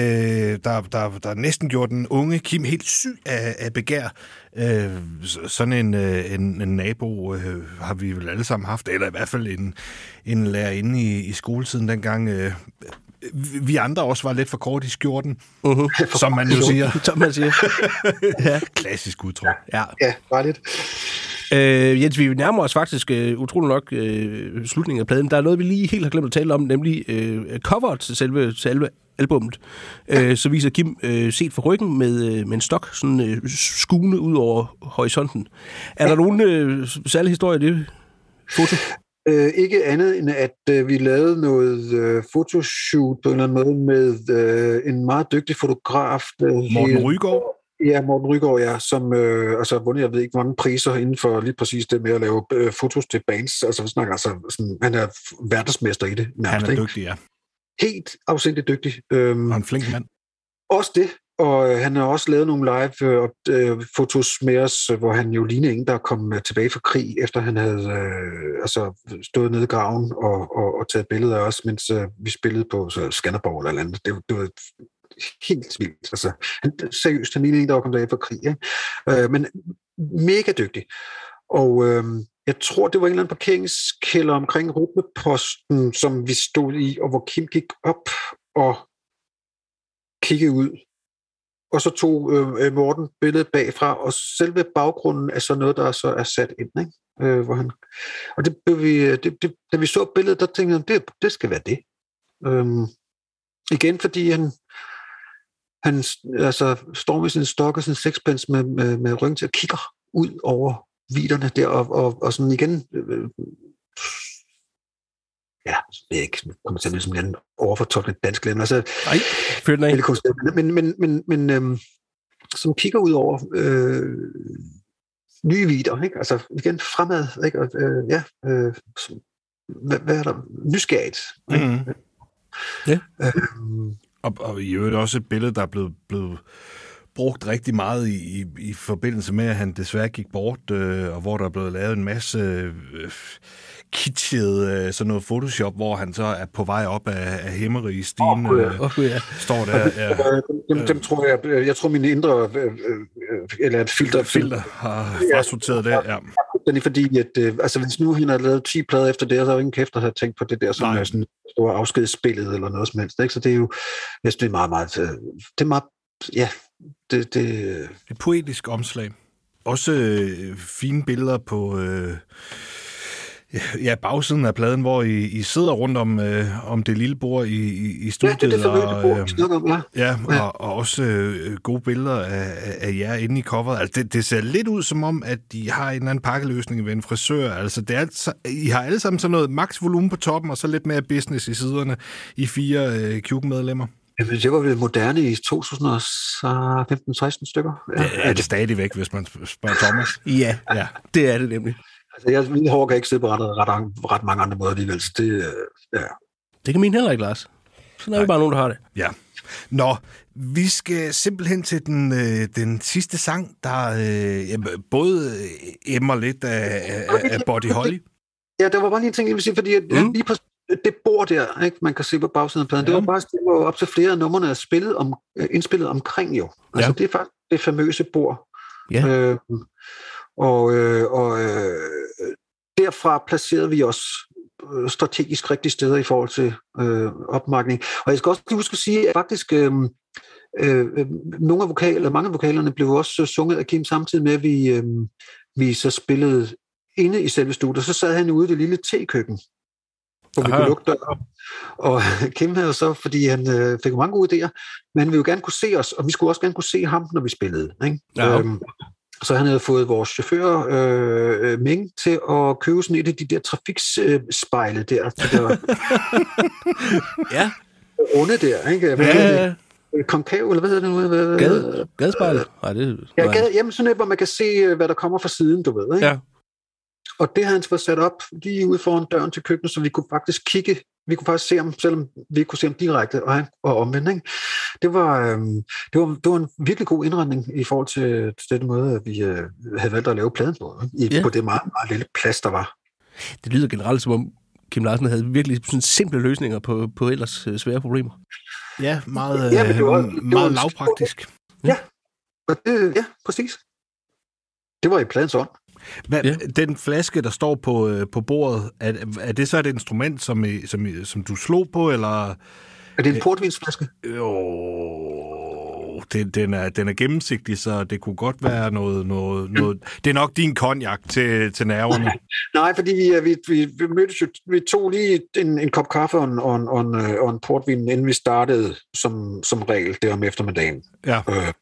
der, der, der næsten gjorde den unge Kim helt syg af, af begær. Øh, så- sådan en, øh, en, en nabo øh, har vi vel alle sammen haft, eller i hvert fald en, en lærerinde i, i skoletiden dengang. Øh, vi- andre også var lidt for kort i skjorten, Uh-huh. som man jo siger. Som man siger. Klassisk udtryk. Ja. Ja, bare lidt. Øh, Jens, vi nærmer os faktisk øh, utrolig nok øh, slutningen af pladen. Der er noget, vi lige helt har glemt at tale om, nemlig øh, coveret til selve, selve albummet. Øh, så viser Kim øh, set fra ryggen med, øh, med en stok, sådan øh, skune ud over horisonten. Er der nogen øh, særlig historie i det foto? Øh, ikke andet end, at øh, vi lavede noget øh, fotoshoot på en eller anden måde med øh, en meget dygtig fotograf. Øh, Morten Rygaard. Ja, Morten Rygaard, ja, som øh, altså, har vundet, jeg ved ikke, hvor mange priser inden for lige præcis det med at lave øh, fotos til bands. Altså, vi snakker altså, sådan, han er verdensmester i det, Han nærmest, er ikke? dygtig, ja. Helt afsindigt dygtig. Øhm, Og en flink mand. også det, og øh, han har også lavet nogle live øh, øh, fotos med os, øh, hvor han jo lignede en, der kom tilbage fra krig, efter han havde øh, altså, stået nede i graven og, og, og taget billeder af os, mens øh, vi spillede på så, Skanderborg eller andet. Det, det var helt vildt. Altså, han, seriøst, han lignede en, der var kommet af fra krig. Ikke? Øh, men mega dygtig. Og øh, jeg tror, det var en eller anden parkeringskælder omkring Rytmeposten, som vi stod i, og hvor Kim gik op og kiggede ud og så tog øh, øh, Morten billedet bagfra, og selve baggrunden er så noget, der så er sat ind. Ikke? Øh, hvor han, og det, blev vi, øh, det, det, da vi så billedet, der tænkte jeg, det, det skal være det. Øhm, igen, fordi han, han altså, står med sin stok og sin sexpence med, med, med ryggen til og kigger ud over viderne der, og, og, og sådan igen, øh, ja, jeg ikke, kommer til at lyde som en anden overfortolket dansk lem. Altså, Nej, fyr den af. Men, men, men, men øhm, som kigger ud over øh, nye vider, ikke? altså igen fremad, ikke? Og, øh, ja, øh, som- hvad, hvad er der? Nysgerrigt. Mm. Ja. Øhm, Og, og i øvrigt også et billede, der er blevet, blevet brugt rigtig meget i, i, i forbindelse med, at han desværre gik bort, øh, og hvor der er blevet lavet en masse øh, kitschet øh, sådan noget Photoshop, hvor han så er på vej op af, af himmerige stigen, oh, ja. øh, gud, ja. står der. Ja, øh, dem, dem tror jeg, øh, jeg tror mine indre, øh, øh, eller et filter, filter har frasorteret det. Ja. Den er fordi, at øh, altså, hvis nu han har lavet 10 plader efter det, så er der ingen kæft, der har tænkt på det der, som Nej. er sådan store afskedsspillet eller noget som helst. Ikke? Så det er jo, jeg synes, det er meget, meget, øh, det er meget, ja, det, det, Et poetisk omslag. Også øh, fine billeder på øh, ja, bagsiden af pladen, hvor I, I sidder rundt om, øh, om det lille bord i, i, i ja, studiet. det er det og, bord, øh, om, ja. Ja, Ja. og, og også øh, gode billeder af, af- jer inde i coveret. Altså, det, det ser lidt ud som om, at de har en eller anden pakkeløsning ved en frisør. Altså, det er, altså- I har alle sammen sådan noget max volumen på toppen, og så lidt mere business i siderne i fire øh, Cube-medlemmer. Jamen, det var vel moderne i 2015-16 stykker. Ja. Det er det stadigvæk, hvis man spørger Thomas. Ja, Ja. det er det nemlig. Altså, jeg, mit hår kan ikke sidde på ret, ret, ret mange andre måder alligevel. Så det, øh, ja. Det kan min heller ikke, Lars. Sådan er vi bare nogen, der har det. Ja. Nå, vi skal simpelthen til den, øh, den sidste sang, der øh, både øh, emmer lidt af, af, af Body Holly. ja, der var bare lige en ting, jeg vil sige, fordi Mm. lige på det bord der, ikke, man kan se på bagsiden af pladen, Ja. det var bare det var op til flere af numrene er spillet om, øh, indspillet omkring jo. Altså, Ja. det er faktisk det famøse bord. Ja. Øh, og øh, og øh, derfra placerede vi os øh, strategisk rigtige steder i forhold til øh, opmarkning. Og jeg skal også lige huske at sige, at faktisk øh, øh, øh, nogle af vokaler, mange af vokalerne blev også sunget af Kim samtidig med, at vi, øh, vi så spillede inde i selve studiet. Så sad han ude i det lille tekøkken, hvor vi Aha. kunne lukke døren. Og Kim havde så, fordi han øh, fik mange gode idéer, men han ville jo gerne kunne se os, og vi skulle også gerne kunne se ham, når vi spillede. Ikke? Ja. Øhm, så han havde fået vores chauffør, øh, øh, Ming, til at købe sådan et af de der trafikspejle der, der Ja, runde der, ikke? Hvad ja, ja. Konkav, eller hvad hedder det nu? Hvad- Gade, gadespejlet. Nej, det Ja, gade, jamen sådan et, hvor man kan se, øh, hvad der kommer fra siden, du ved. Ikke? Ja. Og det havde han fået sat op lige ude foran døren til køkkenet, så vi kunne faktisk kigge, vi kunne faktisk se ham, selvom vi ikke kunne se ham direkte, og han og omvendt. Ikke? Det, var, øhm, det, var, det var en virkelig god indretning i forhold til, til den måde, at vi øh, havde valgt at lave pladen på? I, Ja. på det meget, meget lille plads, der var. Det lyder generelt som om Kim Larsen havde virkelig sådan simple løsninger på, på ellers øh, svære problemer. Ja, meget, Ja, men det var- øh, det var meget lavpraktisk. Og det, ja, præcis. Det var i pladens ånd. Hvad, Ja. Den flaske, der står på, øh, på bordet, er, er det så et instrument, som, som, som du slog på, eller... Er det en portvinsflaske? Jo, det, den, er, den er gennemsigtig, så det kunne godt være noget... noget, noget det er nok din konjak til, til nerverne. Nej, fordi vi, øh, vi, vi, vi mødtes jo, vi tog lige en, en kop kaffe og en, og, en, og, en, øh, og en portvin, inden vi startede som, som regel der om eftermiddagen. Ja. Øh,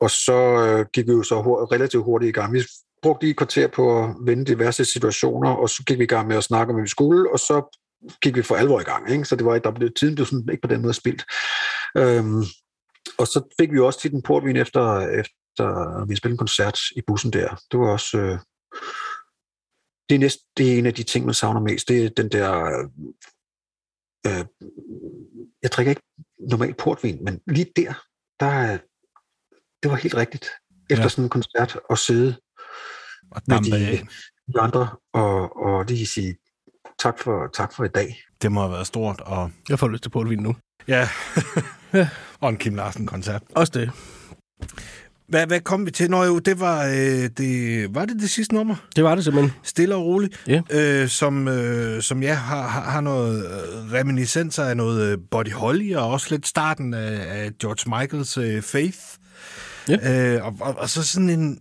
og så øh, gik vi jo så hurtigt, relativt hurtigt i gang. Vi brugte lige et kvarter på at vende diverse situationer, og så gik vi i gang med at snakke om, hvad vi skulle, og så gik vi for alvor i gang. Ikke? Så det var, der blev, tiden blev sådan ikke på den måde spildt. Øhm, og så fik vi jo også tit en portvin efter, efter vi spillede en koncert i bussen der. Det var også... Øh, det er, næsten, det er en af de ting, man savner mest. Det er den der... Øh, jeg drikker ikke normal portvin, men lige der, der er- det var helt rigtigt. Efter ja. sådan en koncert at sidde Og med dampe de, af. de andre og, og lige sige tak for, tak for i dag. Det må have været stort. Og, Jeg får lyst til portvin nu. ja. og en Kim Larsen-koncert. Også det. Hvad, hvad kom vi til? Nå jo, det var, øh, det, var det det sidste nummer? Det var det simpelthen. Stille og roligt. Ja. Øh, som, øh, som ja, har, har, har noget øh, reminiscenser af noget øh, Buddy Holly, og også lidt starten af, af George Michaels øh, Faith. Ja. Øh, og, og, og så sådan en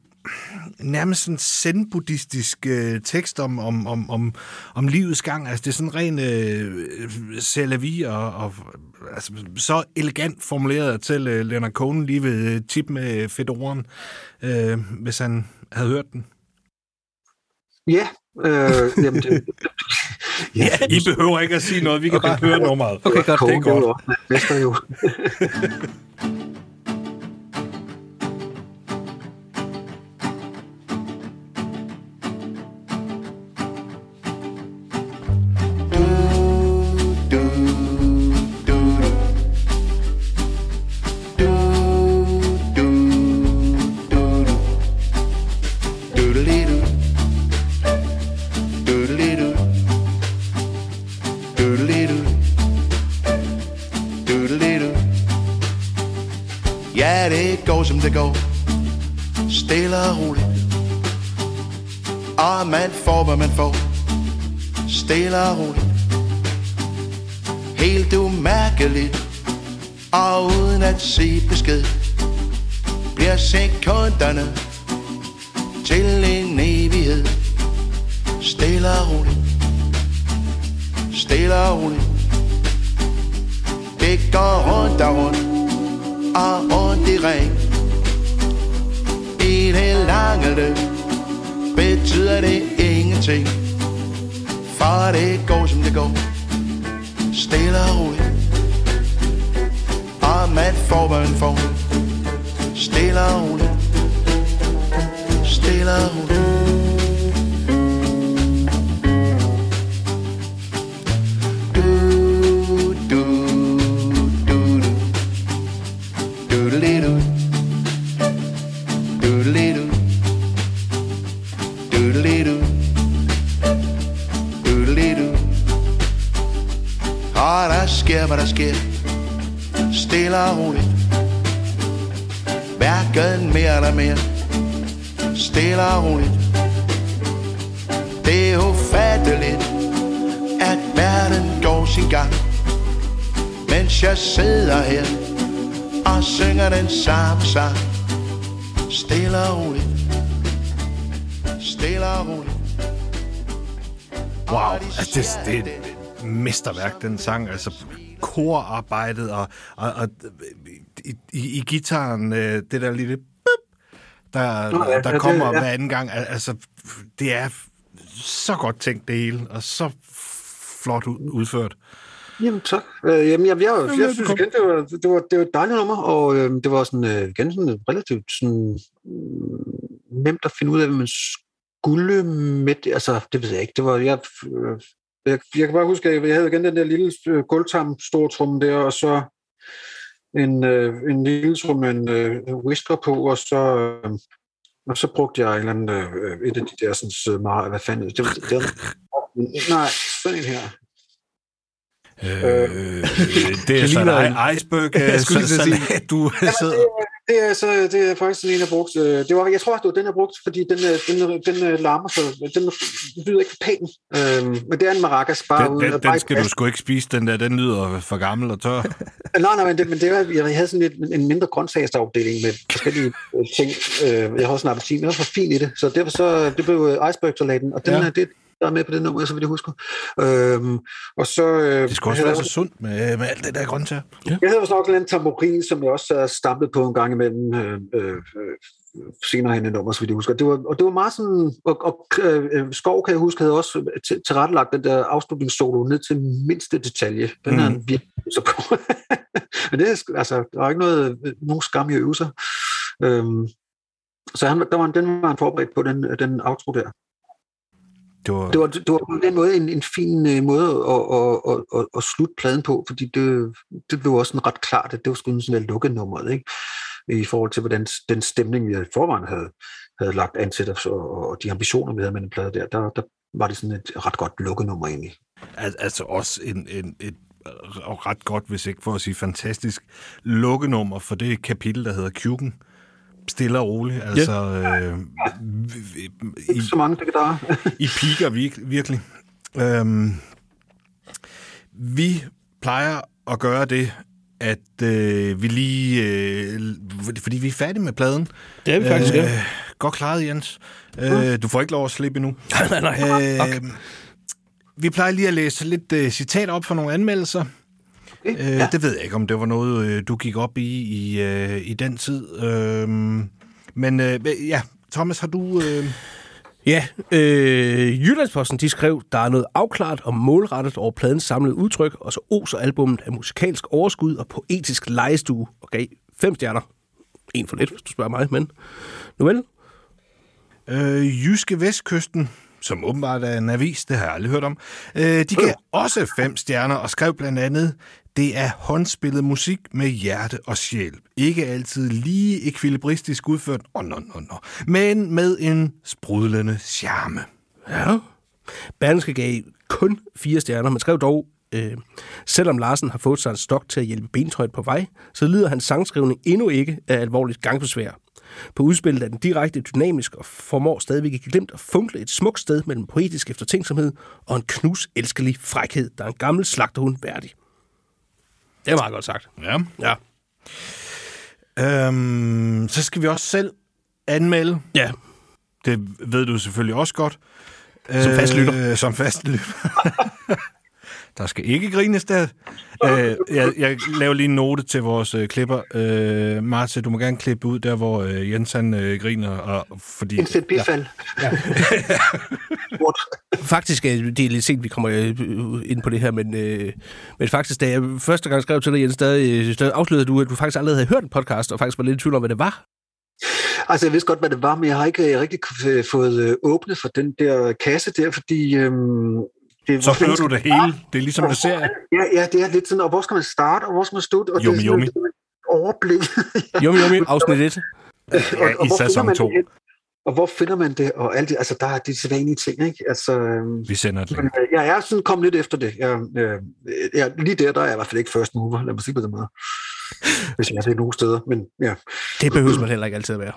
nærmest sådan zen-buddhistisk øh, tekst om, om, om, om, om livets gang. Altså, det er sådan ren øh, selavi og, og altså, så elegant formuleret til øh, Leonard Cohen lige ved øh, tip med fedoren, øh, hvis han havde hørt den. Ja, øh, jamen det, ja, I behøver ikke at sige noget, vi kan okay. bare høre nummeret. Okay, godt. Det er godt. mester jo. den sang. Altså korarbejdet og, og, og i, i, i gitaren, øh, det der lille bup, der, Nå, ja, ja, der det- kommer ja. hver anden gang. Al- Altså, det er så godt tænkt det hele, og så flot ud- udført. Jamen tak. Øh, jamen, jeg, jeg, jeg, jeg synes igen, det var, det var, det var et dejligt nummer, og øh, det var sådan, øh, igen sådan relativt sådan, øh, nemt at finde ud af, hvad man gulde midt, altså det ved jeg ikke, det var, jeg, øh, jeg, jeg kan bare huske, at jeg havde igen den der lille øh, gulvtam stortrum der, og så en, øh, en lille trum med en øh, whisker på, og så, øh, og så brugte jeg en eller anden, øh, et af de der sådan, øh, meget, hvad fanden, det, det, det, det, nej, sådan en her. Øh, det er Det sådan en iceberg øh, Jeg skulle at sige. salat, du sidder. Det, er- så, det er faktisk sådan en, jeg brugt. øh, Det var, jeg tror, det var den, jeg brugt, fordi den, øh, den, øh, den larmer så, den lyder ikke pæn. Øhm, men det er en maracas, bare Den, den, bare den skal du sgu ikke spise, den der. Den lyder for gammel og tør. Nej, nej, men det, men det var, jeg havde sådan lidt, en mindre grøntsagsafdeling med forskellige ting. Jeg har også en appelsin, jeg var for fin i det, så derfor så, det blev iceberg-salaten, og den, ja. det, der er med på det nummer, så vidt jeg husker. Øhm, og så... Øh, Det skal også være så sundt med, med alt det der grøntsager. Jeg havde også nok en tamburin, som jeg også har stampet på en gang imellem øh, øh, øh, senere hen i nummer, så vidt jeg husker. Det var, og det var meget sådan, og, og øh, Skov, kan jeg huske, havde også til, tilrettelagt den der afslutningssolo ned til mindste detalje. Den mm. er han virkelig så på. Men det er, altså, der er ikke noget, nogen skam i at øve sig. Øhm, så han, der var, en- den var han forberedt på, den, den outro der. Det var, Det var, det var på den måde en, en fin øh, måde at, at, at, at, at slutte pladen på, fordi det, det blev også sådan ret klart, at det var sgu sådan lidt lukkenummeret, ikke? i forhold til, hvordan den stemning, vi i forvejen havde, havde lagt an til, og, og de ambitioner, vi havde med den plade der, der, der var det sådan et ret godt lukkenummer egentlig. al- altså også en, en, et og ret godt, hvis ikke for at sige fantastisk, lukkenummer for det kapitel, der hedder Kjuken. Stille og roligt. Altså, øh, vi- vi- i, Ikke så mange digitarer. I piker vir- virkelig. Øhm, vi plejer at gøre det, at øh, vi lige... Øh, fordi vi er færdige med pladen. Det er vi faktisk, ja. Øh, godt klaret, Jens. Øh, du får ikke lov at slippe endnu. nej, nej. Øh, vi plejer lige at læse lidt øh, citater op for nogle anmeldelser. Øh, ja. Det ved jeg ikke, om det var noget, øh, du gik op i i, øh, i den tid. Øh, men øh, ja, Thomas, har du... Øh, Ja, øh, Jyllandsposten de skrev, der er noget afklaret og målrettet over pladens samlede udtryk, og så oser albummet af musikalsk overskud og poetisk legestue, og gav fem stjerner. En for lidt, hvis du spørger mig, men nu vel. Øh, Jyske Vestkysten, som åbenbart er en avis, det har jeg aldrig hørt om, øh, de gav også fem stjerner og skrev blandt andet, det er håndspillet musik med hjerte og sjæl. Ikke altid lige ekvilibristisk udført, oh, no, no, no, men med en sprudlende charme. Ja. Berlingske gav kun fire stjerner, men skrev dog, øh, selvom Larsen har fået sig en stok til at hjælpe bentøjet på vej, så lider hans sangskrivning endnu ikke af alvorligt gangbesvær. På udspillet er den direkte dynamisk og formår stadigvæk ikke glemt at funkle et smukt sted mellem poetisk eftertænksomhed og en knus elskelig frækhed, der er en gammel slagterhund værdig. Det er meget godt sagt. Ja. Ja. Øhm, så skal vi også selv anmelde. Ja. Det ved du selvfølgelig også godt. Som fast lytter. Øh, som fast lytter. der skal ikke grines der. Øh, jeg, jeg laver lige en note til vores øh, klipper. Øh, Martha, du må gerne klippe ud der, hvor øh, Jens han øh, griner. Og, fordi, Indsæt bifald. Ja. Faktisk er det er lidt sent, vi kommer øh, ind på det her, men, øh, men faktisk, da jeg første gang skrev til dig, Jens, der, øh, der afslørede du, at du faktisk allerede havde hørt en podcast, og faktisk var lidt i tvivl om, hvad det var. Altså, jeg vidste godt, hvad det var, men jeg har ikke øh, rigtig øh, fået øh, åbnet for den der kasse der, fordi... Øhm, det, så hører skal du det hele. Det er ligesom en serie. Ja, ja, det er lidt sådan, og hvor skal man starte, og hvor skal man slutte? Og Yummy, det er yummy. sådan et overblik. Yummy, yummy, afsnit 1. Ja, og, og, i hvor finder sæson man 2. det hen? Og hvor finder man det? Og alt det, altså, der er de sædvanlige ting, ikke? Altså, øhm, Vi sender et link. men, øh, jeg er sådan kommet lidt efter det. Jeg, øh, jeg, lige der, der er jeg i hvert fald ikke first mover, lad mig sige på den måde. Hvis jeg er det nogle steder, men ja. Det behøver man heller ikke altid at være.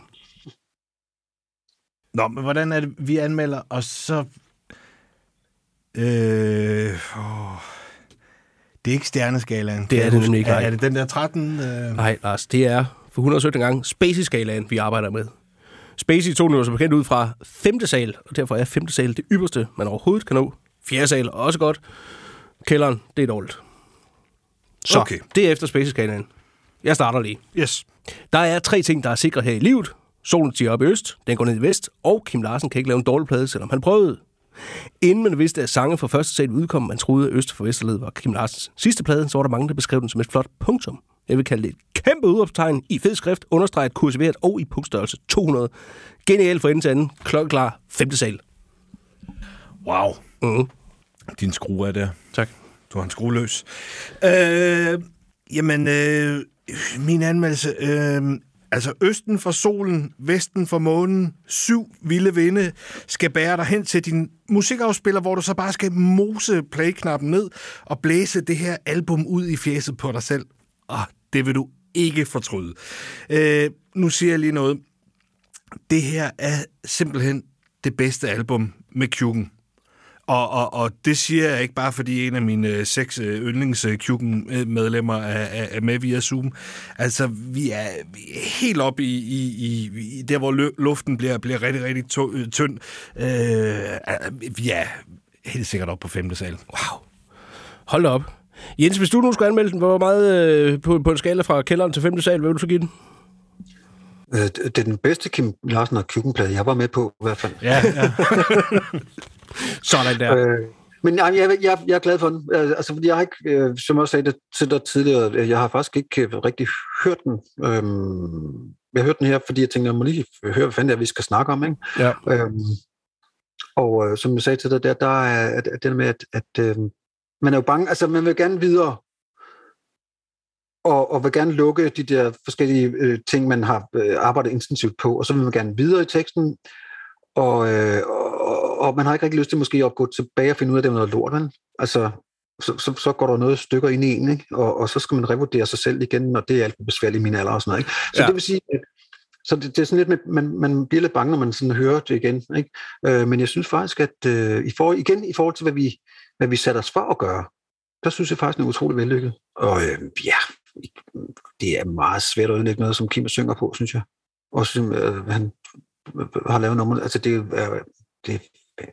Nå, men hvordan er det, vi anmelder, og så... Øh, åh, det er ikke stjerneskalaen. Det er det nemlig ikke, Er, er det den der 13? Øh, Nej, Lars, det er for 117 gange Spacey-skalaen, vi arbejder med. Spacey tog nu jo bekendt ud fra 5. sal, og derfor er 5. sal det ypperste, man overhovedet kan nå. 4. sal er også godt. Kælderen, det er dårligt. Så, Okay. det er efter Spacey-skalaen. Jeg starter lige. yes. Der er tre ting, der er sikre her i livet. Solen stiger op i øst, den går ned i vest, og Kim Larsen kan ikke lave en dårlig plade, selvom han prøvede. Inden man vidste, at sange fra første sal udkom, man troede, at Øst for Vesterled var Kim Larsens sidste plade, så var der mange, der beskrev den som et flot punktum. Jeg vil kalde det et kæmpe udråbstegn i fed skrift, understreget, kursiveret og i punktstørrelse 200. Genial for ende til anden. Klokkeklar. Femte sal. Wow. Mhm. Din skrue er der. Tak. Du har en skrue løs. Øh, jamen, øh, min anmeldelse... Øh, altså, østen for solen, vesten for månen, syv vilde vinde skal bære dig hen til din musikafspiller, hvor du så bare skal mose play-knappen ned og blæse det her album ud i fjeset på dig selv. Og det vil du ikke fortryde. Øh, nu siger jeg lige noget. Det her er simpelthen det bedste album med Kjuken. Og, og, og det siger jeg ikke bare, fordi en af mine øh, seks øh, yndlings medlemmer er, er, er med via Zoom. Altså, vi er, helt oppe i, i, i, der, hvor luften bliver, bliver rigtig, rigtig øh, tynd. Øh, vi er helt sikkert oppe på femte sal. Wow. Hold da op. Jens, hvis du nu skulle anmelde den, hvor meget øh, på, på en skala fra kælderen til femte sal, hvad vil du så give den? Øh, Det er den bedste Kim Larsen og køkkenplade, jeg var med på i hvert fald. Ja, ja. Sådan der. Øh, men nej, jeg, jeg, jeg er glad for den. Øh, Altså, fordi jeg har ikke, øh, som jeg også sagde det til dig tidligere, øh, jeg har faktisk ikke øh, rigtig hørt den. Øhm, jeg hørt den her, fordi jeg tænkte, jeg må lige høre, hvad fanden det er, vi skal snakke om. Ikke? Ja. Øhm, og øh, som jeg sagde til dig, der, der er at, at det med, at, at øh, man er jo bange, altså man vil gerne videre, og, og vil gerne lukke de der forskellige øh, ting, man har øh, arbejdet intensivt på, og så vil man gerne videre i teksten, og, øh, og, og man har ikke rigtig lyst til måske at gå tilbage og finde ud af, at det er noget lort, vel? Altså, så, så, så går der noget stykker ind i en, ikke? Og, og så skal man revurdere sig selv igen, og det er alt for besværligt i min alder og sådan noget. Ikke? Så Ja. det vil sige, at så det, det er sådan lidt med, man, man bliver lidt bange, når man sådan hører det igen. Ikke? Øh, men jeg synes faktisk, at øh, i for, igen i forhold til, hvad vi, hvad vi satte os for at gøre, der synes jeg faktisk, det er utroligt vellykket. Og øh, ja, det er meget svært at ødelægge noget, som Kim synger på, synes jeg. Og som øh, han har lavet nummer. Altså, det er, det,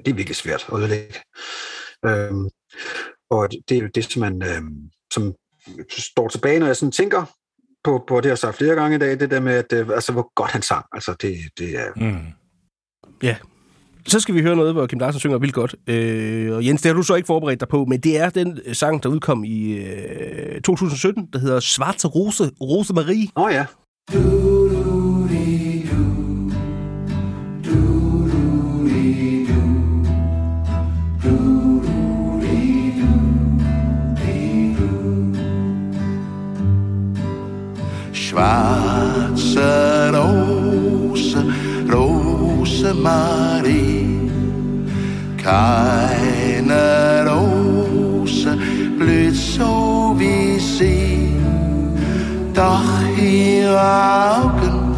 det er virkelig svært at ødelægge. Øhm, og det, det er det, som man øhm, som står tilbage, når jeg sådan tænker på, på det, jeg har sagt flere gange i dag, det der med, at, øh, altså, hvor godt han sang. Altså, det, det er... Mm. Ja. Så skal vi høre noget, hvor Kim Larsen synger vildt godt. Øh, og Jens, det har du så ikke forberedt dig på, men det er den øh, sang, der udkom i øh, 2017, der hedder Svarte Rose, Rose Marie. Åh oh, ja. Schwarze Rose, Rose Marie, keine Rose blüht so wie sie, doch ihre Augen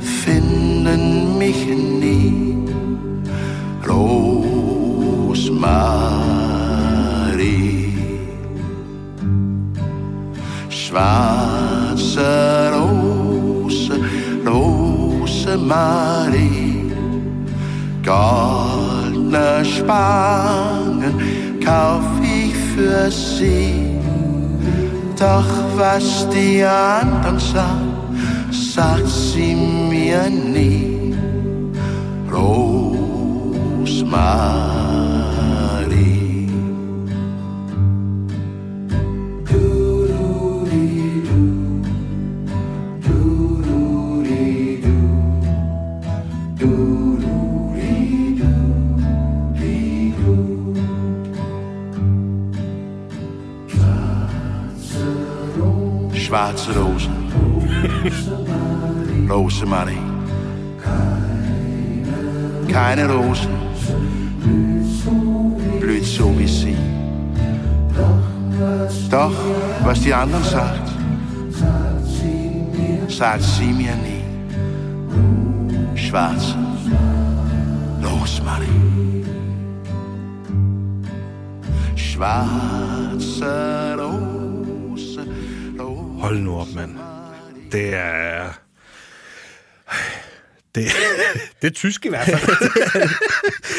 finden mich nie. Rosmarie. Schwarze Rose, Rose Marie, goldene Spangen kauf ich für sie. Doch was die anderen sagen, sagt sie mir nie. Rosmarie. Schwarze Rose. Rosemarie. Keine Rose blüht so wie sie. Doch, was die anderen sagt, sagt sie mir nie. Schwarze Rosemarie. Schwarze Rose, Rose. Hold nu op, mand. Det er... Det, det er tysk i hvert fald.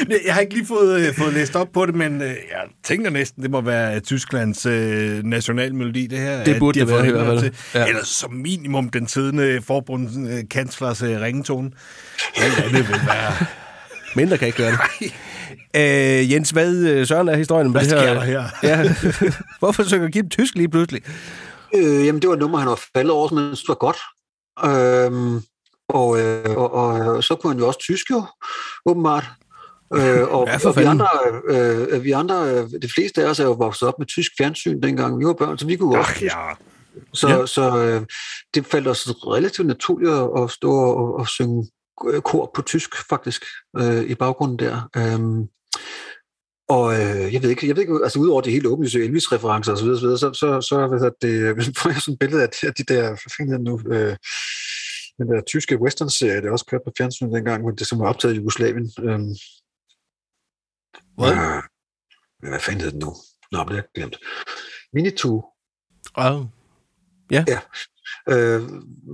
jeg har ikke lige fået, øh, fået læst op på det, men øh, jeg tænker næsten, det må være Tysklands øh, nationalmelodi, det her. Det burde de det være, i hvert fald. Ja. Eller som minimum den tidende forbundskanslers øh, ringetone. Alt andet vil være... Mindre kan ikke gøre det. Øh, Jens, hvad søren er historien med Hvad det her? sker der her? Ja. Hvorfor synger Kim tysk lige pludselig? Øh, jamen, det var et nummer, han var faldet over, men det var godt. Øhm, og, øh, og, og, så kunne han jo også tysk jo, åbenbart. Øh, og, Ja, og vi andre, øh, vi andre, øh, de fleste af os er jo vokset op med tysk fjernsyn, dengang vi var børn, så vi kunne også Ach ja. Så, ja. så øh, det faldt os relativt naturligt at, at stå og, og synge øh, kor på tysk, faktisk, øh, i baggrunden der. Øhm, og øh, jeg ved ikke, jeg ved ikke, altså udover de helt åbenlyse Elvis-referencer osv., så, så, så, så hvad hedder det, får jeg sådan et billede af de, af de der, hvad det nu, øh, den der tyske western-serie, der også kørte på fjernsyn dengang, hvor det som var optaget i Jugoslavien. Øhm, Hvad? Øh, hvad fanden hed den nu? Nå, det har jeg glemt. Winnetou, Oh. Øh,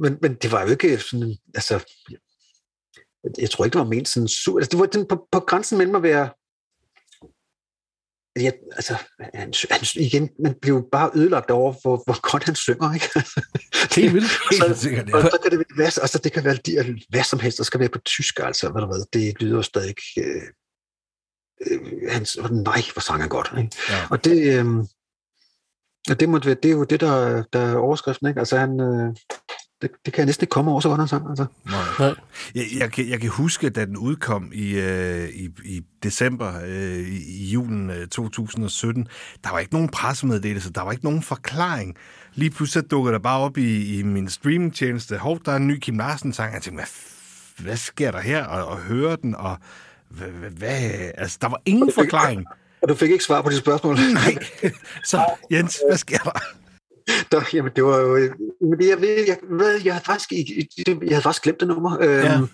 men, men det var jo ikke sådan, altså, jeg, jeg tror ikke, det var ment sådan sur. Altså, det var den på, på grænsen mellem at være, ja, altså, han, han, igen, man blev bare ødelagt over, hvor, hvor godt han synger, ikke? Helt vildt. Helt sikkert, Og ja. så kan det være, altså, det kan være de, hvad som helst, der skal være på tysk, altså, hvad der hvad, det lyder stadig øh, øh, hans, nej, hvor sang han godt, ikke? Ja. Og det, øh, og det, måtte være, det er jo det, der, der er overskriften, ikke? Altså, han, øh, det, det kan jeg næsten ikke komme over, så godt han sang, altså. Nej. Jeg, jeg, kan, jeg kan huske, da den udkom i, øh, i, i december, øh, i, i julen øh, 2017, der var ikke nogen pressemeddelelse, der var ikke nogen forklaring. Lige pludselig dukker der bare op i, i min streamingtjeneste, hov, der er en ny Kim Larsen-sang. Jeg tænkte, hvad, hvad sker der her? Og, og høre den, og hvad, hvad, hvad? Altså, der var ingen forklaring. Og du fik ikke svar på de spørgsmål? Nej. Så Jens, hvad sker der? Der, jamen, det var jo... Men det, jeg, ved, jeg, ved, jeg, havde faktisk, jeg havde faktisk glemt det nummer. Øhm,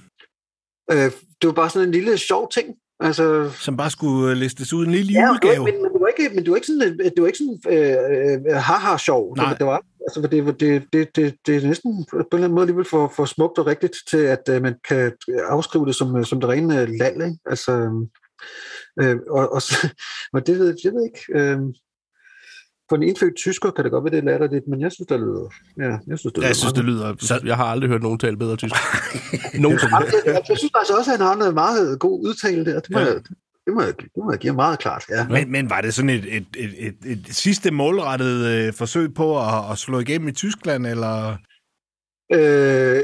Ja. øh, det var bare sådan en lille sjov ting. Altså, Som bare skulle øh, listes ud en lille Ja, julegave. men, men, det var ikke, men det var ikke sådan, det var ikke sådan øh, øh, haha-sjov. Nej. Det, det var, altså, for det, det, det, det, det er næsten på en eller anden måde alligevel for, for smukt og rigtigt til, at øh, man kan afskrive det som, som det rene øh, lal. Ikke? Altså, øh, og, og, og det ved jeg ved ikke. Øh, for en indfødt tysker kan det godt være, det er latterligt, men jeg synes, det lyder... Ja, jeg synes, det lyder Jeg synes, det lyder... Jeg har aldrig hørt nogen tale bedre tysk. Nogensinde. Jeg, jeg, jeg synes faktisk også, at han har noget meget god udtale der. Det må, Ja. jeg, det må, jeg, det må jeg give meget klart. Ja. Men, men var det sådan et, et, et, et, et sidste målrettet øh, forsøg på at, at slå igennem i Tyskland, eller? Øh, øh,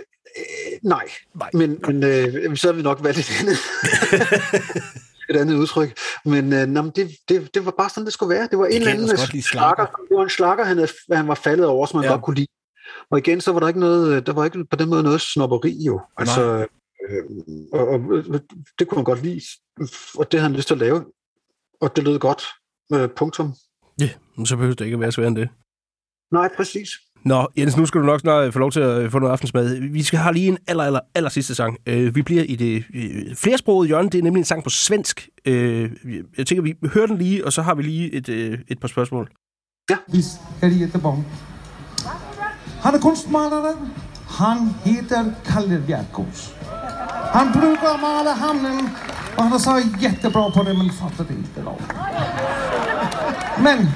nej. Nej. Men, men øh, så har vi nok valgt et andet, et andet udtryk. Men, øh, nå, det, det, det var bare sådan, det skulle være. Det var en kan eller anden slakker. slakker. Det var en slakker, han, havde, han var faldet over, som man Ja. godt kunne lide. Og igen, så var der ikke noget, øh, der var ikke på den måde noget snopperi jo. Altså, øh, og, og, det kunne han godt lide, og det havde han lyst til at lave. Og det lød godt. Øh, punktum. Ja, men så behøver det ikke at være sværere end det. Nej, præcis. Nå, Jens, nu skal du nok snart øh, få lov til at øh, få noget aftensmad. Vi skal have lige en aller, aller, aller sidste sang. Øh, vi bliver i det øh, flersprogede hjørne. Det er nemlig en sang på svensk. Øh, jeg tænker, vi hører den lige, og så har vi lige et, øh, et par spørgsmål. Ja. Vi skal i Göteborg. Han er konstmalaren. Han heter Kalle Bjerkos. Han brukar mala hamnen och han är så jättebra på det men fattar det inte då. Men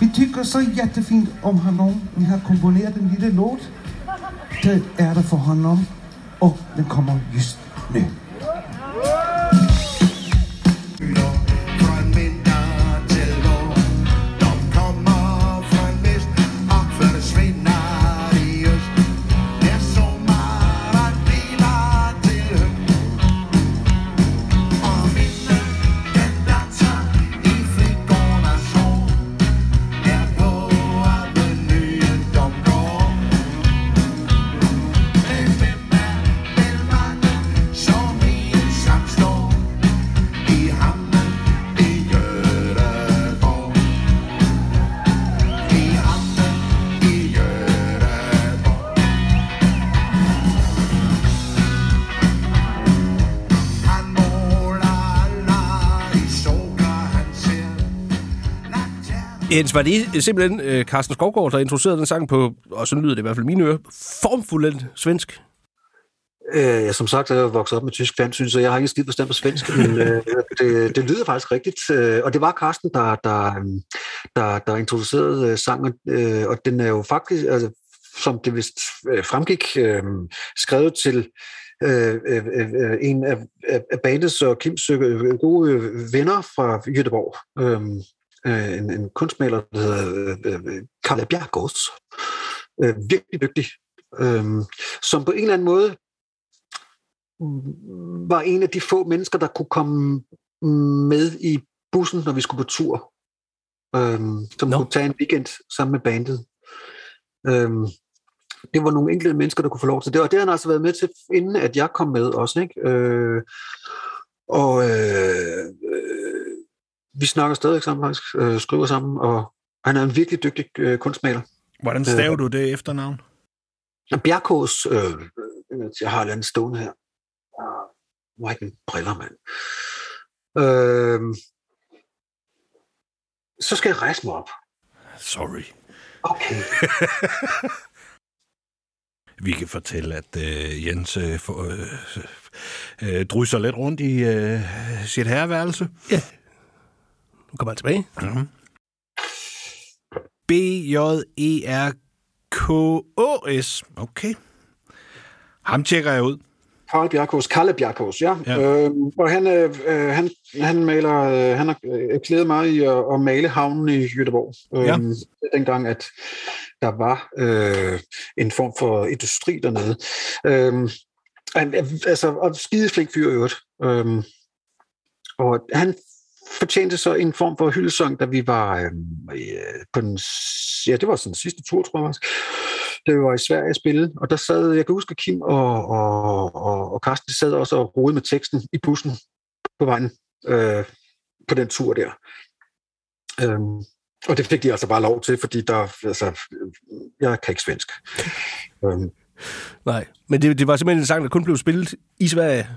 vi tycker så jättefint om honom. Vi har komponerat en liten låt är det för honom och den kommer just nu. Øh, Jens, var det simpelthen øh, Carsten Skovgaard, der introducerede den sang på, og sådan lyder det i hvert fald mine ører, formfuldt svensk? Øh, ja, som sagt, jeg er vokset op med tysk fjernsyn, så jeg har ikke skidt forstand på svensk, men øh, det, det lyder faktisk rigtigt. Øh, og det var Carsten, der, der, øhm, der, der introducerede øh, sangen, øh, og den er jo faktisk, altså, som det vist fremgik, øh, skrevet til øh, øh, øh, en af, af af bandets og Kims gode venner fra Göteborg. Øh, øh, en, en kunstmaler, der hedder øh, øh, Bjergårds. Øh, virkelig dygtig. Øh, som på en eller anden måde var en af de få mennesker, der kunne komme med i bussen, når vi skulle på tur. Øhm, som Nå. kunne tage en weekend sammen med bandet. Øhm, det var nogle enkelte mennesker, der kunne få lov til det, og det har han altså været med til, inden at jeg kom med også. Ikke? Øh, og øh, øh, vi snakker stadig sammen faktisk, øh, skriver sammen, og han er en virkelig dygtig øh, kunstmaler. Hvordan staver du det efternavn? Bjerkås, øh, øh, jeg har et andet stående her. Har jeg ikke briller, mand. Øh, så skal jeg rejse mig op. Sorry. Okay. Vi kan fortælle, at øh, Jens øh, øh, øh, drysser lidt rundt i øh, sit herreværelse. Nu kommer han tilbage. B-J-E-R-K-O-S. Okay. Ham tjekker jeg ud. Karl Bjerkås, Kalle Bjerkås, ja. Ja. ja. Øh, og han, øh, øh, han, han maler, øh, han har øh, klædet mig i at, at male havnen i Göteborg. Ja. Øh, dengang, at der var øh, en form for industri dernede. Øh, han, altså, og skide flink fyr i øvrigt. Øh, og han fortjente så en form for hyldesang, da vi var øh, øh, på den, ja, det var sådan den sidste tur, tror jeg da vi var i Sverige at spille, og der sad, jeg kan huske, Kim og, og, og, og Carsten, de sad også og rodede med teksten i bussen på vejen øh, på den tur der. Øhm, og det fik de altså bare lov til, fordi der, altså, jeg kan ikke svensk. Øhm, Nej, men det, det var simpelthen en sang, der kun blev spillet i Sverige.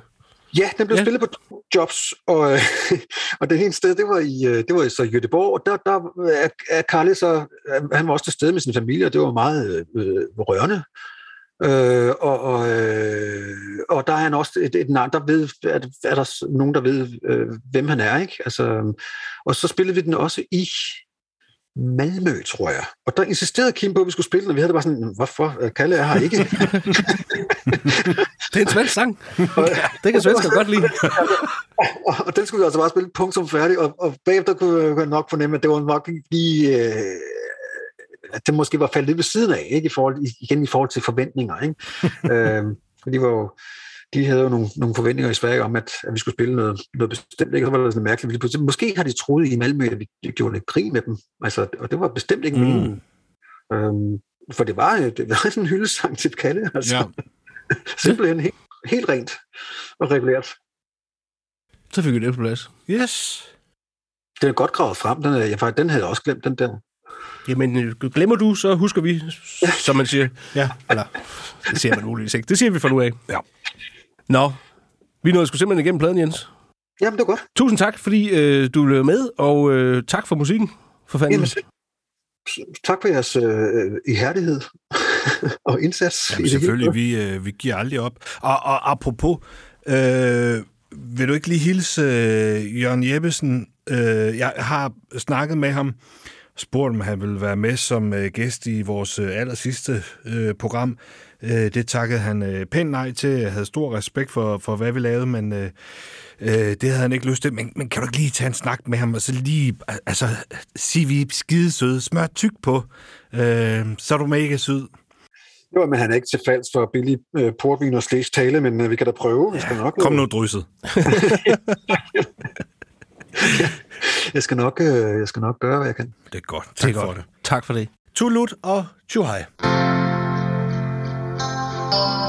Ja, den blev Ja. spillet på to jobs, og, og det ene sted, det var i, øh, det var i så Göteborg, og der, der er, er så, øh, han var også til stede med sin familie, og det var meget øh, rørende. Øh, og, og, øh, og der er han også et, et navn, der ved, er, er der nogen, der ved, øh, hvem han er, ikke? Altså, og så spillede vi den også i Malmø, tror jeg. Og der insisterede Kim på, at vi skulle spille den, og vi havde det bare sådan, hvorfor? Kalle er her ikke. Det er en svensk sang. Det kan svensker godt lide. og, og den skulle vi altså bare spille punktum færdig, og, og bagefter kunne jeg nok fornemme, at det var nok lige, øh, at det måske var faldet lidt ved siden af, ikke? I forhold, igen i forhold til forventninger. Ikke? øh, for de var jo, de havde jo nogle, nogle forventninger i Sverige om, at, at vi skulle spille noget, noget bestemt, ikke? og så var det sådan mærkeligt. Måske har de troet i Malmø, at vi gjorde lidt grin med dem, altså, og det var bestemt ikke Mm. meningen. Øhm, for det var, det var en hyldesang til Kalle, altså. Ja. Simpelthen helt, helt rent og regulært. Så fik vi det på plads. Yes. Den er godt gravet frem. Den, er, jeg, faktisk- den havde jeg også glemt, den der. Jamen, øh, glemmer du, så husker vi, som man siger. Ja. Eller, det siger man muligvis ikke. Det siger vi fra nu af. Ja. Nå, vi nåede sgu simpelthen igennem pladen, Jens. Jamen, det var godt. Tusind tak, fordi øh, du blev med, og øh, tak for musikken, for fanden. Jamen, tak for jeres øh, ihærdighed og indsats. Jamen, i det selvfølgelig, vi, øh, vi giver aldrig op. Og, og apropos, øh, vil du ikke lige hilse øh, Jørgen Jeppesen? Øh, jeg har snakket med ham, spurgt om han ville være med som øh, gæst i vores øh, aller sidste øh, program. Øh, det takkede han øh, pænt nej til. Jeg havde stor respekt for, for hvad vi lavede, men øh, øh, det havde han ikke lyst til. Men, men kan du ikke lige tage en snak med ham, og så lige altså, sige, vi er skide søde, smør tyk på, øh, så er du mega sød. Jo, men han er ikke til falds for billig øh, portvin og slæs tale, men øh, vi kan da prøve. Jeg skal nok. Kom øh, nu, drysset. jeg, skal nok, øh, jeg skal nok gøre, hvad jeg kan. Det er godt. Tak det er for godt. det. Tak for det. Tulut og Chuhai. thank